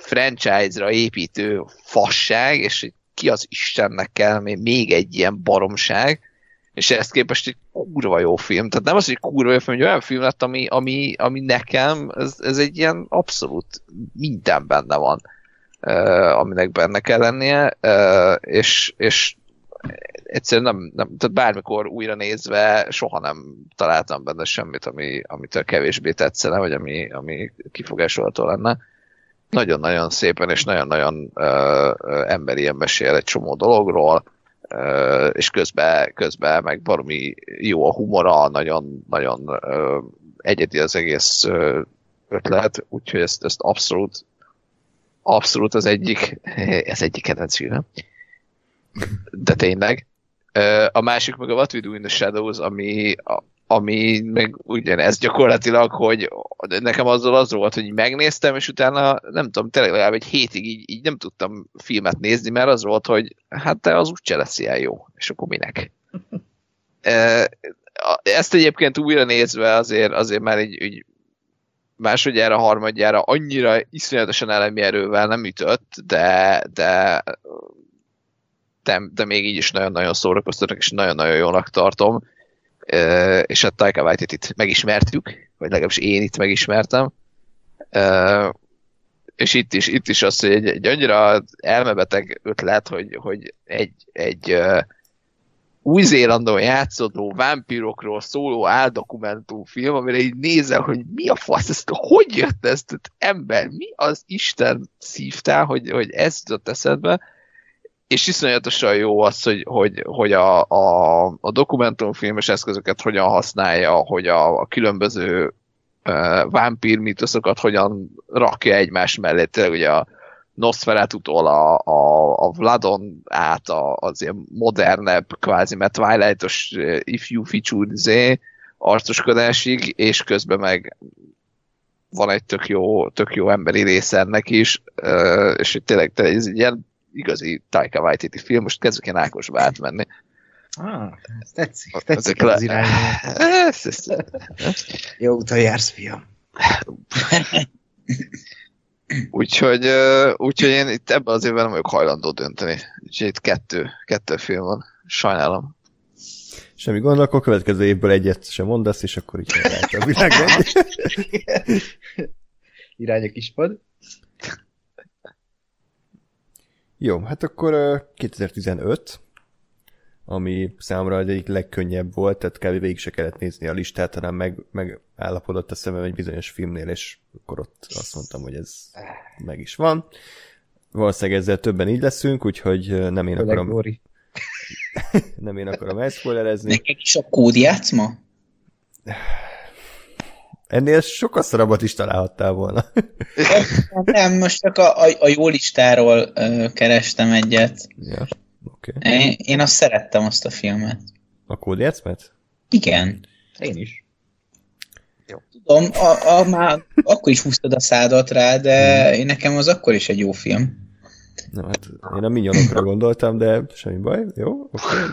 franchise-ra építő fasság, és ki az Istennek kell még egy ilyen baromság, és ezt képest egy kurva jó film. Tehát nem az, hogy kurva jó film, hogy olyan film lett, ami, ami, ami nekem, ez, ez egy ilyen abszolút minden benne van, uh, aminek benne kell lennie, uh, és, és egyszerűen nem, nem, tehát bármikor újra nézve soha nem találtam benne semmit, ami, amitől kevésbé tetszene, vagy ami, ami kifogásolható lenne. Nagyon-nagyon szépen és nagyon-nagyon uh, emberien mesél egy csomó dologról, és közben, közben meg baromi jó a humora, nagyon, nagyon egyedi az egész ötlet, úgyhogy ezt, ezt abszolút abszolút az egyik, *laughs* ez egyik kedvenc filmem. De tényleg. A másik meg a What We Do in the Shadows, ami, ami meg ugyanez gyakorlatilag, hogy nekem azzal az volt, hogy így megnéztem, és utána nem tudom, tényleg legalább egy hétig így, így nem tudtam filmet nézni, mert az volt, hogy hát te az úgyse lesz ilyen jó, és akkor minek? *laughs* Ezt egyébként újra nézve azért, azért már egy, egy másodjára, harmadjára annyira iszonyatosan elemi erővel nem ütött, de, de, de, de még így is nagyon-nagyon szórakoztatok, és nagyon-nagyon jónak tartom. És a Taika Waititi-t megismertük, vagy legalábbis én itt megismertem. És itt is, itt is az, hogy egy, egy annyira elmebeteg ötlet, hogy, hogy egy, egy új-Zélandon játszódó vámpírokról szóló áldokumentumfilm, amire így nézel, hogy mi a fasz, ezt hogy jött ez, tehát ember, mi az Isten szívtál, hogy, hogy ez jutott eszedbe, és iszonyatosan jó az, hogy, hogy, hogy a, a, a dokumentumfilmes eszközöket hogyan használja, hogy a, a különböző uh, vámpír mitoszokat hogyan rakja egymás mellé, tényleg ugye a Nosferatu-tól a, a, a Vladon át a, az ilyen modernebb, kvázi mert Twilight-os ifjú ficsú zé, arcoskodásig, és közben meg van egy tök jó, tök jó emberi része ennek is, és tényleg, tényleg ez egy ilyen igazi Taika Waititi film, most kezdek én Ákosba átmenni. Ah, ez tetszik, tetszik le- az irány. Ezt- Jó úton jársz, fiam. Úgyhogy, úgyhogy én itt ebben az évben nem vagyok hajlandó dönteni. Úgyhogy itt kettő, kettő film van. Sajnálom. Semmi gond, akkor a következő évből egyet sem mondasz, és akkor így a világban. *laughs* irány a kispad. Jó, hát akkor ö, 2015, ami számomra az egyik legkönnyebb volt, tehát kb. végig se kellett nézni a listát, hanem meg, megállapodott a szemem egy bizonyos filmnél, és akkor ott azt mondtam, hogy ez meg is van. Valószínűleg ezzel többen így leszünk, úgyhogy *laughs* nem én akarom, nem én akarom elszpoilerezni. Neked is a kódjátszma? *sighs* Ennél sokkal szarabbat is találhattál volna. *laughs* Nem, most csak a, a, a jó listáról ö, kerestem egyet. ja, oké. Okay. Én, én azt szerettem azt a filmet. A kódjátszmet? Igen. Én is. Tudom, a, a, már akkor is húztad a szádat rá, de én nekem az akkor is egy jó film. Na hát én a minyonokra gondoltam, de semmi baj, jó, oké. Okay.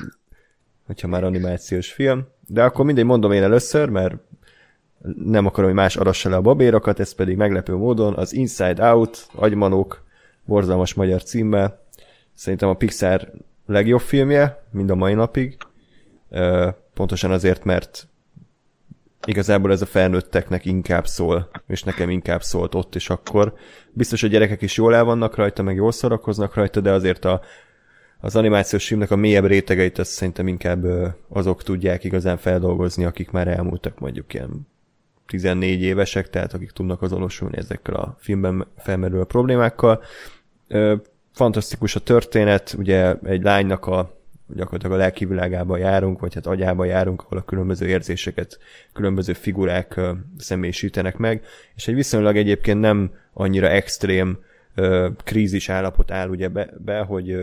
Hogyha már animációs film. De akkor mindegy, mondom én először, mert nem akarom, hogy más arassa le a babérokat, ez pedig meglepő módon az Inside Out, Agymanók, borzalmas magyar címmel. Szerintem a Pixar legjobb filmje, mind a mai napig. Pontosan azért, mert igazából ez a felnőtteknek inkább szól, és nekem inkább szólt ott és akkor. Biztos a gyerekek is jól el vannak rajta, meg jól szórakoznak rajta, de azért a, az animációs filmnek a mélyebb rétegeit azt szerintem inkább azok tudják igazán feldolgozni, akik már elmúltak mondjuk ilyen 14 évesek, tehát akik tudnak azonosulni ezekkel a filmben felmerülő problémákkal. Fantasztikus a történet, ugye egy lánynak a gyakorlatilag a lelki világába járunk, vagy hát agyába járunk, ahol a különböző érzéseket különböző figurák személyisítenek meg, és egy viszonylag egyébként nem annyira extrém krízis állapot áll ugye be, be hogy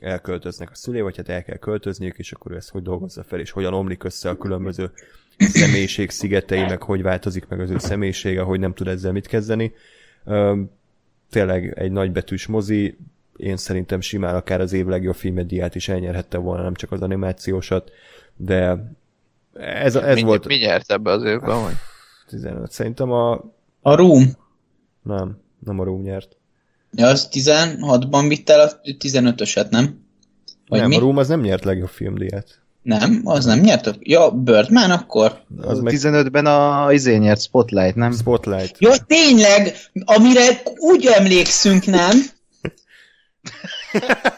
elköltöznek a szülé, vagy hát el kell költözniük, és akkor ezt hogy dolgozza fel, és hogyan omlik össze a különböző személyiség szigetei, meg hogy változik meg az ő személyisége, hogy nem tud ezzel mit kezdeni. Tényleg egy nagybetűs mozi, én szerintem simán akár az év legjobb filmet díját is elnyerhette volna, nem csak az animációsat, de ez, ez mi, volt mi nyert ebbe az évben, vagy? 15. Szerintem a... A Room. Nem, nem a Room nyert. Ja, az 16-ban vitt el a 15-öset, nem? Vagy nem, mi? a Room az nem nyert legjobb filmdíjat. Nem, az nem nyert. Ja, Birdman akkor? Az meg 15-ben a izé nyert Spotlight, nem? Spotlight. Ja, tényleg, amire úgy emlékszünk, nem?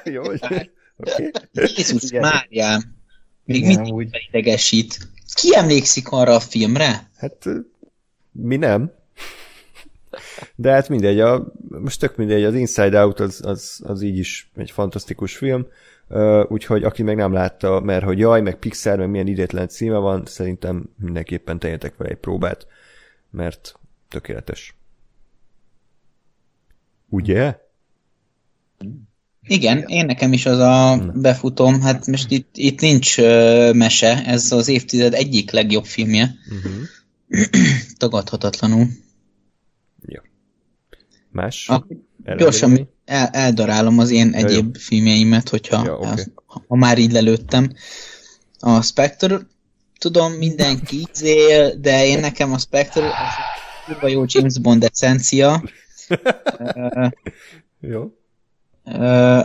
*laughs* Jó. Okay. Jézus Igen. Máriám. Még Igen, mindig úgy. idegesít. Ki emlékszik arra a filmre? Hát mi nem. De hát mindegy, a, most tök mindegy, az Inside Out az, az, az így is egy fantasztikus film, úgyhogy aki meg nem látta, mert hogy jaj, meg Pixar, meg milyen idétlen címe van, szerintem mindenképpen tegyetek vele egy próbát, mert tökéletes. Ugye? Igen, én nekem is az a befutom, hát most itt, itt nincs mese, ez az évtized egyik legjobb filmje, Uh-huh. tagadhatatlanul. Ja. Más? Erre Gyorsan? El, eldarálom az én Ja, egyéb filmjeimet, hogyha Ja, oké. az, ha már így lelőttem. A Spectre, tudom, mindenki izél, de én nekem a Spectre az kurva jó James Bond eszencia. *laughs* Jó.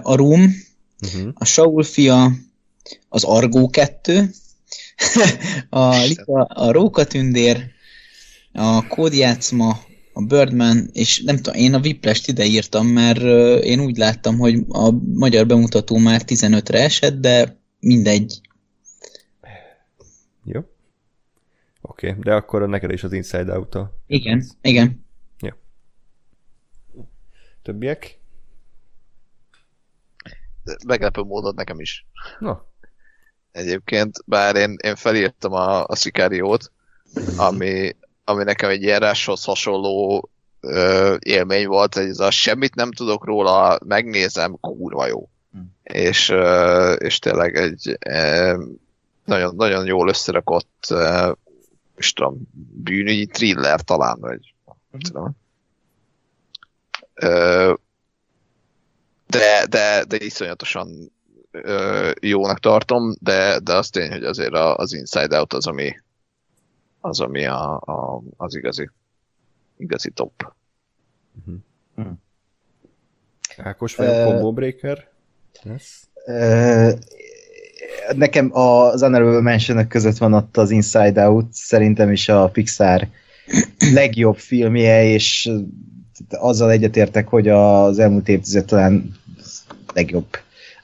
a Room, Uh-huh. a Saul fia, az Argó 2, *laughs* a, Lita, a Rókatündér, a Kódjátszma, a Birdman, és nem tudom, én a Viplest ide írtam, mert én úgy láttam, hogy a magyar bemutató már 15-re esett, de mindegy. Jó. Oké, okay. de akkor neked is az Inside out -a. Igen, igen. Többiek? Meglepő módon nekem is. Na, Egyébként, bár én, én felírtam a, a Szikáriót, ami, ami nekem egy ilyen hasonló ö, élmény volt, hogy ez a semmit nem tudok róla, megnézem, kurva jó. És, ö, és tényleg egy ö, nagyon, nagyon jól összerakott ö, is tudom, bűnügyi thriller talán, vagy nem tudom. Ö, de, de, de iszonyatosan ö, jónak tartom, de, de az tény, hogy azért az Inside Out az, ami, az, ami a, a, az igazi, igazi top. Ákos vagy a Combo Breaker? Lesz? Ö, Nekem az Honorable mention között van ott az Inside Out, szerintem is a Pixar *coughs* legjobb filmje, és azzal egyetértek, hogy az elmúlt évtized talán legjobb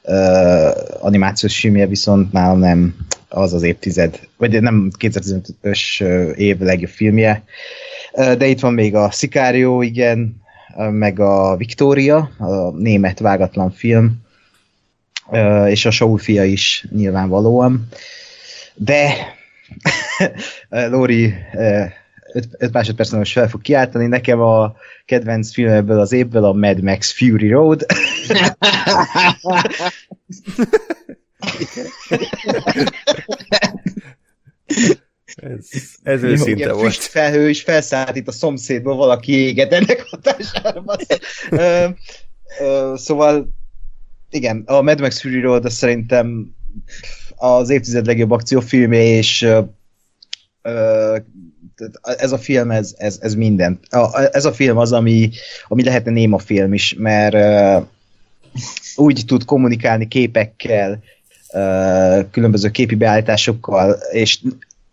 uh, animációs filmje, viszont nálam nem az az évtized, vagy nem 2015-ös év legjobb filmje. De itt van még a Sicario, igen, meg a Victoria, a német vágatlan film, és a Saul fia is nyilvánvalóan. De *laughs* Lóri 5 másodpercen most fel fog kiáltani. Nekem a kedvenc film ebből az évből a Mad Max Fury Road. *laughs* ez, ez őszinte volt. felhő is felszállít itt a szomszédból, valaki éget ennek hatására. ö, ö, szóval igen, a Mad Max Fury Road az szerintem az évtized legjobb akciófilmje, és ö, ö, ez a film, ez, ez, ez minden. Ez a film az, ami, ami lehetne néma film is, mert úgy tud kommunikálni képekkel, különböző képi beállításokkal, és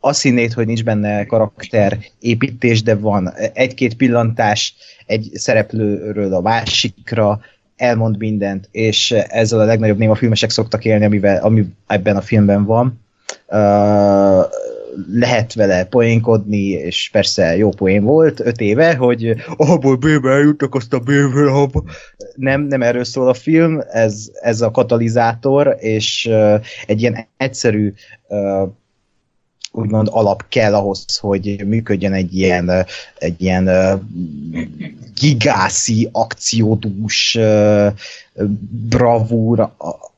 azt hinnéd, hogy nincs benne karakter építés, de van egy-két pillantás egy szereplőről a másikra, elmond mindent, és ezzel a legnagyobb néma filmesek szoktak élni, amivel, ami ebben a filmben van. Lehet vele poénkodni, és persze jó poén volt öt éve, hogy abból B-be eljutottak, azt a B-ből abba. Nem, nem erről szól a film, ez, ez a katalizátor, és uh, egy ilyen egyszerű uh, úgymond alap kell ahhoz, hogy működjön egy ilyen, egy ilyen gigászi, akciódús uh,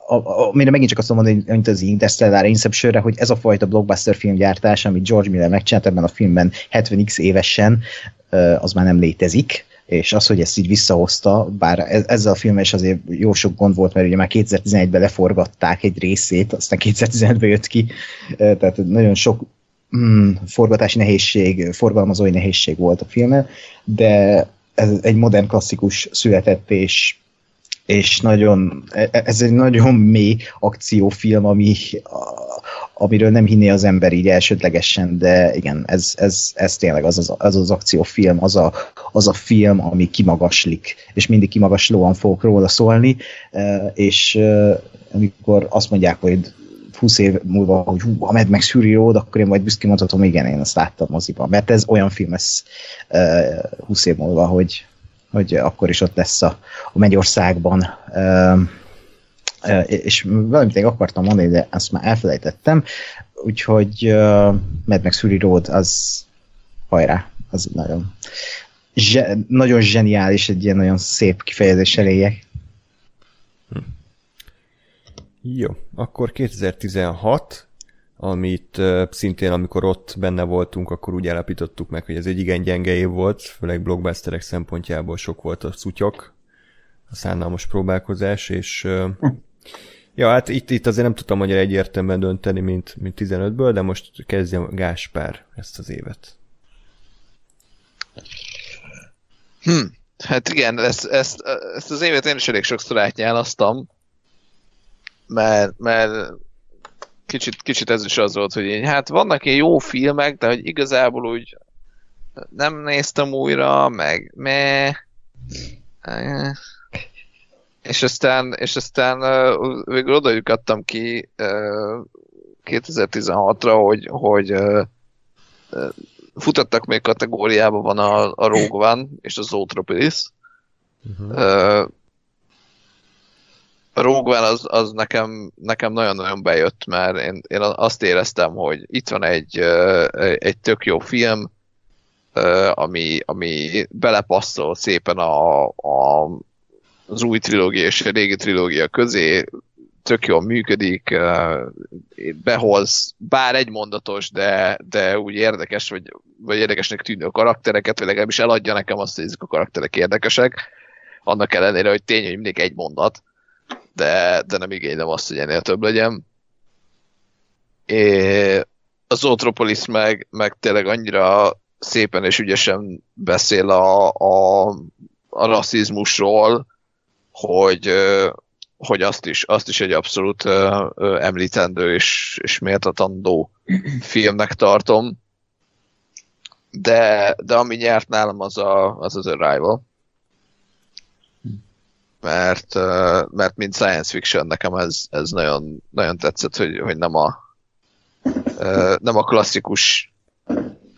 bravúr, amire megint csak azt mondom, hogy mint az Interstellar inception hogy ez a fajta blockbuster filmgyártás, amit George Miller megcsinált ebben a filmben 70x évesen, az már nem létezik és az, hogy ezt így visszahozta, bár e-, ezzel a filmmel is azért jó sok gond volt, mert ugye már 2011-ben leforgatták egy részét, aztán 2015-ben jött ki, tehát nagyon sok mm, forgatási nehézség, forgalmazói nehézség volt a filme, de ez egy modern klasszikus született, és és nagyon, e, e, ez egy nagyon mély akciófilm, ami, amiről nem hinné az ember így elsődlegesen, de igen, ez, ez, ez tényleg az az, az, az akciófilm, az a, az a film, ami kimagaslik, és mindig kimagaslóan fogok róla szólni, e, és amikor azt mondják, hogy 20 év múlva, hogy hú, a Mad Max Fury Road, akkor én majd büszkén mondhatom, igen, én azt láttam moziban, mert ez olyan film ez 20 év múlva, hogy, hogy akkor is ott lesz a, a Mennyországban. És valamit még akartam mondani, de azt már elfelejtettem, úgyhogy Mad Max Fury Road az hajrá, az nagyon, zse, nagyon zseniális, egy ilyen nagyon szép kifejezés eléjek. Hm. Jó, akkor 2016, amit szintén amikor ott benne voltunk, akkor úgy állapítottuk meg, hogy ez egy igen gyenge év volt, főleg blockbusterek szempontjából sok volt a szutyok, a szánalmas próbálkozás, és uh, ja, hát itt, itt azért nem tudtam annyira egyértelműen dönteni, mint, mint 15-ből, de most kezdjem Gáspár ezt az évet. Hm, hát igen, ezt, ezt, ezt az évet én is elég sokszor átnyálasztam, mert, mert kicsit, kicsit ez is az volt, hogy én, hát vannak ilyen jó filmek, de hogy igazából úgy nem néztem újra, meg me és aztán, és aztán végül oda jutottam ki uh, 2016-ra, hogy, hogy futottak még kategóriában van a, a Rogue One és a Zootropolis. Uh-huh. Rogue az, az nekem, nekem nagyon-nagyon bejött, mert én, én azt éreztem, hogy itt van egy, egy tök jó film, ami, ami belepasszol szépen a, a, az új trilógia és a régi trilógia közé, tök jól működik, behoz bár egy mondatos, de, de úgy érdekes, vagy, vagy érdekesnek tűnő karaktereket, vagy legalábbis eladja nekem azt, hogy ezek a karakterek érdekesek, annak ellenére, hogy tény, hogy mindig egy mondat de, de nem igénylem azt, hogy ennél több legyen. É, az Otropolis meg, meg tényleg annyira szépen és ügyesen beszél a, a, a rasszizmusról, hogy, hogy azt is, azt is egy abszolút említendő és, és méltatandó *clears throat* filmnek tartom. de, de ami nyert nálam az a, az, az Arrival. Mert, mert mint science fiction nekem ez, ez nagyon, nagyon tetszett, hogy, hogy nem a nem a klasszikus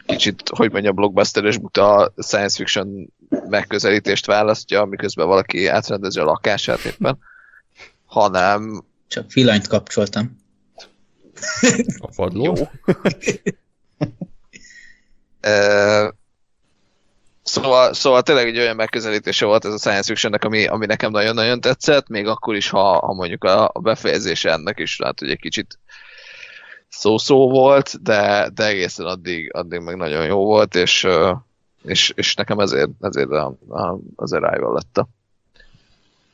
kicsit, hogy mondja, blockbusteres buta science fiction megközelítést választja, miközben valaki átrendezi a lakását éppen, hanem... Csak villanyt kapcsoltam. A padló? Jó. Szóval, szóval tényleg egy olyan megközelítése volt ez a science fictionnek, ami, ami nekem nagyon-nagyon tetszett, még akkor is, ha, ha mondjuk a, a befejezése ennek is lehet, hogy egy kicsit szó-szó volt, de, de egészen addig, addig meg nagyon jó volt, és, és, és nekem ezért, ezért a, a, az Arrival lett a,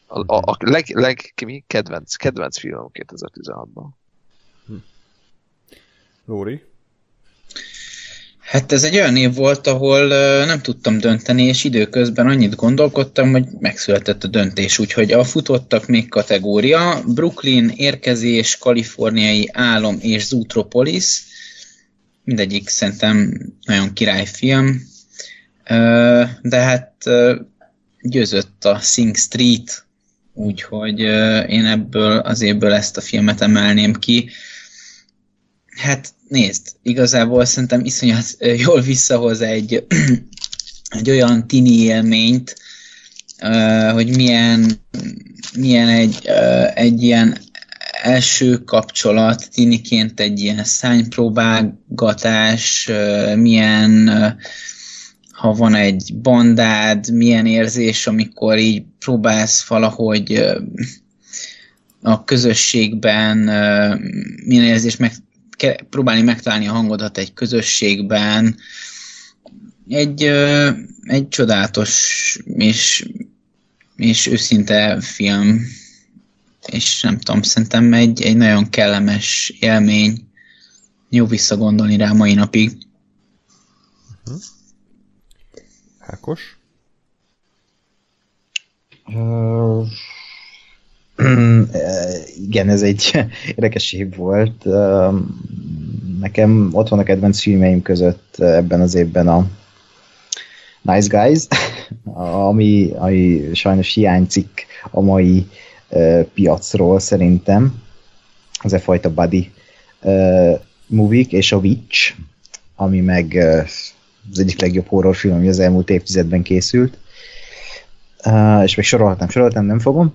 a, a leg, leg, mi? Kedvenc, kedvenc film 2016-ban. Hm. Hát ez egy olyan év volt, ahol nem tudtam dönteni, és időközben annyit gondolkodtam, hogy megszületett a döntés, úgyhogy a futottak még kategória, Brooklyn, Érkezés, Kaliforniai Álom és Zootropolis, mindegyik szerintem nagyon királyfilm, de hát győzött a Sing Street, úgyhogy én ebből az évből ezt a filmet emelném ki. Hát nézd, igazából szerintem iszonyat jól visszahoz egy, *clears throat* egy olyan tini élményt, hogy milyen, milyen egy, egy ilyen első kapcsolat, tiniként egy ilyen szánypróbálgatás, milyen ha van egy bandád, milyen érzés, amikor így próbálsz valahogy a közösségben milyen érzés meg próbálni megtalálni a hangodat egy közösségben. Egy, egy csodálatos és, és őszinte film, és nem tudom, szerintem egy, egy nagyon kellemes élmény. Jó visszagondolni rá mai napig. Uh-huh. Ákos? Uh, *clears throat* igen, ez egy *laughs* érdekes év volt. Nekem ott van a kedvenc filmeim között ebben az évben a Nice Guys, *laughs* ami, ami sajnos hiányzik a mai piacról szerintem. Az e fajta buddy movie és a Witch, ami meg az egyik legjobb horrorfilm, ami az elmúlt évtizedben készült. és még sorolhatnám, sorolhatnám, nem fogom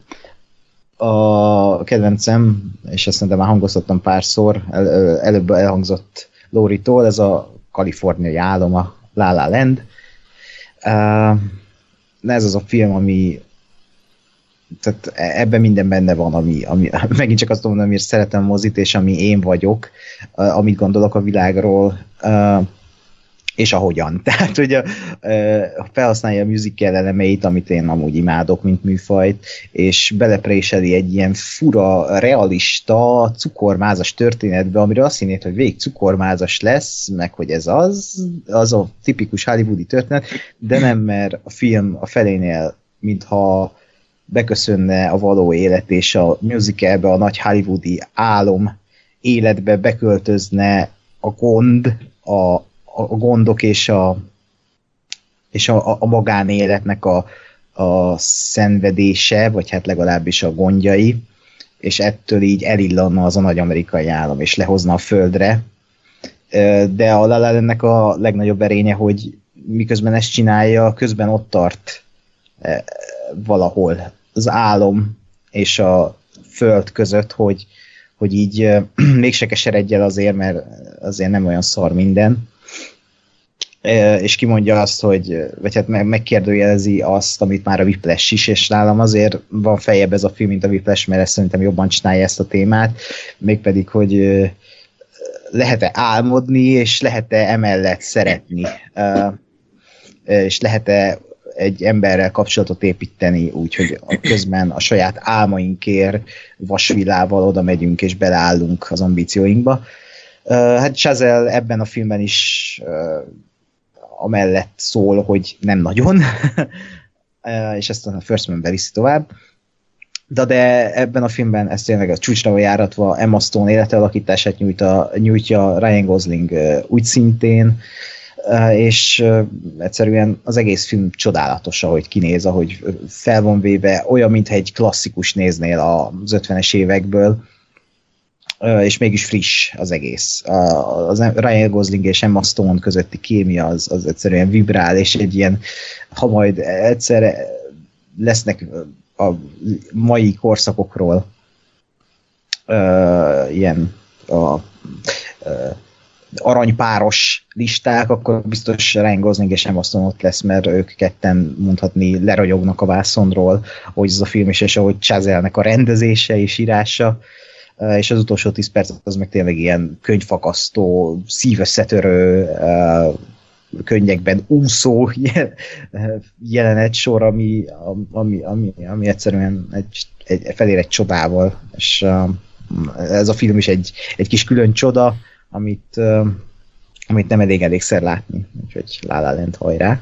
a kedvencem, és ezt szerintem már hangoztattam párszor, el, előbb elhangzott Lóritól, ez a kaliforniai álom, a La La Land. Uh, ez az a film, ami tehát ebben minden benne van, ami, ami *laughs* megint csak azt mondom, hogy szeretem mozit, és ami én vagyok, uh, amit gondolok a világról. Uh, és ahogyan. *laughs* Tehát, hogy a, felhasználja a musical elemeit, amit én amúgy imádok, mint műfajt, és belepréseli egy ilyen fura, realista, cukormázas történetbe, amiről azt hinnéd, hogy végig cukormázas lesz, meg hogy ez az, az a tipikus hollywoodi történet, de nem, mert a film a felénél, mintha beköszönne a való élet, és a musicalbe, a nagy hollywoodi álom életbe beköltözne a gond, a, a gondok és a, és a, a magánéletnek a, a szenvedése, vagy hát legalábbis a gondjai, és ettől így elillanna az a nagy amerikai állam, és lehozna a földre. De a La ennek a legnagyobb erénye, hogy miközben ezt csinálja, közben ott tart valahol az álom és a föld között, hogy, hogy így *clears throat* mégse keseredj el azért, mert azért nem olyan szar minden és kimondja azt, hogy, vagy hát megkérdőjelezi azt, amit már a Whiplash is, és nálam azért van fejebb ez a film, mint a Whiplash, mert ezt szerintem jobban csinálja ezt a témát, mégpedig, hogy lehet-e álmodni, és lehet-e emellett szeretni, és lehet-e egy emberrel kapcsolatot építeni, úgyhogy közben a saját álmainkért vasvilával oda megyünk és beleállunk az ambícióinkba. Hát Chazelle ebben a filmben is amellett szól, hogy nem nagyon, *laughs* és ezt a First Man viszi tovább. De, de ebben a filmben ez tényleg a csúcsra járatva Emma Stone életalakítását nyújt a, nyújtja Ryan Gosling úgy szintén. és egyszerűen az egész film csodálatos, ahogy kinéz, ahogy fel van véve, olyan, mintha egy klasszikus néznél az 50-es évekből, és mégis friss az egész. Az Ryan Gosling és Emma Stone közötti kémia az, az egyszerűen vibrál, és egy ilyen, ha majd egyszer lesznek a mai korszakokról ilyen a, aranypáros listák, akkor biztos Ryan Gosling és Emma Stone ott lesz, mert ők ketten mondhatni leragyognak a vászonról, hogy ez a film is, és ahogy Chazelnek a rendezése és írása, és az utolsó 10 perc az meg tényleg ilyen könyvfakasztó, szívösszetörő, könnyekben úszó jelenet sor, ami, ami, ami, ami egyszerűen egy, egy, felér egy csodával, és ez a film is egy, egy kis külön csoda, amit, amit nem elég elégszer látni, úgyhogy La lent hajrá.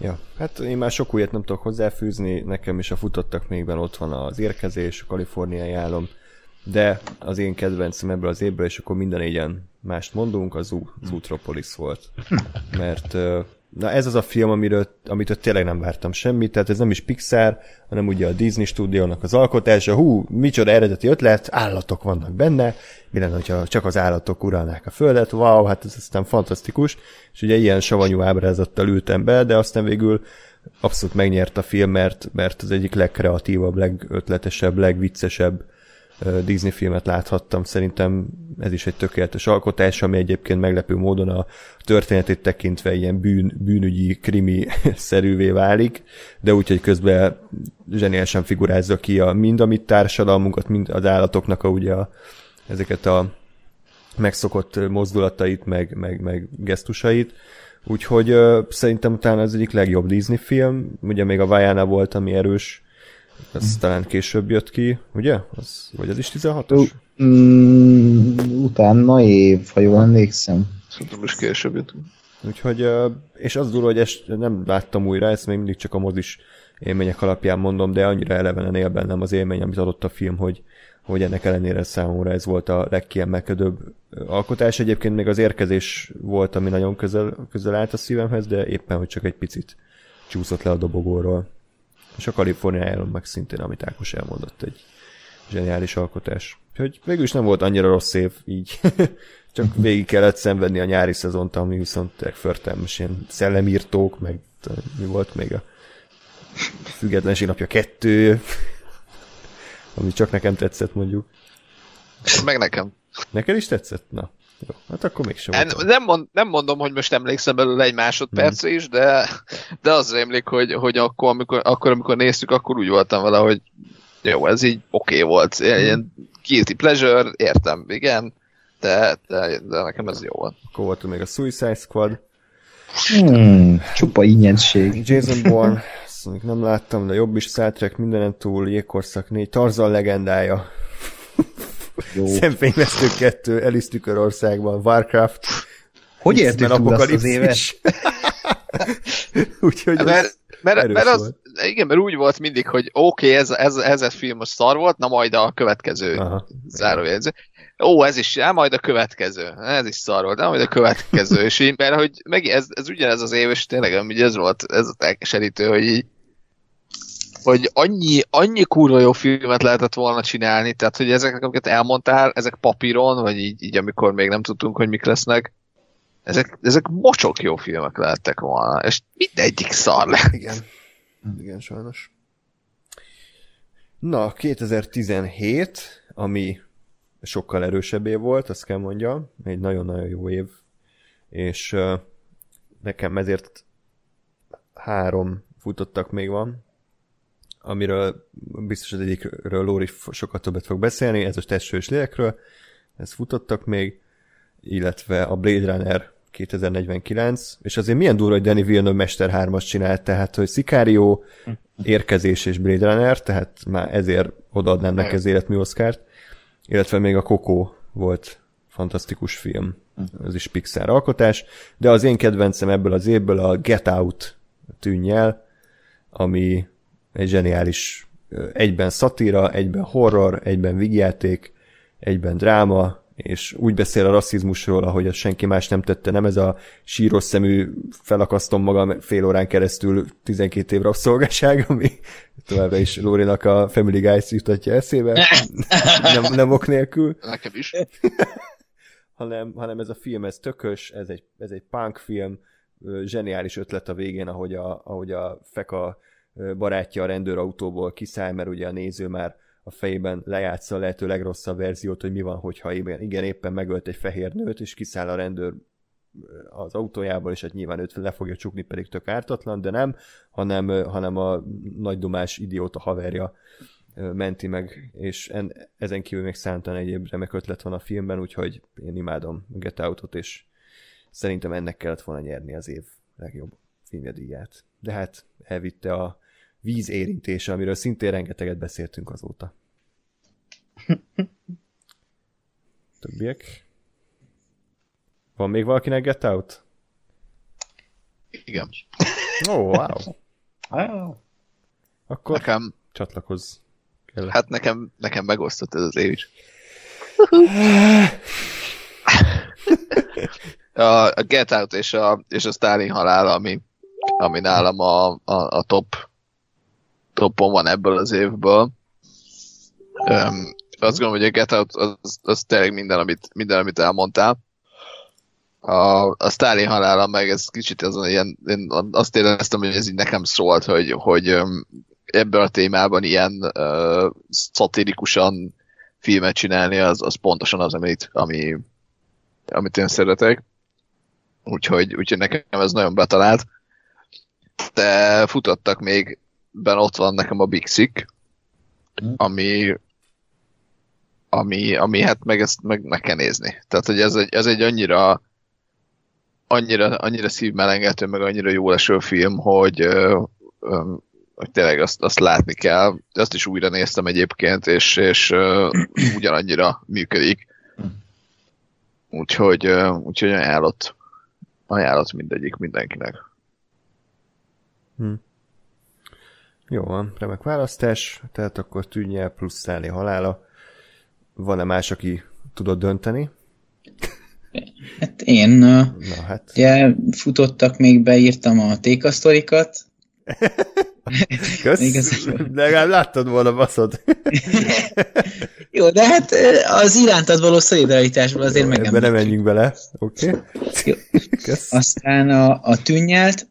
Ja, hát én már sok újat nem tudok hozzáfűzni, nekem is a futottak mégben ott van az érkezés, a kaliforniai álom, de az én kedvencem ebből az évből, és akkor minden négyen mást mondunk, az Zootropolis volt. *laughs* Mert na ez az a film, amiről, amitől tényleg nem vártam semmit, tehát ez nem is Pixar, hanem ugye a Disney stúdiónak az alkotása, hú, micsoda eredeti ötlet, állatok vannak benne, mi lenne, hogyha csak az állatok uralnák a földet, wow, hát ez aztán fantasztikus, és ugye ilyen savanyú ábrázattal ültem be, de aztán végül abszolút megnyert a film, mert, mert az egyik legkreatívabb, legötletesebb, legviccesebb Disney filmet láthattam, szerintem ez is egy tökéletes alkotás, ami egyébként meglepő módon a történetét tekintve ilyen bűn, bűnügyi, krimi *laughs* szerűvé válik, de úgyhogy közben zseniálisan figurázza ki a, mind a mi társadalmunkat, mind az állatoknak a, ugye a, ezeket a megszokott mozdulatait, meg, meg, meg gesztusait, Úgyhogy uh, szerintem talán ez egyik legjobb Disney film, ugye még a Vajana volt, ami erős ez talán később jött ki, ugye? Az, vagy az is 16-os? Mm, utána év, ha jól emlékszem. Szerintem is később jött. Úgyhogy, és az durva, hogy ezt nem láttam újra, ezt még mindig csak a mozis élmények alapján mondom, de annyira elevenen él bennem az élmény, amit adott a film, hogy, hogy ennek ellenére számomra ez volt a legkiemelkedőbb alkotás. Egyébként még az érkezés volt, ami nagyon közel, közel állt a szívemhez, de éppen, hogy csak egy picit csúszott le a dobogóról. És a Kaliforniájáról meg szintén, amit Ákos elmondott, egy zseniális alkotás. Úgyhogy végül is nem volt annyira rossz év, így *laughs* csak végig kellett szenvedni a nyári szezont, ami viszont förtelmes ilyen szellemírtók, meg mi volt még a függetlenség napja kettő, *laughs* ami csak nekem tetszett mondjuk. Meg nekem. Neked is tetszett? Na. Jó, hát akkor mégsem. En, nem, mond, nem mondom, hogy most emlékszem belőle egy másodperc hmm. is, de, de az emlék, hogy, hogy akkor, amikor, akkor, amikor néztük, akkor úgy voltam vele, hogy jó, ez így oké okay volt. Ilyen guilty pleasure, értem, igen, de, de, de nekem ez jó volt. Akkor volt még a Suicide Squad. Hmm, csupa ingyensség. Jason Bourne, azt nem láttam, de jobb is Star Trek mindenen túl, Jégkorszak 4, Tarzan legendája. Szemfényvesztő 2, Alice Tükörországban, Warcraft. Hogy értük túl azt az éves? *laughs* Úgyhogy mert, mert, mert az, igen, mert úgy volt mindig, hogy oké, okay, ez, ez, ez a film most szar volt, na majd a következő zárójegyző. Ó, ez is, á, majd a következő. Ez is szar volt, de majd a következő. és így, mert hogy meg ez, ez ugyanez az év, és tényleg ez volt, ez a elkeserítő, hogy így hogy annyi, annyi kurva jó filmet lehetett volna csinálni, tehát hogy ezek, amiket elmondtál, ezek papíron, vagy így, így amikor még nem tudtunk, hogy mik lesznek, ezek, ezek mocsok jó filmek lehettek volna, és mindegyik szar lett. Igen. Igen, sajnos. Na, 2017, ami sokkal erősebb év volt, azt kell mondjam, egy nagyon-nagyon jó év, és uh, nekem ezért három futottak még van, amiről biztos az egyikről Lóri sokat többet fog beszélni, ez a testő és lélekről, ezt futottak még, illetve a Blade Runner 2049, és azért milyen durva, hogy Danny Villeneuve Mester 3-as csinált, tehát, hogy Sicario, Érkezés és Blade Runner, tehát már ezért odaadnám neki az életmű Oscárt, illetve még a Coco volt fantasztikus film, ez is Pixar alkotás, de az én kedvencem ebből az évből a Get Out tűnj el, ami egy zseniális egyben szatíra, egyben horror, egyben vigyáték, egyben dráma, és úgy beszél a rasszizmusról, ahogy a senki más nem tette, nem ez a síros szemű felakasztom magam fél órán keresztül 12 év rabszolgaság, *laughs* ami továbbra is Lórinak a Family Guys jutatja eszébe, nem, nem ok nélkül. Nekem is. *laughs* hanem, hanem ez a film, ez tökös, ez egy, ez egy punk film, zseniális ötlet a végén, ahogy a, ahogy a Feka barátja a rendőrautóból kiszáll, mert ugye a néző már a fejében lejátsza a lehető legrosszabb verziót, hogy mi van, hogyha igen, igen éppen megölt egy fehér nőt, és kiszáll a rendőr az autójából, és hát nyilván őt le fogja csukni, pedig tök ártatlan, de nem, hanem, hanem a nagy dumás idióta haverja menti meg, és en, ezen kívül még számtalan egyéb remek ötlet van a filmben, úgyhogy én imádom Get Out-ot, és szerintem ennek kellett volna nyerni az év legjobb filmjadíját. De hát elvitte a víz érintése, amiről szintén rengeteget beszéltünk azóta. *laughs* Többiek? Van még valakinek Get Out? Igen. Ó, oh, wow. Ah, Akkor Nekem, csatlakozz. Kell. hát nekem, nekem megosztott ez az év is. A, a Get Out és a, és a Stalin halál, ami, ami nálam a, a, a top topon van ebből az évből. Um, azt gondolom, hogy a Get Out az, az tényleg minden, amit, minden, amit elmondtál. A, a Stalin halála meg ez kicsit azon ilyen, én azt éreztem, hogy ez így nekem szólt, hogy, hogy ebből a témában ilyen uh, szatirikusan filmet csinálni, az, az pontosan az, amit, ami, amit én szeretek. Úgyhogy, úgyhogy nekem ez nagyon betalált. De futottak még, ben ott van nekem a Big Sick, ami, ami, ami hát meg ezt meg, meg kell nézni. Tehát, hogy ez egy, ez egy annyira annyira, annyira szívmelengető, meg annyira jó eső film, hogy, hogy tényleg azt, azt látni kell. Azt is újra néztem egyébként, és, és ugyanannyira működik. Úgyhogy, úgyhogy ajánlott, ajánlott mindegyik mindenkinek. Hm. Jó van, remek választás, tehát akkor tűnje plusz szállni halála. Van-e más, aki tudod dönteni? Hát én, Na, hát. ugye futottak, még beírtam a tékasztorikat. Kösz, Igazából. de legalább láttad volna baszod. *laughs* Jó, de hát az irántad való szolidaritásból azért meg Ebbe nem menjünk bele, oké? Okay. Kösz. Aztán a, a tűnnyelt,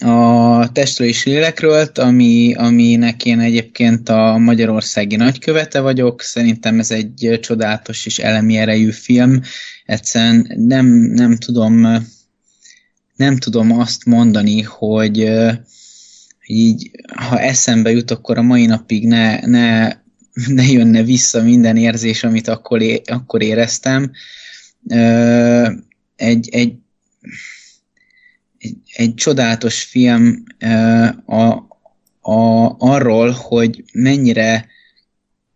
a testről és lélekről, ami, aminek én egyébként a magyarországi nagykövete vagyok. Szerintem ez egy csodálatos és elemi erejű film. Egyszerűen nem, nem tudom nem tudom azt mondani, hogy így, ha eszembe jut, akkor a mai napig ne, ne, ne jönne vissza minden érzés, amit akkor, é, akkor éreztem. Egy, egy, egy, egy csodálatos film a, a, arról, hogy mennyire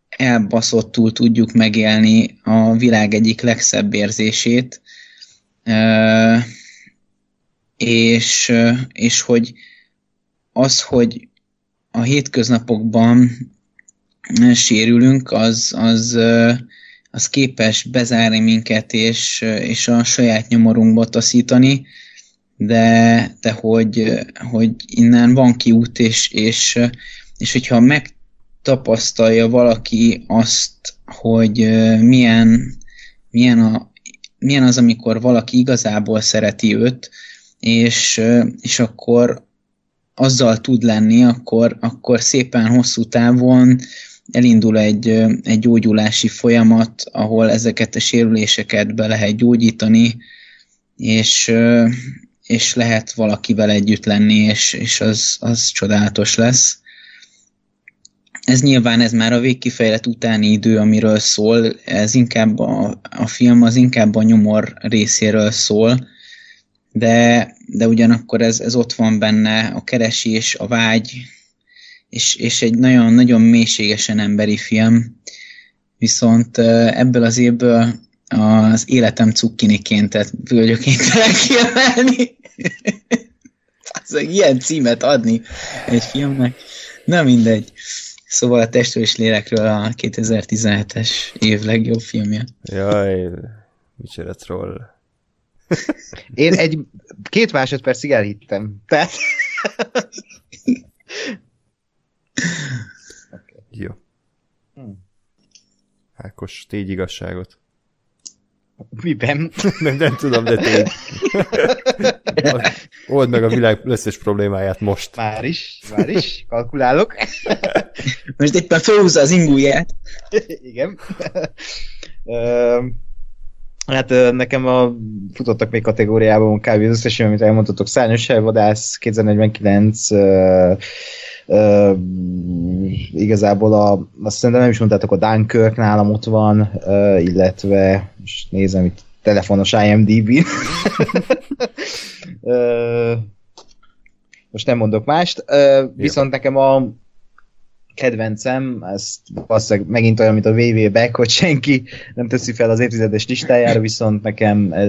elbaszottul tudjuk megélni a világ egyik legszebb érzését, és, és hogy az, hogy a hétköznapokban sérülünk, az, az, az képes bezárni minket, és, és a saját nyomorunkba taszítani, de, de hogy, hogy innen van kiút, és, és, és hogyha megtapasztalja valaki azt, hogy milyen, milyen, a, milyen az, amikor valaki igazából szereti őt, és, és akkor azzal tud lenni, akkor, akkor szépen hosszú távon elindul egy, egy gyógyulási folyamat, ahol ezeket a sérüléseket be lehet gyógyítani, és, és lehet valakivel együtt lenni, és, és az, az csodálatos lesz. Ez nyilván ez már a végkifejlet utáni idő, amiről szól, ez inkább a, a film az inkább a nyomor részéről szól, de, de ugyanakkor ez, ez ott van benne, a keresés, a vágy, és, és egy nagyon-nagyon mélységesen emberi film. Viszont ebből az évből az életem cukkiniként, tehát vagyok kénytelen *laughs* kiemelni. az egy ilyen címet adni egy filmnek. Na mindegy. Szóval a testről és lélekről a 2017-es év legjobb filmje. Jaj, micsoda troll. Én egy két másodpercig elhittem. Tehát... Jó. Hmm. Ákos, tégy igazságot. Miben? *laughs* Nem, nem tudom, de tégy. *laughs* Old meg a világ összes problémáját most. Már is, már is, kalkulálok. Most éppen felhúzza az ingúját. Igen. Hát nekem a futottak még kategóriában kb. az összes, amit elmondhatok. Szárnyos Vadász 2049, ö, ö, igazából a, azt szerintem nem is mondtátok, a Dunkirk nálam ott van, ö, illetve most nézem itt telefonos IMDb-n. *laughs* Ö, most nem mondok mást, ö, viszont nekem a kedvencem, ez valószínűleg megint olyan, mint a VV Back, hogy senki nem teszi fel az évtizedes listájára, viszont nekem e,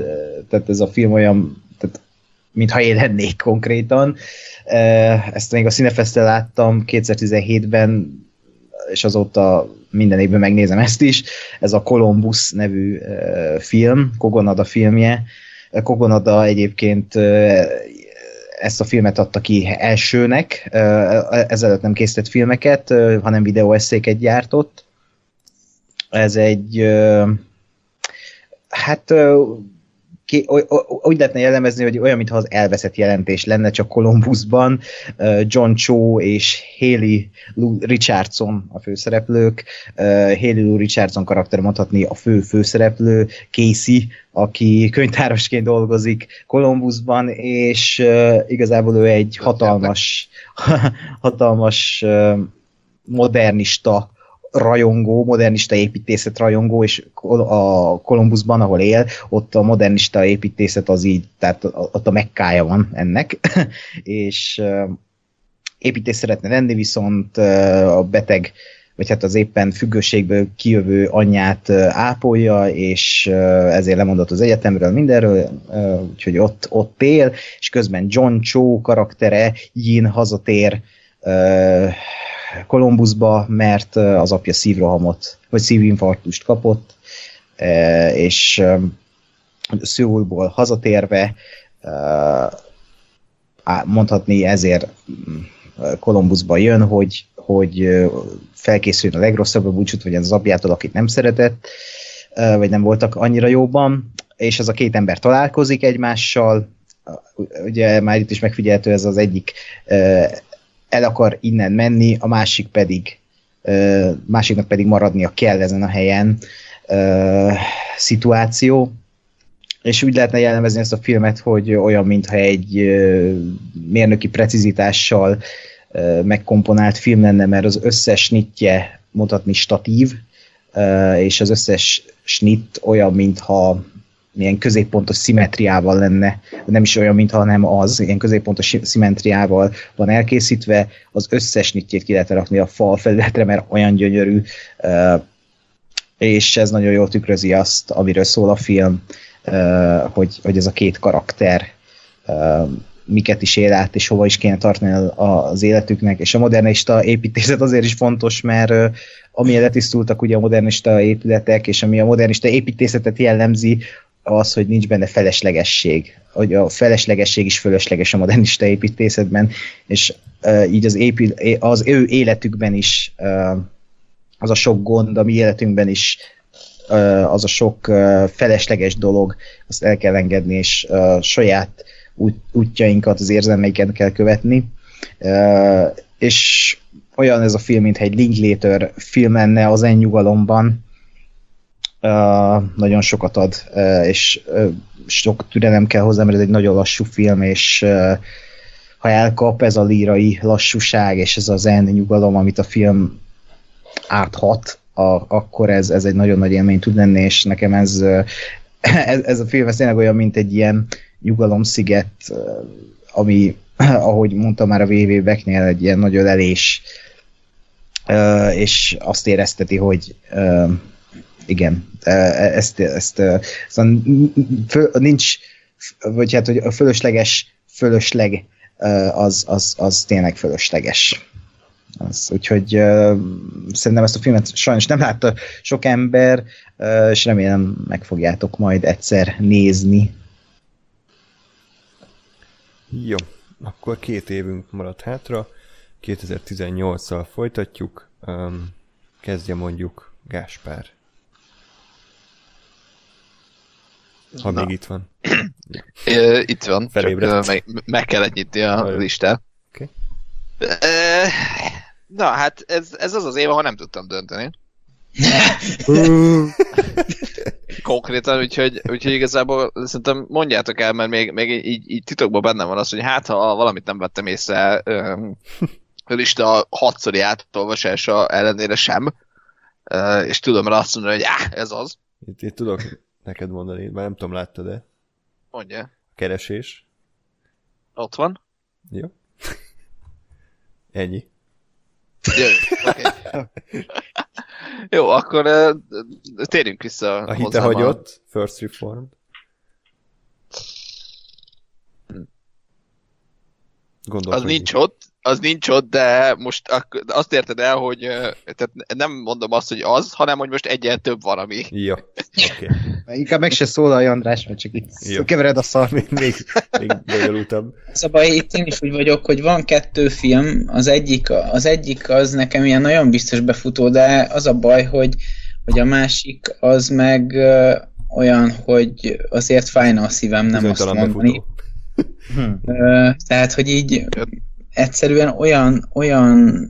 tehát ez a film olyan, tehát mintha én lennék konkrétan. E, Ezt még a Cinefestel láttam 2017-ben, és azóta minden évben megnézem ezt is. Ez a Columbus nevű e, film, Kogonada filmje. Kogonada egyébként e, ezt a filmet adta ki elsőnek, ezelőtt nem készített filmeket, hanem videóeszéket gyártott. Ez egy, hát ki, oly- oly- úgy lehetne jellemezni, hogy olyan, mintha az elveszett jelentés lenne, csak Columbusban John Cho és Haley Lou Richardson a főszereplők. Haley Lou Richardson karakter mondhatni a fő főszereplő, Casey, aki könyvtárosként dolgozik Columbusban, és igazából ő egy hatalmas, *laughs* hatalmas modernista rajongó, modernista építészet rajongó, és a Columbusban, ahol él, ott a modernista építészet az így, tehát ott a mekkája van ennek, *laughs* és építész szeretne lenni, viszont a beteg vagy hát az éppen függőségből kijövő anyját ápolja, és ezért lemondott az egyetemről mindenről, úgyhogy ott, ott él, és közben John Cho karaktere Yin hazatér Kolumbuszba, mert az apja szívrohamot, vagy szívinfarktust kapott, és Szőulból hazatérve mondhatni ezért Kolumbuszba jön, hogy, hogy felkészüljön a legrosszabb búcsút, vagy az apjától, akit nem szeretett, vagy nem voltak annyira jóban, és ez a két ember találkozik egymással, ugye már itt is megfigyelhető ez az egyik el akar innen menni, a másik pedig másiknak pedig maradnia kell ezen a helyen szituáció, és úgy lehetne jellemezni ezt a filmet, hogy olyan, mintha egy mérnöki precizitással megkomponált film lenne, mert az összes snitje mutatni statív, és az összes snit olyan, mintha ilyen középpontos szimetriával lenne, nem is olyan, mintha nem az, ilyen középpontos szimetriával van elkészítve, az összes nyitjét ki lehet rakni a fal felületre, mert olyan gyönyörű, és ez nagyon jól tükrözi azt, amiről szól a film, hogy, hogy ez a két karakter miket is él át, és hova is kéne tartani az életüknek, és a modernista építészet azért is fontos, mert amilyen letisztultak ugye a modernista épületek, és ami a modernista építészetet jellemzi, az, hogy nincs benne feleslegesség. Hogy a feleslegesség is fölösleges a modernista építészetben, és uh, így az, épül, az ő életükben is uh, az a sok gond, a mi életünkben is uh, az a sok uh, felesleges dolog, azt el kell engedni, és uh, saját út, útjainkat, az érzelmeiket kell követni. Uh, és olyan ez a film, mintha egy Linklater film lenne az ennyugalomban, Nagyon sokat ad, uh, és uh, sok türelem kell hozzá, mert ez egy nagyon lassú film, és ha elkap ez a lírai lassúság, és ez a zen nyugalom, amit a film áthat, a, akkor ez, ez egy nagyon nagy élmény tud lenni, és nekem ez, *laughs* ez, ez a film ez tényleg olyan, mint egy ilyen nyugalomsziget, ami, *clears throat* ahogy mondtam már a VV Becknél, egy ilyen nagy ölelés, uh, és azt érezteti, hogy igen, ezt, ezt, ezt föl, nincs, vagy hát, hogy a fölösleges fölösleg az, az, az tényleg fölösleges. az. Úgyhogy uh, szerintem ezt a filmet sajnos nem látta sok ember, uh, és remélem meg fogjátok majd egyszer nézni. Jó, akkor két évünk maradt hátra. 2018-szal folytatjuk. Um, kezdje mondjuk Gáspár. Ha Na. még itt van. itt van, csak meg, meg kellett nyitni a listát. Okay. Na, hát ez, ez az az év, ahol nem tudtam dönteni. *laughs* Konkrétan, úgyhogy, úgyhogy igazából szerintem mondjátok el, mert még, még így, így titokban bennem van az, hogy hát ha valamit nem vettem észre um, a lista hatszori átolvasása ellenére sem, és tudom rá azt mondani, hogy áh, ez az. Itt, itt tudok neked mondani, már nem tudom, láttad-e? Mondja. Keresés. Ott van. Jó. Ennyi. Jó, okay. *laughs* Jó, akkor uh, térjünk vissza A hite hagyott, First Reformed. Gondolt, az nincs ott, az nincs ott, de most azt érted el, hogy tehát nem mondom azt, hogy az, hanem hogy most egyen több van, ami. Jó. Okay. Inkább meg se szólalj, András, mert csak itt Jó. kevered a szar. Még, még, még bonyolultabb. Baj, itt én is úgy vagyok, hogy van kettő film, az egyik, az egyik az nekem ilyen nagyon biztos befutó, de az a baj, hogy, hogy a másik az meg olyan, hogy azért fájna a szívem nem azt mondani. Hm. Tehát, hogy így egyszerűen olyan, olyan,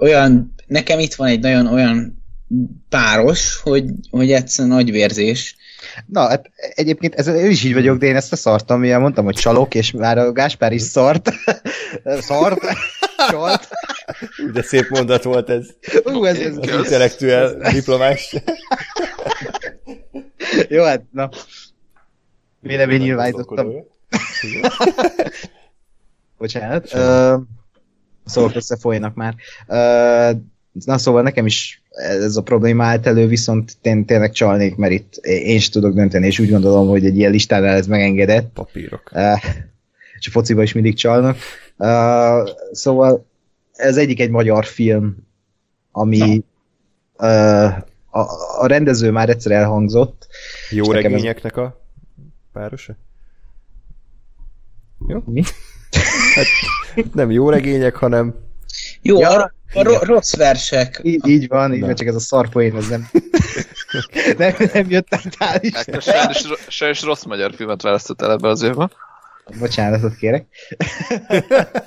olyan, nekem itt van egy nagyon olyan páros, hogy, hogy egyszerűen nagy vérzés. Na, hát egyébként ez, én is így vagyok, de én ezt a szartam, mivel mondtam, hogy csalok, és már a Gáspár is szart. *laughs* szart. Csalt. De szép mondat volt ez. Ú, ez, ez az intellektuel diplomás. Jó, hát, na. Véleménynyilvánítottam. *laughs* Bocsánat. Uh, szóval összefolynak már. Uh, na szóval nekem is ez a probléma állt elő, viszont én tényleg csalnék, mert itt én is tudok dönteni, és úgy gondolom, hogy egy ilyen listánál ez megengedett. Papírok. Uh, és a fociba is mindig csalnak. Uh, szóval ez egyik egy magyar film, ami uh, a, a rendező már egyszer elhangzott. Jó regényeknek ez... a párosa? Jó? Mi? Hát nem jó regények, hanem... Jó, ja, a, a rossz versek. Így, így van, így van, csak ez a szarpoén, ez nem... *laughs* nem, nem jött át is. Hát sajnos, sajnos rossz magyar filmet választottál ebbe az évben. Bocsánatot kérek.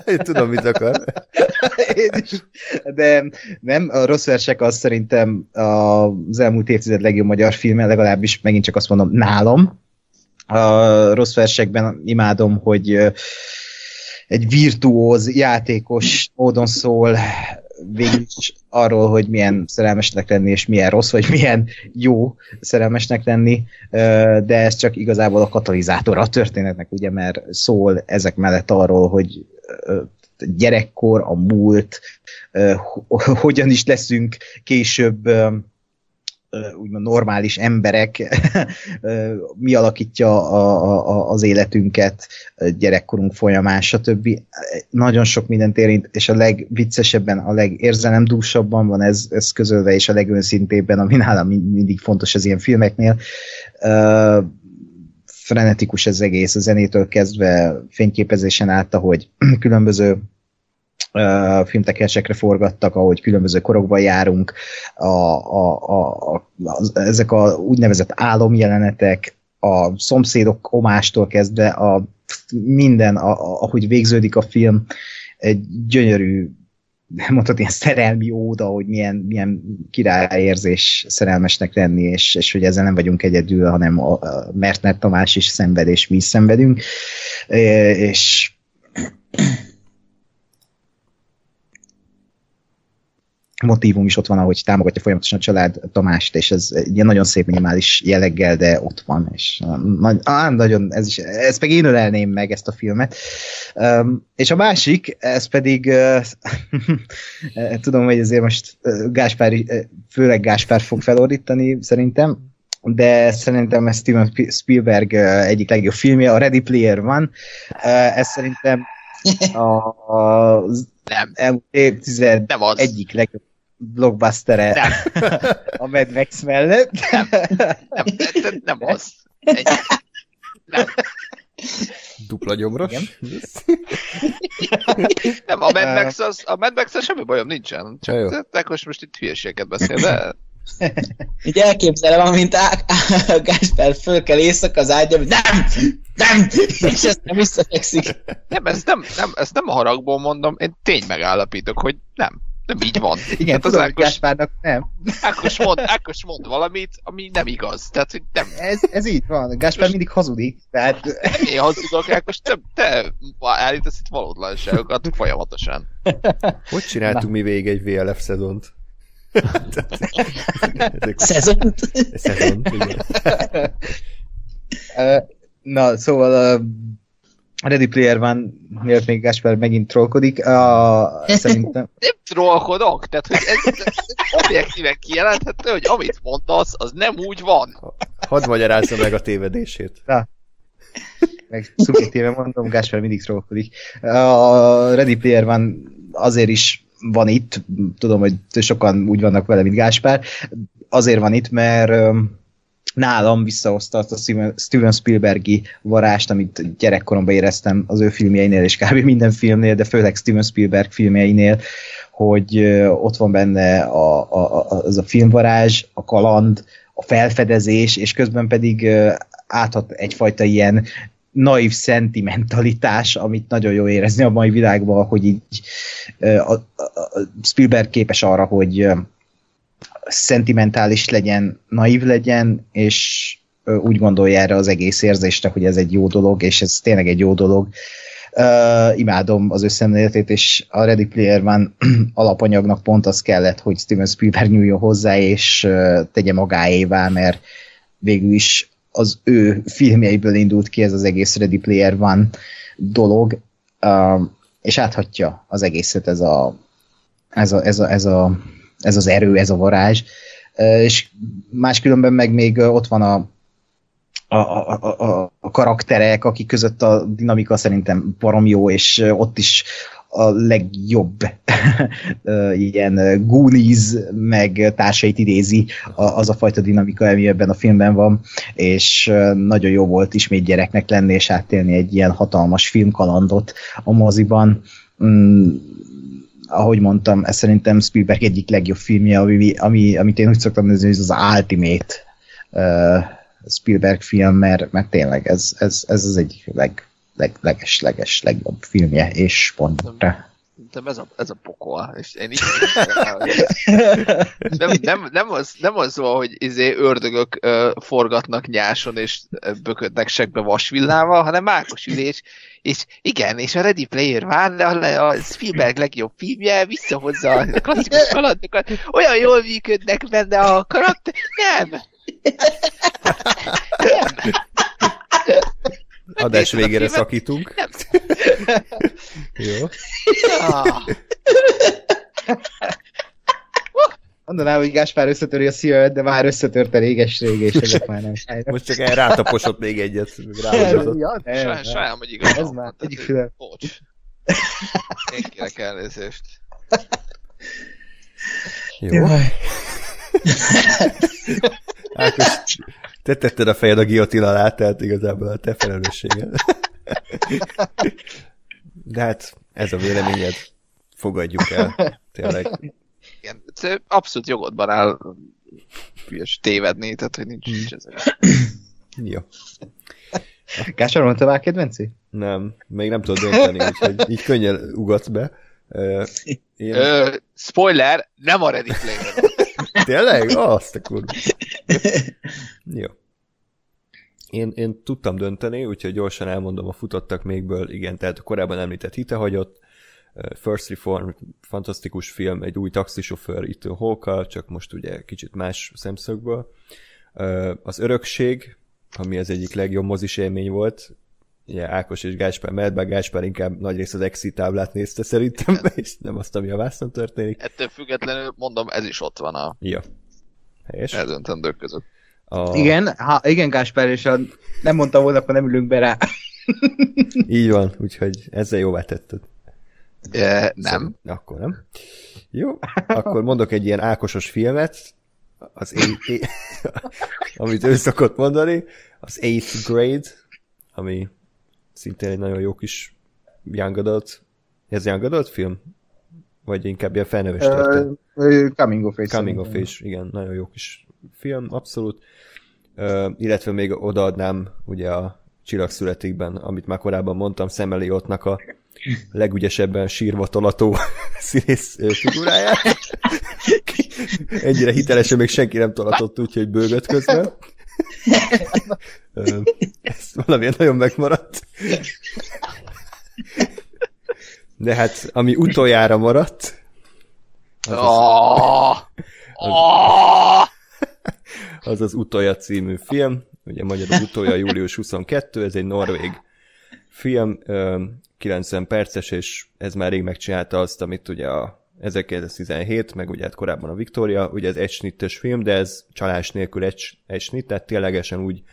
Én tudom, mit akar. *laughs* Én is. De nem, a rossz versek az szerintem az elmúlt évtized legjobb magyar filme, legalábbis megint csak azt mondom, nálam. A rossz versekben imádom, hogy egy virtuóz, játékos módon szól végül is arról, hogy milyen szerelmesnek lenni, és milyen rossz, vagy milyen jó szerelmesnek lenni, de ez csak igazából a katalizátor a történetnek, ugye, mert szól ezek mellett arról, hogy gyerekkor, a múlt, hogyan is leszünk később úgymond normális emberek, *laughs* mi alakítja a, a, az életünket, gyerekkorunk folyamán, stb. Nagyon sok mindent érint, és a legviccesebben, a legérzelemdúsabban van ez, ez közölve, és a legőszintébben, ami nálam mindig fontos az ilyen filmeknél. Frenetikus ez egész, a zenétől kezdve fényképezésen át, ahogy *clears throat* különböző filmtekersekre forgattak, ahogy különböző korokban járunk, a, a, a, a, ezek a úgynevezett álomjelenetek, a szomszédok omástól kezdve a minden, a, a, ahogy végződik a film, egy gyönyörű nem mondhatod, ilyen szerelmi óda, hogy milyen, milyen királyérzés szerelmesnek lenni, és, és hogy ezzel nem vagyunk egyedül, hanem a, a Mertner Tamás is szenved, és mi is szenvedünk. És motivum is ott van, ahogy támogatja folyamatosan a család Tamást, és ez egy ilyen nagyon szép minimális jelleggel, de ott van, és nagy, á, nagyon, ez is, ezt meg én ölelném meg ezt a filmet. Um, és a másik, ez pedig uh, *laughs* tudom, hogy ezért most Gáspár, főleg Gáspár fog felordítani, szerintem, de szerintem ez Steven Spielberg egyik legjobb filmje, a Ready Player van. Ez szerintem *laughs* a, a Nem. elmúlt évtized egyik legjobb blockbustere Nem. *laughs* a Mad Max mellett. Nem, nem, nem, nem az. Egy, nem, Dupla gyomros. Igen. *laughs* nem, a Mad Max az, a Mad max semmi bajom nincsen. Ja, jó. Csak te most, most itt hülyeséget beszél, de *laughs* Így elképzelem, amint Á- Á- Gáspár föl kell éjszaka az ágyam, nem, nem, és aztán visszafekszik. nem, ez nem, nem, ezt nem a haragból mondom, én tény megállapítok, hogy nem. Nem így van. Igen, Tehát az tudom, hogy Ákos, Gáspárnak nem. Ákos, mond, Ákos mond valamit, ami nem igaz. Tehát, hogy nem, Ez, ez így van. Gáspár mindig hazudik. Tehát nem én hazudok, Ákos, te, te állítasz itt valótlanságokat folyamatosan. Hogy csináltunk mi végig egy VLF szezont? *laughs* Szezont. szezont, igen. Na, szóval a Ready Player van, miért még Gáspár megint trollkodik, a, szerintem. *laughs* Nem trollkodok, tehát hogy ez, ez, ez objektíven kijelenthető, hogy amit mondasz, az nem úgy van. Hadd magyarázza meg a tévedését. meg szubjektíven mondom, Gáspár mindig trollkodik. A Ready Player van azért is van itt, tudom, hogy sokan úgy vannak vele, mint Gáspár, azért van itt, mert nálam visszahozta azt a Steven- Spielbergi varást, amit gyerekkoromban éreztem az ő filmjeinél, és kb. minden filmnél, de főleg Steven Spielberg filmjeinél, hogy ott van benne a, a, az a filmvarázs, a kaland, a felfedezés, és közben pedig áthat egyfajta ilyen naív szentimentalitás, amit nagyon jó érezni a mai világban, hogy így a, a, a Spielberg képes arra, hogy szentimentális legyen, naív legyen, és úgy gondolja erre az egész érzésre, hogy ez egy jó dolog, és ez tényleg egy jó dolog. Uh, imádom az ő és a Ready Player One *clears throat* alapanyagnak pont az kellett, hogy Steven Spielberg nyúljon hozzá, és uh, tegye magáévá, mert végül is az ő filmjeiből indult ki ez az egész Ready Player One dolog, uh, és áthatja az egészet ez a, ez a, ez a, ez a ez az erő, ez a varázs, és máskülönben meg még ott van a, a, a, a, a karakterek, akik között a dinamika szerintem barom jó, és ott is a legjobb *laughs* ilyen Goonies, meg társait idézi az a fajta dinamika, ami ebben a filmben van, és nagyon jó volt ismét gyereknek lenni, és átélni egy ilyen hatalmas filmkalandot a moziban. Ahogy mondtam, ez szerintem Spielberg egyik legjobb filmje, ami, ami, amit én úgy szoktam nézni, hogy ez az Ultimate uh, Spielberg film, mert, mert tényleg ez, ez, ez az egyik leg, leg, leges, leges, legjobb filmje, és pontra. De ez a, ez a pokol, és én így *laughs* nem, nem, nem, az, nem az van, hogy izé ördögök ö, forgatnak nyáson, és böködnek segbe vasvillával, hanem Ákos ülés, és igen, és a Ready Player van, a, a Spielberg legjobb filmje, visszahozza a klasszikus kalandokat, olyan jól működnek benne a karakter, nem! Nem! Adás a végére szakítunk. Nem. *laughs* Jó. Ah, Mondanám, hogy Gáspár összetöri a szívemet, de már összetörte réges-rég, és ezek már nem fájnak. Most csak el rátaposott még egyet. Ja, sajnálom, hogy igaz. Ez már egyik fülem. Bocs. Én kérek elnézést. Jó. Ákos, te tetted a fejed a guillotine alá, tehát igazából a te felelősséged. De hát ez a véleményed. Fogadjuk el. Tényleg. Igen, abszolút jogodban áll hülyes tévedni, tehát hogy nincs, nincs ez. Jó. Gáspár, mondta már kedvenci? Nem, még nem tudod dönteni, úgyhogy így könnyen ugatsz be. Én... Ö, spoiler, nem a Ready Player. Tényleg? Azt a kurva. Jó. Én, én tudtam dönteni, úgyhogy gyorsan elmondom a futottak mégből. Igen, tehát a korábban említett hitehagyott, First Reform, fantasztikus film, egy új taxisofőr Ethan hawke csak most ugye kicsit más szemszögből. Az Örökség, ami az egyik legjobb mozis élmény volt, ugye Ákos és Gáspár mellett, bár Gáspár inkább nagy rész az exit táblát nézte szerintem, és nem azt, ami a vászon történik. Ettől függetlenül mondom, ez is ott van a Ja. Helyes. eldöntendők között. A... Igen, ha, igen, Gáspár, és ha nem mondtam volna, akkor nem ülünk be rá. *laughs* Így van, úgyhogy ezzel jóvá tetted. E, nem. Akkor nem. Jó, akkor mondok egy ilyen ákosos filmet, az a- *laughs* a- amit ő szokott mondani, az Eighth Grade, ami szintén egy nagyon jó kis young adult. Ez young adult film? Vagy inkább ilyen felnőves történet? Ö, Coming of age. Coming of. Age, igen, nagyon jó kis film, abszolút. Uh, illetve még odaadnám ugye a Csillag születikben, amit már korábban mondtam, Sam Elliottnak a legügyesebben sírva tolató *laughs* színész figuráját. *laughs* Ennyire hitelesen még senki nem tolatott úgy, hogy bőgött közben. Ez valamiért nagyon megmaradt. De hát, ami utoljára maradt, az az! Oh! az az Utolja című film, ugye magyarul Utolja július 22, ez egy norvég film, ö, 90 perces, és ez már rég megcsinálta azt, amit ugye a 1917, meg ugye hát korábban a Victoria, ugye ez egy snittes film, de ez csalás nélkül egy, egy snitt, tehát ténylegesen úgy,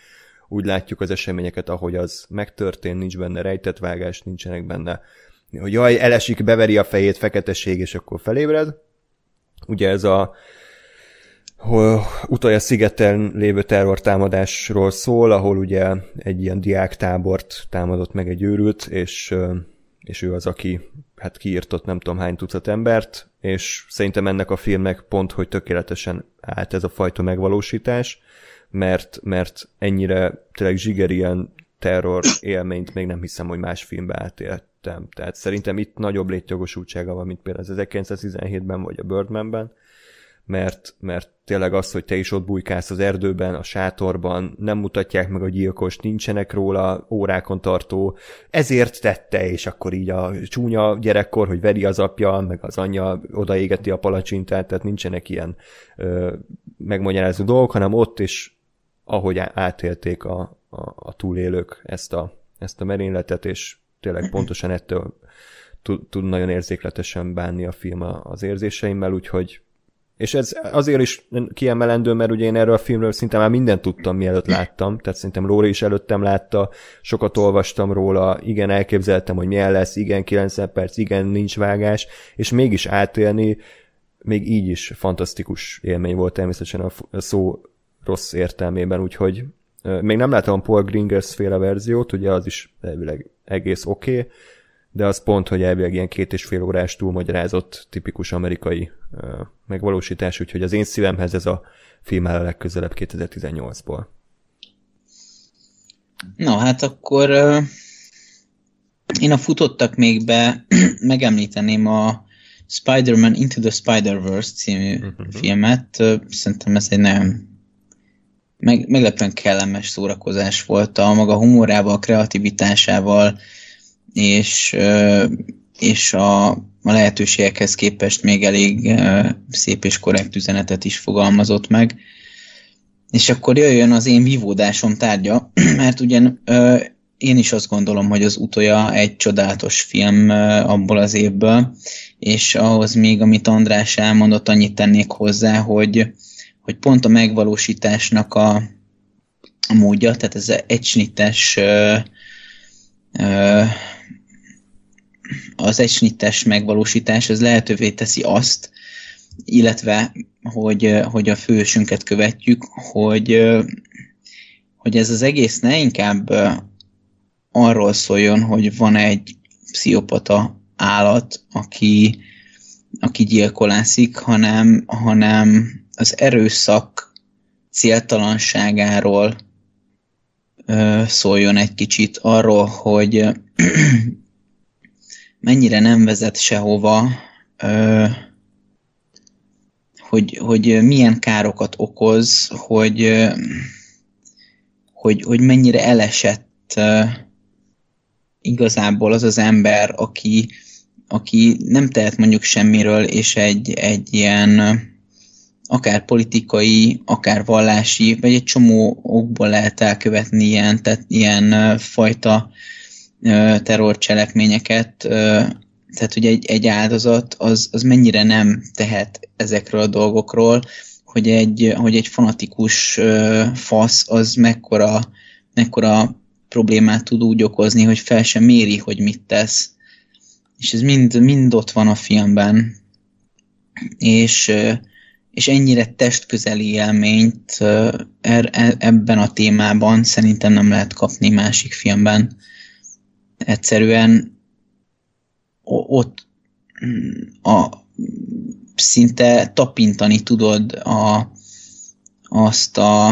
úgy látjuk az eseményeket, ahogy az megtörtént, nincs benne rejtett vágás, nincsenek benne, hogy jaj, elesik, beveri a fejét, feketesség, és akkor felébred. Ugye ez a utolja szigeten lévő terrortámadásról szól, ahol ugye egy ilyen diáktábort támadott meg egy őrült, és, és ő az, aki hát kiírtott nem tudom hány tucat embert, és szerintem ennek a filmnek pont, hogy tökéletesen állt ez a fajta megvalósítás, mert, mert ennyire tényleg zsigeri ilyen terror élményt még nem hiszem, hogy más filmbe átéltem. Tehát szerintem itt nagyobb létjogosultsága van, mint például az 1917-ben vagy a Birdmanben, mert, mert tényleg az, hogy te is ott bujkálsz az erdőben, a sátorban, nem mutatják meg a gyilkos, nincsenek róla órákon tartó, ezért tette, és akkor így a csúnya gyerekkor, hogy veri az apja, meg az anyja odaégeti a palacsintát, tehát nincsenek ilyen ö, megmagyarázó dolgok, hanem ott is, ahogy átélték a, a, a túlélők ezt a, ezt a merényletet, és tényleg *clears throat* pontosan ettől tud, tud nagyon érzékletesen bánni a film az érzéseimmel, úgyhogy és ez azért is kiemelendő, mert ugye én erről a filmről szinte már mindent tudtam, mielőtt láttam, tehát szerintem Lóri is előttem látta, sokat olvastam róla, igen, elképzeltem, hogy milyen lesz, igen, 90 perc, igen, nincs vágás, és mégis átélni, még így is fantasztikus élmény volt természetesen a szó rossz értelmében, úgyhogy még nem láttam a Paul Gringers féle verziót, ugye az is elvileg egész oké, okay, de az pont, hogy elvileg ilyen két és fél órás túlmagyarázott tipikus amerikai ö, megvalósítás, úgyhogy az én szívemhez ez a film áll a legközelebb 2018-ból. Na, hát akkor én a futottak még be *clears throat* megemlíteném a Spider-Man Into the Spider-Verse című uh-huh. filmet. Szerintem ez egy nagyon meg, meglepően kellemes szórakozás volt a maga humorával, kreativitásával, és, és a, a lehetőségekhez képest még elég szép és korrekt üzenetet is fogalmazott meg. És akkor jöjjön az én vívódásom tárgya, *clears throat* mert ugyan én is azt gondolom, hogy az utolja egy csodálatos film abból az évből, és ahhoz még, amit András elmondott, annyit tennék hozzá, hogy, hogy pont a megvalósításnak a, a módja, tehát ez egy ö, az egysnittes megvalósítás, az lehetővé teszi azt, illetve, hogy, hogy a fősünket követjük, hogy, hogy ez az egész ne inkább arról szóljon, hogy van egy pszichopata állat, aki, aki gyilkolászik, hanem, hanem az erőszak céltalanságáról szóljon egy kicsit, arról, hogy mennyire nem vezet sehova, hogy, hogy milyen károkat okoz, hogy, hogy, hogy mennyire elesett igazából az az ember, aki, aki nem tehet mondjuk semmiről, és egy, egy ilyen akár politikai, akár vallási, vagy egy csomó okból lehet elkövetni ilyen, tehát ilyen fajta terrorcselekményeket, tehát hogy egy, egy áldozat az, az mennyire nem tehet ezekről a dolgokról, hogy egy, hogy egy fanatikus fasz az mekkora, mekkora problémát tud úgy okozni, hogy fel sem méri, hogy mit tesz. és ez mind, mind ott van a filmben, és, és ennyire testközeli élményt er, e, ebben a témában szerintem nem lehet kapni másik filmben. Egyszerűen ott mm, a, szinte tapintani tudod a, azt a,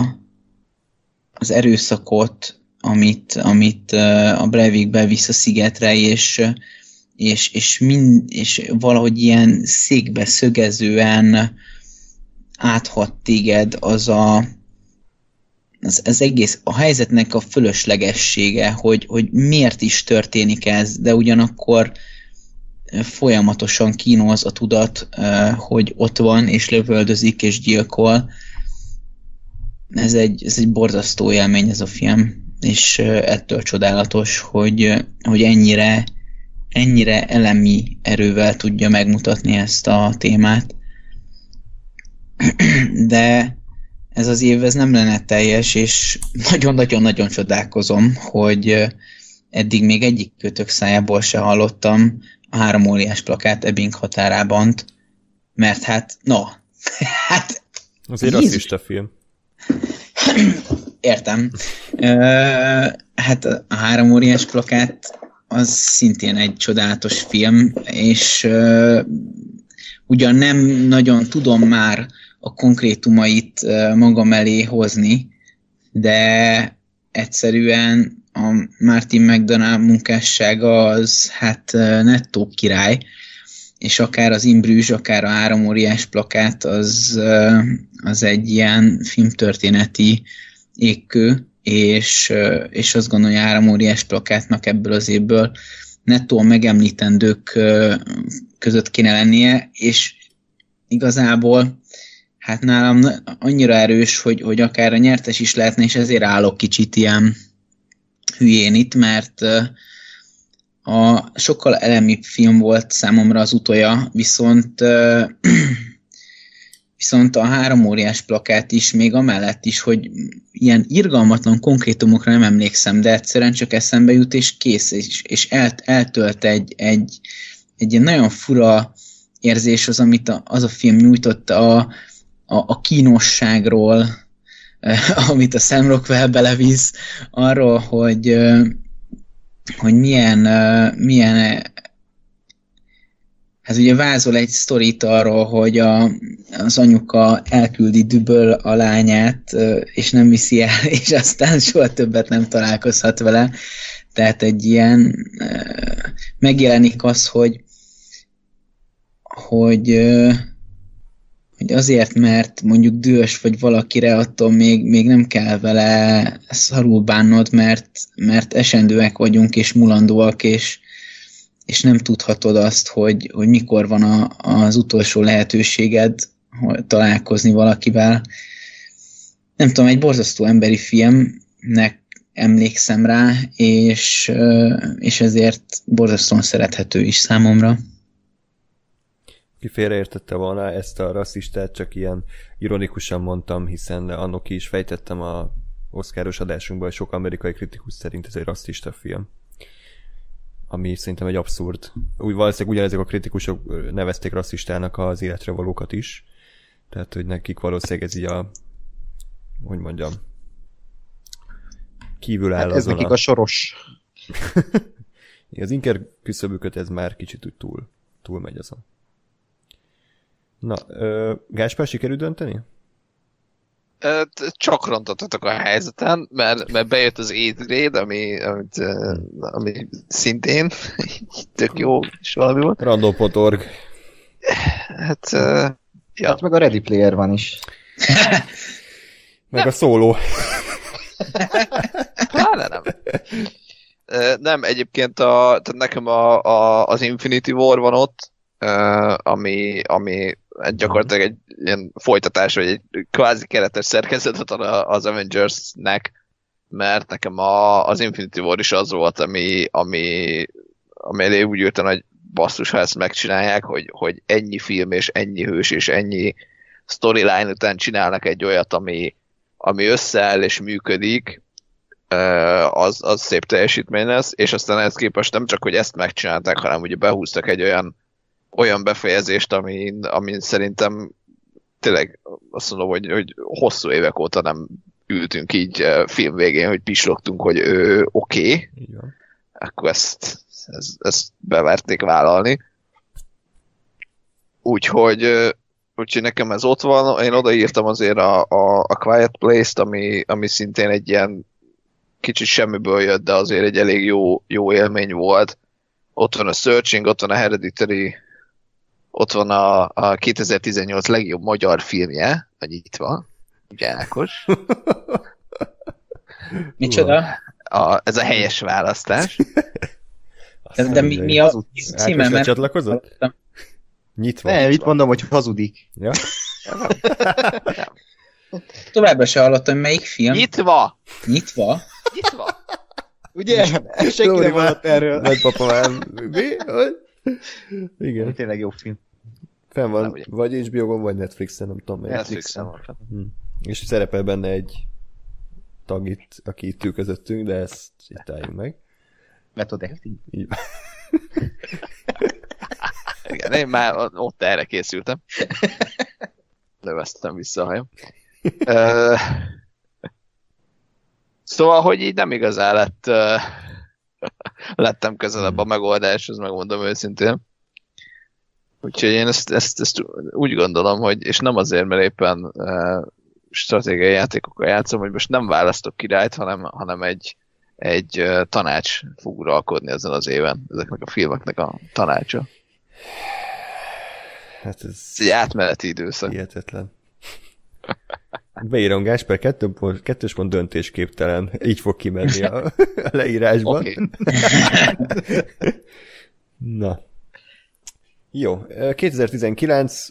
az erőszakot, amit, amit a Breivik bevisz a szigetre, és, és, és, mind, és valahogy ilyen székbe szögezően áthat téged az a az, az egész, a helyzetnek a fölöslegessége, hogy, hogy miért is történik ez, de ugyanakkor folyamatosan kínoz a tudat, hogy ott van, és lövöldözik, és gyilkol. Ez egy, ez egy borzasztó élmény ez a film, és ettől csodálatos, hogy, hogy ennyire ennyire elemi erővel tudja megmutatni ezt a témát. *clears throat* De ez az év ez nem lenne teljes, és nagyon-nagyon-nagyon csodálkozom, hogy eddig még egyik kötök szájából se hallottam a három óriás plakát Ebbing határában, mert hát, no, *laughs* hát... Az egy rasszista film. Értem. hát a három óriás plakát az szintén egy csodálatos film, és uh, ugyan nem nagyon tudom már a konkrétumait magam elé hozni, de egyszerűen a Martin McDonald munkássága az hát nettó király, és akár az Imbrűs, akár a három óriás plakát, az, az egy ilyen filmtörténeti égkő, és, és azt gondolom, hogy három óriás plakátnak ebből az évből nettó megemlítendők között kéne lennie, és igazából hát nálam annyira erős, hogy, hogy akár a nyertes is lehetne, és ezért állok kicsit ilyen hülyén itt, mert a sokkal elemi film volt számomra az utolja, viszont *clears throat* Viszont a három óriás plakát is, még amellett is, hogy ilyen irgalmatlan konkrétumokra nem emlékszem, de egyszerűen csak eszembe jut, és kész, és, és el, eltölt egy, egy, egy ilyen nagyon fura érzés az, amit a, az a film nyújtott a, a, a kínosságról, *laughs* amit a Sam Rockwell belevisz, arról, hogy, hogy milyen, milyen hát ugye vázol egy sztorit arról, hogy a, az anyuka elküldi düböl a lányát, és nem viszi el, *laughs* és aztán soha többet nem találkozhat vele. Tehát egy ilyen megjelenik az, hogy hogy, hogy azért, mert mondjuk dühös vagy valakire, attól még, még nem kell vele szarul bánnod, mert, mert esendőek vagyunk, és mulandóak, és, és nem tudhatod azt, hogy, hogy mikor van a, az utolsó lehetőséged hogy találkozni valakivel. Nem tudom, egy borzasztó emberi filmnek emlékszem rá, és, és ezért borzasztóan szerethető is számomra. Ki félreértette volna ezt a rasszistát, csak ilyen ironikusan mondtam, hiszen annak ki is fejtettem a oszkáros adásunkban, sok amerikai kritikus szerint ez egy rasszista film ami szerintem egy abszurd. Úgy valószínűleg ugyanezek a kritikusok nevezték rasszistának az életre valókat is. Tehát, hogy nekik valószínűleg ez így a hogy mondjam kívül áll hát ez nekik a, a soros. *laughs* az inker küszöbüket ez már kicsit úgy túl, túl megy azon. Na, ö, Gáspár sikerül dönteni? csak rontottatok a helyzeten, mert, mert bejött az étréd, ami, amit, ami szintén *laughs* tök jó, és valami volt. Random.org Hát, ja. Hát meg a Ready Player van is. meg a szóló. *laughs* Pláne nem. Nem, egyébként a, tehát nekem a, a, az Infinity War van ott, ami, ami gyakorlatilag egy ilyen folytatás, vagy egy kvázi keretes szerkezetet az Avengers-nek, mert nekem a, az Infinity War is az volt, ami, ami, ami elé úgy ültem, hogy basszus, ha ezt megcsinálják, hogy, hogy ennyi film és ennyi hős és ennyi storyline után csinálnak egy olyat, ami, ami összeáll és működik, az, az szép teljesítmény lesz, és aztán ehhez képest nem csak, hogy ezt megcsinálták, hanem ugye behúztak egy olyan, olyan befejezést, amin, amin szerintem tényleg azt mondom, hogy, hogy hosszú évek óta nem ültünk így film végén, hogy pislogtunk, hogy oké, okay, akkor ezt, ezt, ezt beverték vállalni. Úgyhogy, úgyhogy nekem ez ott van, én odaírtam azért a, a, a Quiet Place-t, ami, ami szintén egy ilyen kicsit semmiből jött, de azért egy elég jó, jó élmény volt. Ott van a Searching, ott van a Hereditary, ott van a, a 2018 legjobb magyar filmje, vagy itt van, ugye Ákos? *laughs* Micsoda? A, ez a helyes választás. De, de mi, mi a címe? Mert... csatlakozott? Nyitva. Nem, itt mondom, hogy hazudik. Ja? *laughs* Továbbra se hallottam, melyik film. Nyitva! Nyitva? Nyitva! Ugye? *laughs* Senki nem hallott erről. Nagypapa már... Mi? Igen. Tényleg jó film. Fenn van, nem, vagy HBO-gon, vagy Netflixen, nem tudom. Netflixen van. Hm. És szerepel benne egy tag itt, aki itt ül közöttünk, de ezt itt álljunk meg. Method acting. *laughs* Igen, én már ott erre készültem. Löveztem vissza a hajam. szóval, hogy így nem igazán lett, lettem közelebb a megoldáshoz, megmondom őszintén. Úgyhogy én ezt, ezt, ezt úgy gondolom, hogy, és nem azért, mert éppen uh, stratégiai játékokkal játszom, hogy most nem választok királyt, hanem, hanem egy, egy uh, tanács fog uralkodni ezen az éven, ezeknek a filmeknek a tanácsa. Hát ez... ez egy átmeneti időszak. Hihetetlen. Beírom Gásper, kettő kettős pont döntésképtelen. Így fog kimenni a, a leírásban. Okay. *laughs* Na. Jó, 2019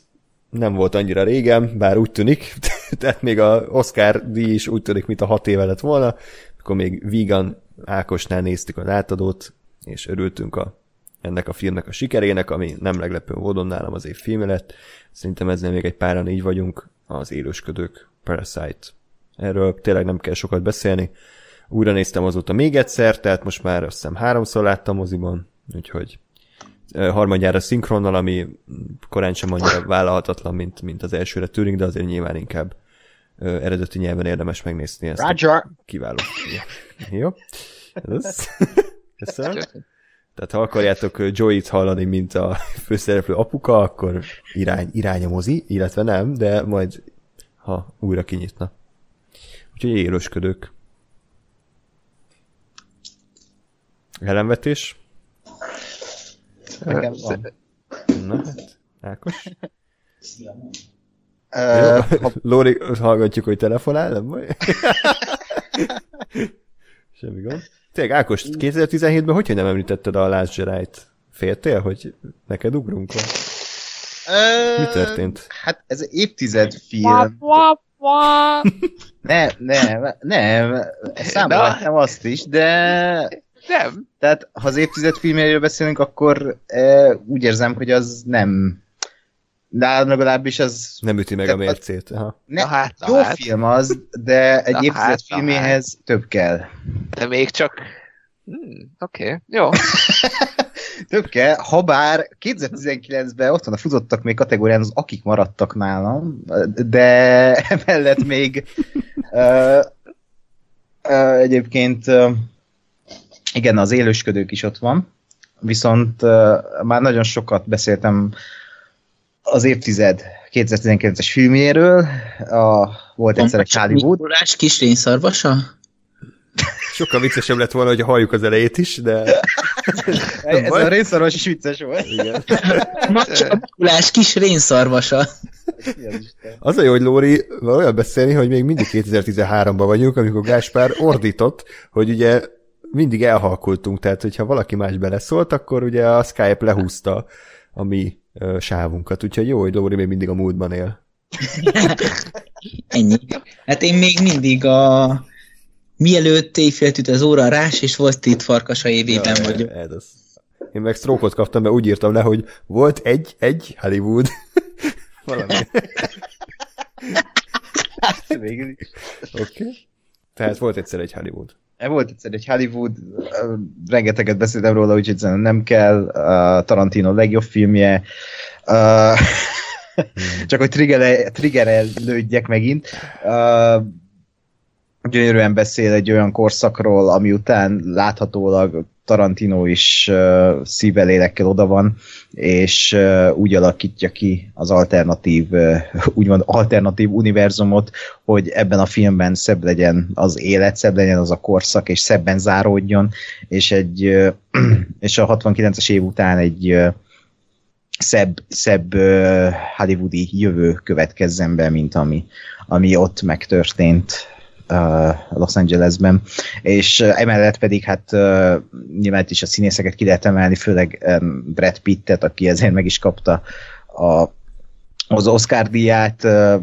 nem volt annyira régen, bár úgy tűnik, *laughs* tehát még a Oscar díj is úgy tűnik, mint a hat éve lett volna, akkor még Vegan Ákosnál néztük az átadót, és örültünk a, ennek a filmnek a sikerének, ami nem meglepő módon nálam az év filme lett. Szerintem ezzel még egy páran így vagyunk, az élősködők, Parasite. Erről tényleg nem kell sokat beszélni. Újra néztem azóta még egyszer, tehát most már azt hiszem háromszor láttam moziban, úgyhogy harmadjára szinkronnal, ami korán sem annyira vállalhatatlan, mint, mint az elsőre tűnik, de azért nyilván inkább eredeti nyelven érdemes megnézni ezt. Roger! Kiváló. Jó. Ez. Köszönöm. Tehát ha akarjátok Joey-t hallani, mint a főszereplő apuka, akkor irány, irány a mozi, illetve nem, de majd ha újra kinyitna. Úgyhogy élősködők. Ellenvetés? Nekem van. Na hát, Ákos? Uh, ha... *laughs* Lóri, hallgatjuk, hogy telefonál, nem baj? *laughs* Semmi gond. Tényleg, Ákos, 2017-ben hogy nem említetted a Last Jedi-t? Féltél, hogy neked ugrunk van? Uh, Mi történt? Hát ez évtized film. nem, nem, nem. Számoltam azt is, de nem. Tehát, ha az évtized filmjéről beszélünk, akkor e, úgy érzem, hogy az nem de legalábbis az... Nem üti meg a mércét. Aha. Ne, na hát, na jó hát. film az, de egy na évtized hát, filméhez hát. több kell. De még csak... Hmm, Oké, okay. jó. *laughs* több kell, ha bár 2019-ben ott van a futottak még kategórián az akik maradtak nálam, de *laughs* emellett még uh, uh, egyébként uh, igen, az élősködők is ott van, viszont uh, már nagyon sokat beszéltem az évtized 2019-es filmjéről, a, volt egyszer egy Hollywood. Mikulás kis rényszarvasa? Sokkal viccesebb lett volna, hogy halljuk az elejét is, de... *laughs* Ez a rénszarvas is vicces volt. Igen. *laughs* Mikulás kis rénszarvasa. Az a jó, hogy Lóri olyan beszélni, hogy még mindig 2013-ban vagyunk, amikor Gáspár ordított, hogy ugye mindig elhalkultunk, tehát hogyha valaki más beleszólt, akkor ugye a Skype lehúzta a mi ö, sávunkat, úgyhogy jó, hogy Lóri még mindig a múltban él. Ennyi. Hát én még mindig a mielőtt éjféltűt az óra rás, és volt itt farkasa évében ja, vagyok. Ez az. Én meg stroke kaptam, mert úgy írtam le, hogy volt egy, egy Hollywood. *laughs* Valami. Oké. Okay. Tehát volt egyszer egy Hollywood. Volt egyszer egy Hollywood, rengeteget beszéltem róla, úgyhogy nem kell. Uh, Tarantino legjobb filmje. Uh, *laughs* csak hogy triggerel, triggerelődjek megint. Uh, gyönyörűen beszél egy olyan korszakról, ami után láthatólag Tarantino is uh, szívelélekkel oda van, és uh, úgy alakítja ki az alternatív, uh, úgymond alternatív univerzumot, hogy ebben a filmben szebb legyen az élet, szebb legyen az a korszak, és szebben záródjon, és egy uh, *clears throat* és a 69-es év után egy uh, szebb, szebb uh, hollywoodi jövő következzen be, mint ami, ami ott megtörtént Los Angelesben, és uh, emellett pedig hát uh, nyilván is a színészeket ki lehet emelni, főleg um, Brad Pittet, aki ezért meg is kapta a, az Oscar díját, uh,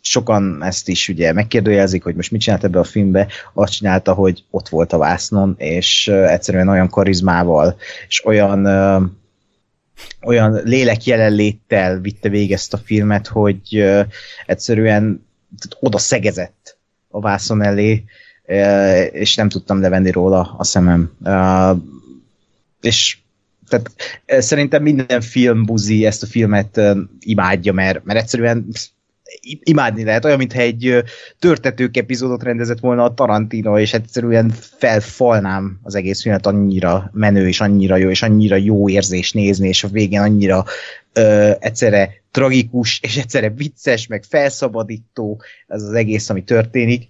sokan ezt is ugye megkérdőjelzik, hogy most mit csinált ebbe a filmbe, azt csinálta, hogy ott volt a vásznon, és uh, egyszerűen olyan karizmával, és olyan uh, olyan lélek jelenléttel vitte végig ezt a filmet, hogy uh, egyszerűen oda szegezett a vászon elé, és nem tudtam levenni róla a szemem. És tehát szerintem minden filmbuzi ezt a filmet imádja, mert, mert egyszerűen imádni lehet, olyan, mintha egy törtetők epizódot rendezett volna a Tarantino, és egyszerűen felfalnám az egész filmet, annyira menő, és annyira jó, és annyira jó érzés nézni, és a végén annyira ö, egyszerre tragikus, és egyszerre vicces, meg felszabadító ez az egész, ami történik.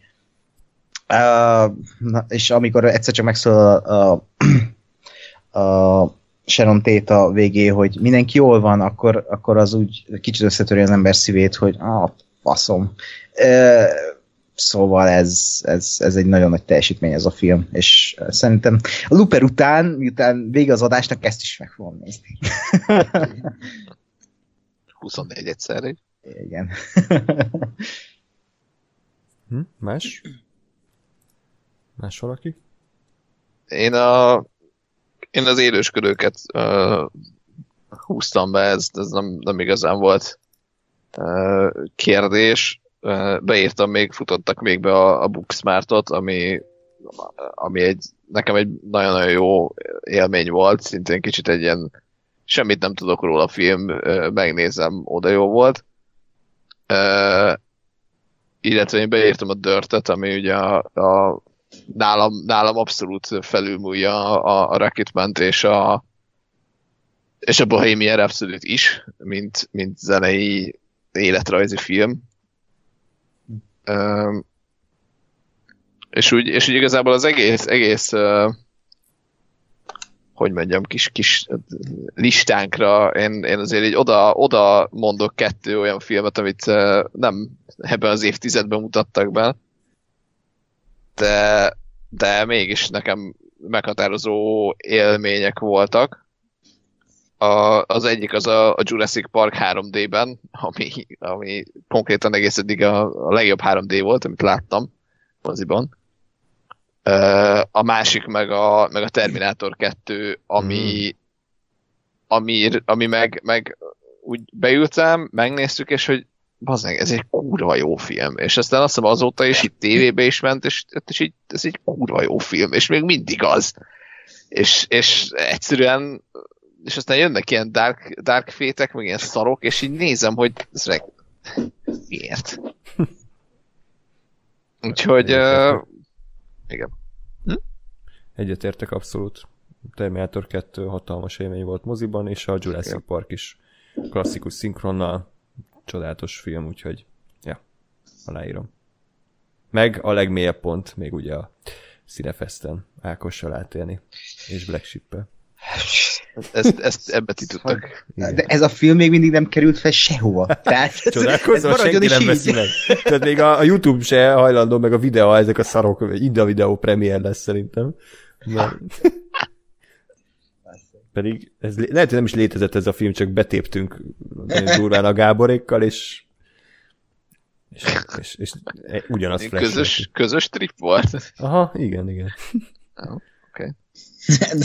Uh, na, és amikor egyszer csak megszólal a, a, a Sharon Tate a végé, hogy mindenki jól van, akkor, akkor az úgy kicsit összetöri az ember szívét, hogy ah, faszom. E, szóval ez, ez, ez egy nagyon nagy teljesítmény ez a film, és szerintem a Looper után, miután vége az adásnak, ezt is meg fogom nézni. *laughs* 24 egyszerre. Igen. hm? Más? Más valaki? Én a én az élősködőket uh, húztam be, ez, ez nem, nem igazán volt uh, kérdés. Uh, beírtam még, futottak még be a, a Booksmartot, ami, ami egy, nekem egy nagyon-nagyon jó élmény volt, szintén kicsit egy ilyen semmit nem tudok róla a film, uh, megnézem, oda jó volt. Uh, illetve én beírtam a Dörtet, ami ugye a, a nálam, nálam abszolút felülmúlja a, a Rocketman és a és a Bohemian Rhapsody is, mint, mint zenei életrajzi film. Um, és úgy, és úgy igazából az egész, egész uh, hogy mondjam, kis, kis listánkra én, én azért így oda, oda mondok kettő olyan filmet, amit uh, nem ebben az évtizedben mutattak be, de, de mégis nekem meghatározó élmények voltak. A, az egyik az a, a Jurassic Park 3D-ben, ami, ami konkrétan egész eddig a, a legjobb 3D volt, amit láttam moziban. A másik meg a, meg a Terminator 2, ami, mm. ami, ami meg, meg úgy beültem, megnéztük, és hogy bazdmeg, ez egy kurva jó film. És aztán azt hiszem azóta is itt tévébe is ment, és, és így, ez egy kurva jó film, és még mindig az. És, és egyszerűen, és aztán jönnek ilyen dark, dark fétek, meg ilyen szarok, és így nézem, hogy ez meg, miért? Úgyhogy, uh, igen. Hm? Egyetértek abszolút. Terminator 2 hatalmas élmény volt moziban, és a Jurassic Park is klasszikus szinkronnal csodálatos film, úgyhogy ja, aláírom. Meg a legmélyebb pont, még ugye a Cinefesten Ákossal átélni, és Black Ship-el. Ezt, ezt ebbe ti tudtak. De ez a film még mindig nem került fel sehova. Tehát Csodálkozol, senki nem veszi meg. Tehát még a, a YouTube se hajlandó, meg a videó, ezek a szarok, ide a videó premier lesz szerintem. Mert... Pedig ez, lehet, hogy nem is létezett ez a film, csak betéptünk durván a Gáborékkal, és és, és, és ugyanaz közös, közös trip volt? Aha, igen, igen. Oh, Oké. Okay.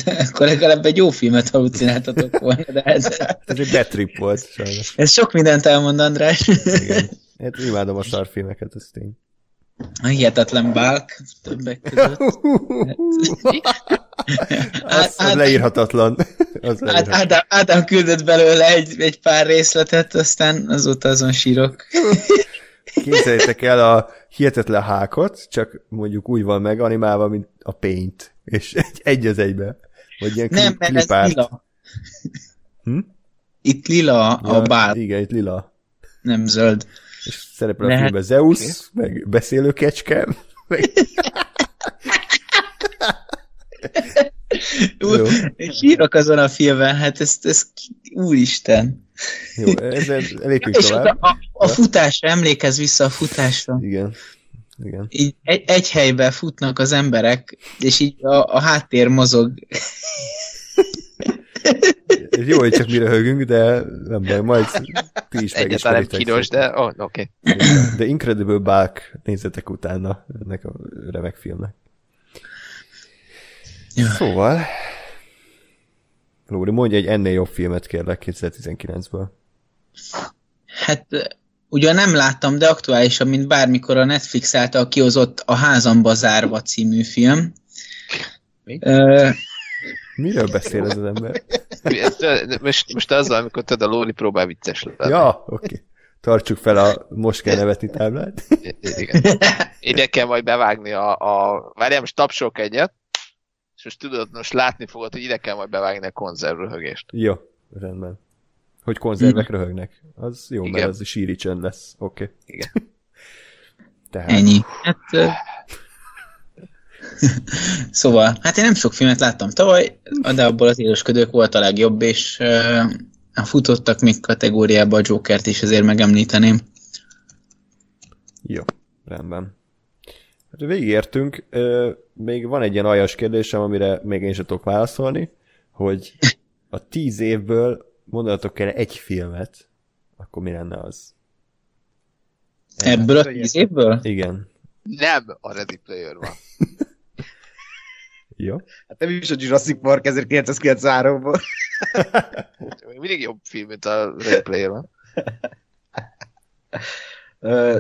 De akkor legalább egy jó filmet halucináltatok volna, de ez... ez egy bad trip volt, sajnos. Ez sok mindent elmond, András. Igen. Hát imádom a szarfilmeket, ez tény. A hihetetlen bálk többek között. *laughs* az, az leírhatatlan. Az leírhatatlan. Ádám, Ádám küldött belőle egy, egy pár részletet, aztán azóta azon sírok. Képzeljétek el a hihetetlen hákot, csak mondjuk úgy van meg animálva, mint a Paint, és egy, egy az egybe. Vagy ilyen Nem, mert ez lila. Hm? Itt lila a ja, bál. Igen, itt lila. Nem zöld. És szerepel a filmben Zeus, meg beszélő kecske, meg... Sírok azon a filmben, hát ez, ez úristen. Jó, ezzel lépjünk tovább. A, a futásra, emlékezz vissza a futásra. Igen. Igen. Így egy, egy helyben futnak az emberek, és így a, a háttér mozog. Jó, hogy csak mi röhögünk, de nem baj, majd ti is Egyáltalán nem kínos, de oh, oké. Okay. De Incredible Bulk, nézzetek utána ennek a remek filmnek. Ja. Szóval, Lóri, mondj egy ennél jobb filmet kérlek 2019-ből. Hát ugyan nem láttam, de aktuálisan, mint bármikor a Netflix által kihozott a Házamba zárva című film. Mi? Uh, Miről beszél ez az ember? most, most azzal, amikor tudod, a Lóri próbál vicces lenni. Ja, oké. Okay. Tartsuk fel a most kell nevetni táblát. Igen. Ide kell majd bevágni a... a... Várjál, most tapsolok egyet most tudod, most látni fogod, hogy ide kell majd bevágni a konzervröhögést. Jó, rendben. Hogy konzervek röhögnek. Az jó, Igen. mert az síri csönd lesz. Oké. Okay. Igen. *laughs* Tehát... Ennyi. Hát, *laughs* szóval, hát én nem sok filmet láttam tavaly, de abból az élősködők volt a legjobb, és uh, futottak még kategóriába a Jokert is, ezért megemlíteném. Jó, rendben. Hát végigértünk. Még van egy ilyen aljas kérdésem, amire még én sem tudok válaszolni, hogy a tíz évből mondhatok el egy filmet, akkor mi lenne az? Ebből a tíz évből? Igen. Nem a Ready Player van. *laughs* Jó. Hát nem is a Jurassic Park 1993-ból. *laughs* Mindig jobb film, mint a Ready Player.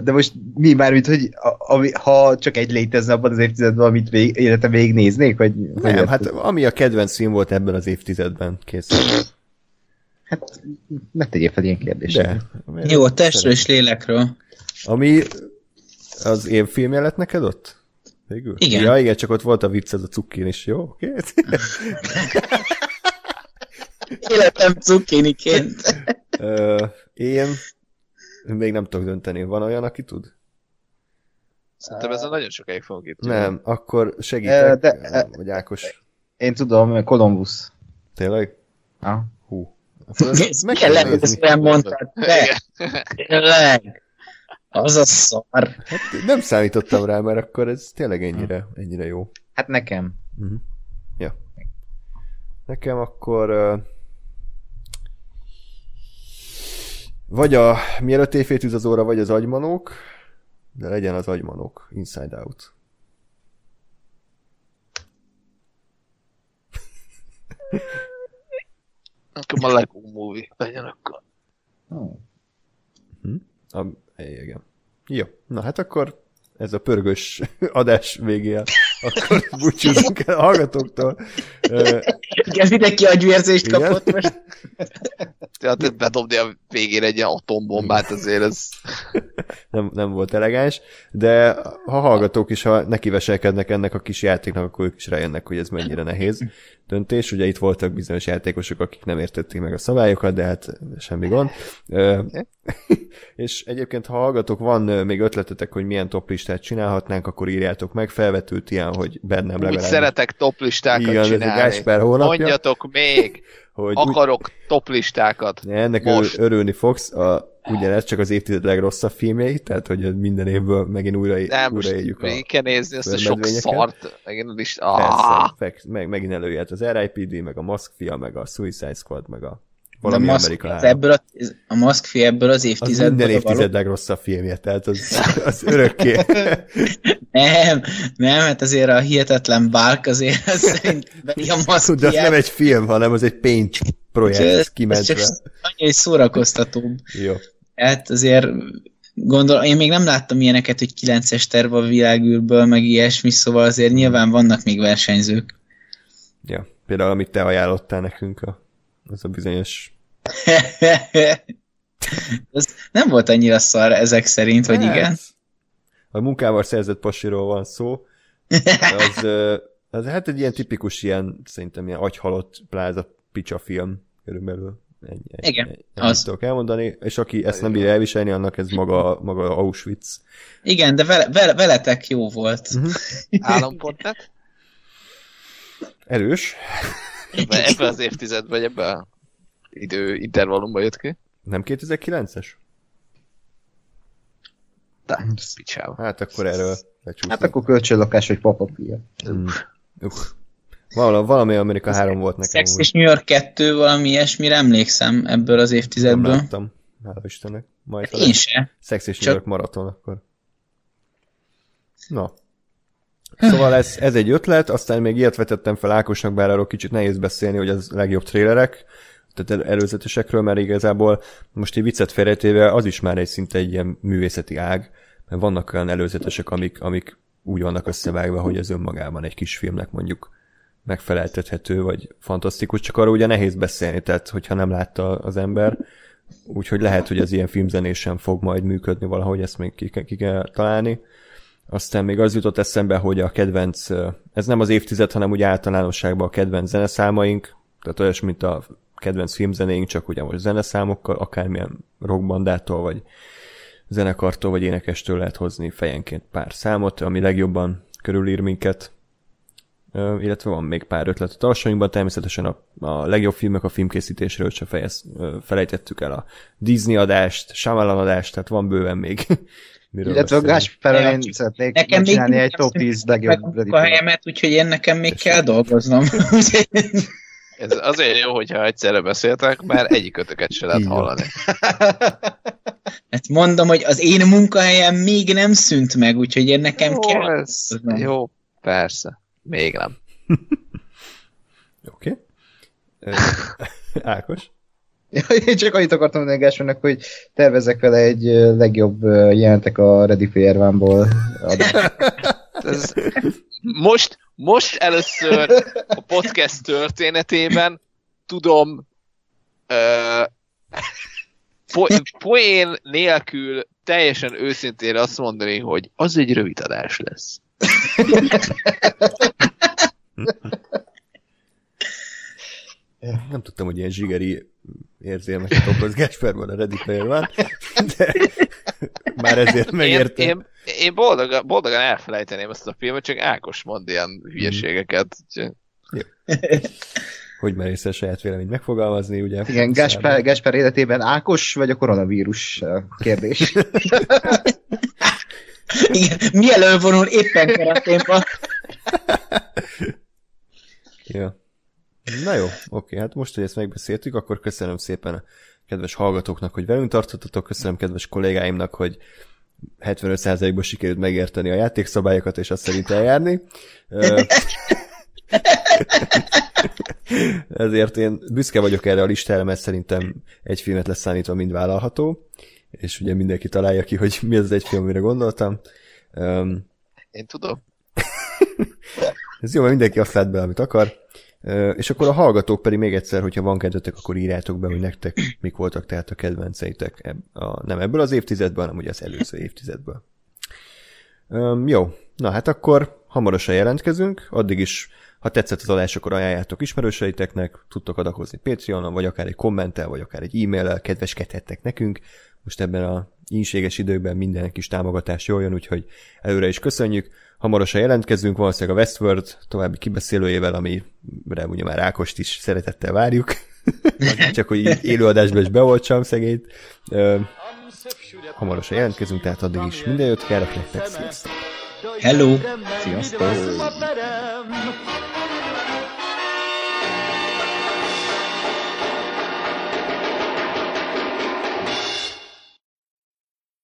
De most mi már, mint hogy ami, ha csak egy létezne abban az évtizedben, amit vég, életem végignéznék? Vagy, Nem, hogy hát ami a kedvenc film volt ebben az évtizedben, kész. Hát, ne tegyél fel ilyen kérdést. De. Jó, a testről és lélekről. Ami az én filmje lett neked ott? Végül? Igen. Ja, igen, csak ott volt a vicc, ez a cukkin is, jó? Oké? Okay. *laughs* Életem cukkiniként. *laughs* én még nem tudok dönteni. Van olyan, aki tud? Szerintem ezzel nagyon sokáig fogunk itt. Nem, akkor segítek, de, de, vagy Ákos. Én tudom, Columbus. Tényleg? Ha. Hú. *laughs* Meg kell lehet, ezt olyan mondtad. Tényleg. Az a szar. Hát nem számítottam rá, mert akkor ez tényleg ennyire, ennyire jó. Hát nekem. Uh-huh. Ja. Nekem akkor uh, Vagy a mielőtt éjféltűz az óra, vagy az agymanók, de legyen az agymanók, Inside Out. Akkor a Lego Movie legyen akkor. Oh. Hm? A, igen. Jó, na hát akkor ez a pörgős *laughs* adás végével, akkor búcsúzunk el a hallgatóktól. Igen, mindenki agyvérzést kapott most. Tehát bedobni a végére egy ilyen atombombát azért ez... nem, nem volt elegáns, de ha hallgatók is, ha nekiveselkednek ennek a kis játéknak, akkor ők is rájönnek, hogy ez mennyire nehéz döntés. Ugye itt voltak bizonyos játékosok, akik nem értették meg a szabályokat, de hát semmi gond. *laughs* és egyébként, ha hallgatók, van még ötletetek, hogy milyen toplistát csinálhatnánk, akkor írjátok meg. Felvetült ilyen, hogy bennem legalább... Úgy szeretek toplistákat Igen, csinálni. Mondjatok még! *laughs* hogy Akarok úgy... toplistákat. Ennek most. örülni fogsz. A, ugyanez csak az évtized legrosszabb filmjei, tehát hogy minden évből megint újra, Nem, újra éljük a kell nézni ezt a sok szart. Megint is... Ah. Persze, meg, megint előjött az RIPD, meg a Maskfia, meg a Suicide Squad, meg a valami a Amerika az ebből a, a Moszkvi ebből az évtizedből. Az minden évtized legrosszabb filmje, tehát az, az örökké. *laughs* nem, nem, hát azért a hihetetlen bárk azért az szerintem a Moszkvi. De az nem egy film, hanem az egy paint projekt ez, kimentve. Ez csak annyi szórakoztatóbb. Jó. Hát azért Gondolom, én még nem láttam ilyeneket, hogy 9-es terv a világűrből, meg ilyesmi, szóval azért nyilván vannak még versenyzők. Ja, például amit te ajánlottál nekünk, a, az a bizonyos... *laughs* Ez nem volt annyira szar ezek szerint, Hát, igen. A munkával szerzett pasiról van szó. Az, az hát egy ilyen tipikus ilyen, szerintem ilyen agyhalott pláza picsa film körülbelül. Egy, egy, Igen, egy, az. tudok elmondani, és aki ezt nem bírja elviselni, annak ez maga, maga Auschwitz. Igen, de vele, vele, veletek jó volt. *laughs* Állampontnet? Erős. Ebben, az évtizedben, vagy ebben idő intervallumban jött ki. Nem 2009-es? De, picsába. Hát akkor erről lecsúszunk. Hát akkor kölcsönlakás, vagy papapír. Mm. Valami, valami Amerika 3 volt nekem. Sex és New York 2, valami ilyesmire emlékszem ebből az Nem évtizedből. láttam. Hála Istennek. Majd ha Én se. Szex és Csak- New York maraton akkor. Na. Szóval ez, ez egy ötlet, aztán még ilyet vetettem fel Ákosnak, bár arról kicsit nehéz beszélni, hogy az legjobb trélerek, tehát el- előzetesekről, mert igazából most egy viccet félretéve az is már egy szinte egy ilyen művészeti ág, mert vannak olyan előzetesek, amik, amik úgy vannak összevágva, hogy ez önmagában egy kis filmnek mondjuk megfeleltethető, vagy fantasztikus, csak arról ugye nehéz beszélni, tehát hogyha nem látta az ember, úgyhogy lehet, hogy az ilyen filmzenésen fog majd működni valahogy, ezt még ki, ki kell találni. Aztán még az jutott eszembe, hogy a kedvenc, ez nem az évtized, hanem úgy általánosságban a kedvenc zeneszámaink, tehát olyas, mint a kedvenc filmzenéink, csak ugye most zeneszámokkal, akármilyen rockbandától, vagy zenekartól, vagy énekestől lehet hozni fejenként pár számot, ami legjobban körülír minket, Ö, illetve van még pár ötlet a tarsainkban, természetesen a, a legjobb filmek a filmkészítésről se fejez, ö, felejtettük el a Disney adást, Shyamalan adást, tehát van bőven még *laughs* miről Illetve a. Gáspárral én szeretnék nekem csinálni egy top nem 10 meg legjobb a munkahelyemet, úgyhogy én nekem még kell dolgoznom. *laughs* Ez azért jó, hogyha egyszerre beszéltek, mert egyik ötöket se lehet hallani. *laughs* hát mondom, hogy az én munkahelyem még nem szűnt meg, úgyhogy én nekem jó, kell. ez, jó, persze. Még nem. *laughs* Oké. Okay. *laughs* Ákos? Én csak annyit akartam mondani hogy tervezek vele egy legjobb jelentek a Ready Player One-ból. most, most először a podcast történetében tudom ö, po, poén nélkül teljesen őszintén azt mondani, hogy az egy rövid adás lesz. Nem tudtam, hogy ilyen zsigeri érzelmeket okoz Gáspárban a One, de már ezért megértem. én, én boldogan, boldogan elfelejteném ezt a filmet, csak Ákos mond ilyen hülyeségeket. úgyhogy- *laughs* Hogy merész a saját véleményt megfogalmazni, ugye? Igen, Gáspár, Gáspár életében Ákos vagy a koronavírus kérdés. *laughs* Igen, mi elővonul éppen karaténba. Ja. Na jó, oké, hát most, hogy ezt megbeszéltük, akkor köszönöm szépen a kedves hallgatóknak, hogy velünk tartottatok, köszönöm kedves kollégáimnak, hogy 75%-ban sikerült megérteni a játékszabályokat, és azt szerint eljárni. Ezért én büszke vagyok erre a listára, mert szerintem egy filmet leszállítva mind vállalható, és ugye mindenki találja ki, hogy mi az az egy film, amire gondoltam. Um, Én tudom. *laughs* ez jó, mert mindenki azt lát be, amit akar. És akkor a hallgatók pedig még egyszer, hogyha van kedvetek, akkor írjátok be, hogy nektek mik voltak tehát a kedvenceitek. A, nem ebből az évtizedből, hanem ugye az előző évtizedből. Um, jó, na hát akkor hamarosan jelentkezünk, addig is, ha tetszett az adás, akkor ajánljátok ismerőseiteknek, tudtok adakozni Patreonon, vagy akár egy kommentel, vagy akár egy e-maillel, kedveskedhettek nekünk. Most ebben a ínséges időkben minden kis támogatás jól jön, úgyhogy előre is köszönjük. Hamarosan jelentkezünk, valószínűleg a Westworld további kibeszélőjével, amire ugye már Ákost is szeretettel várjuk. Csak hogy élőadásban is beoltsam szegényt. Hamarosan jelentkezünk, tehát addig is minden jót kérek nektek, sziasztok! Hello! Sziasztok!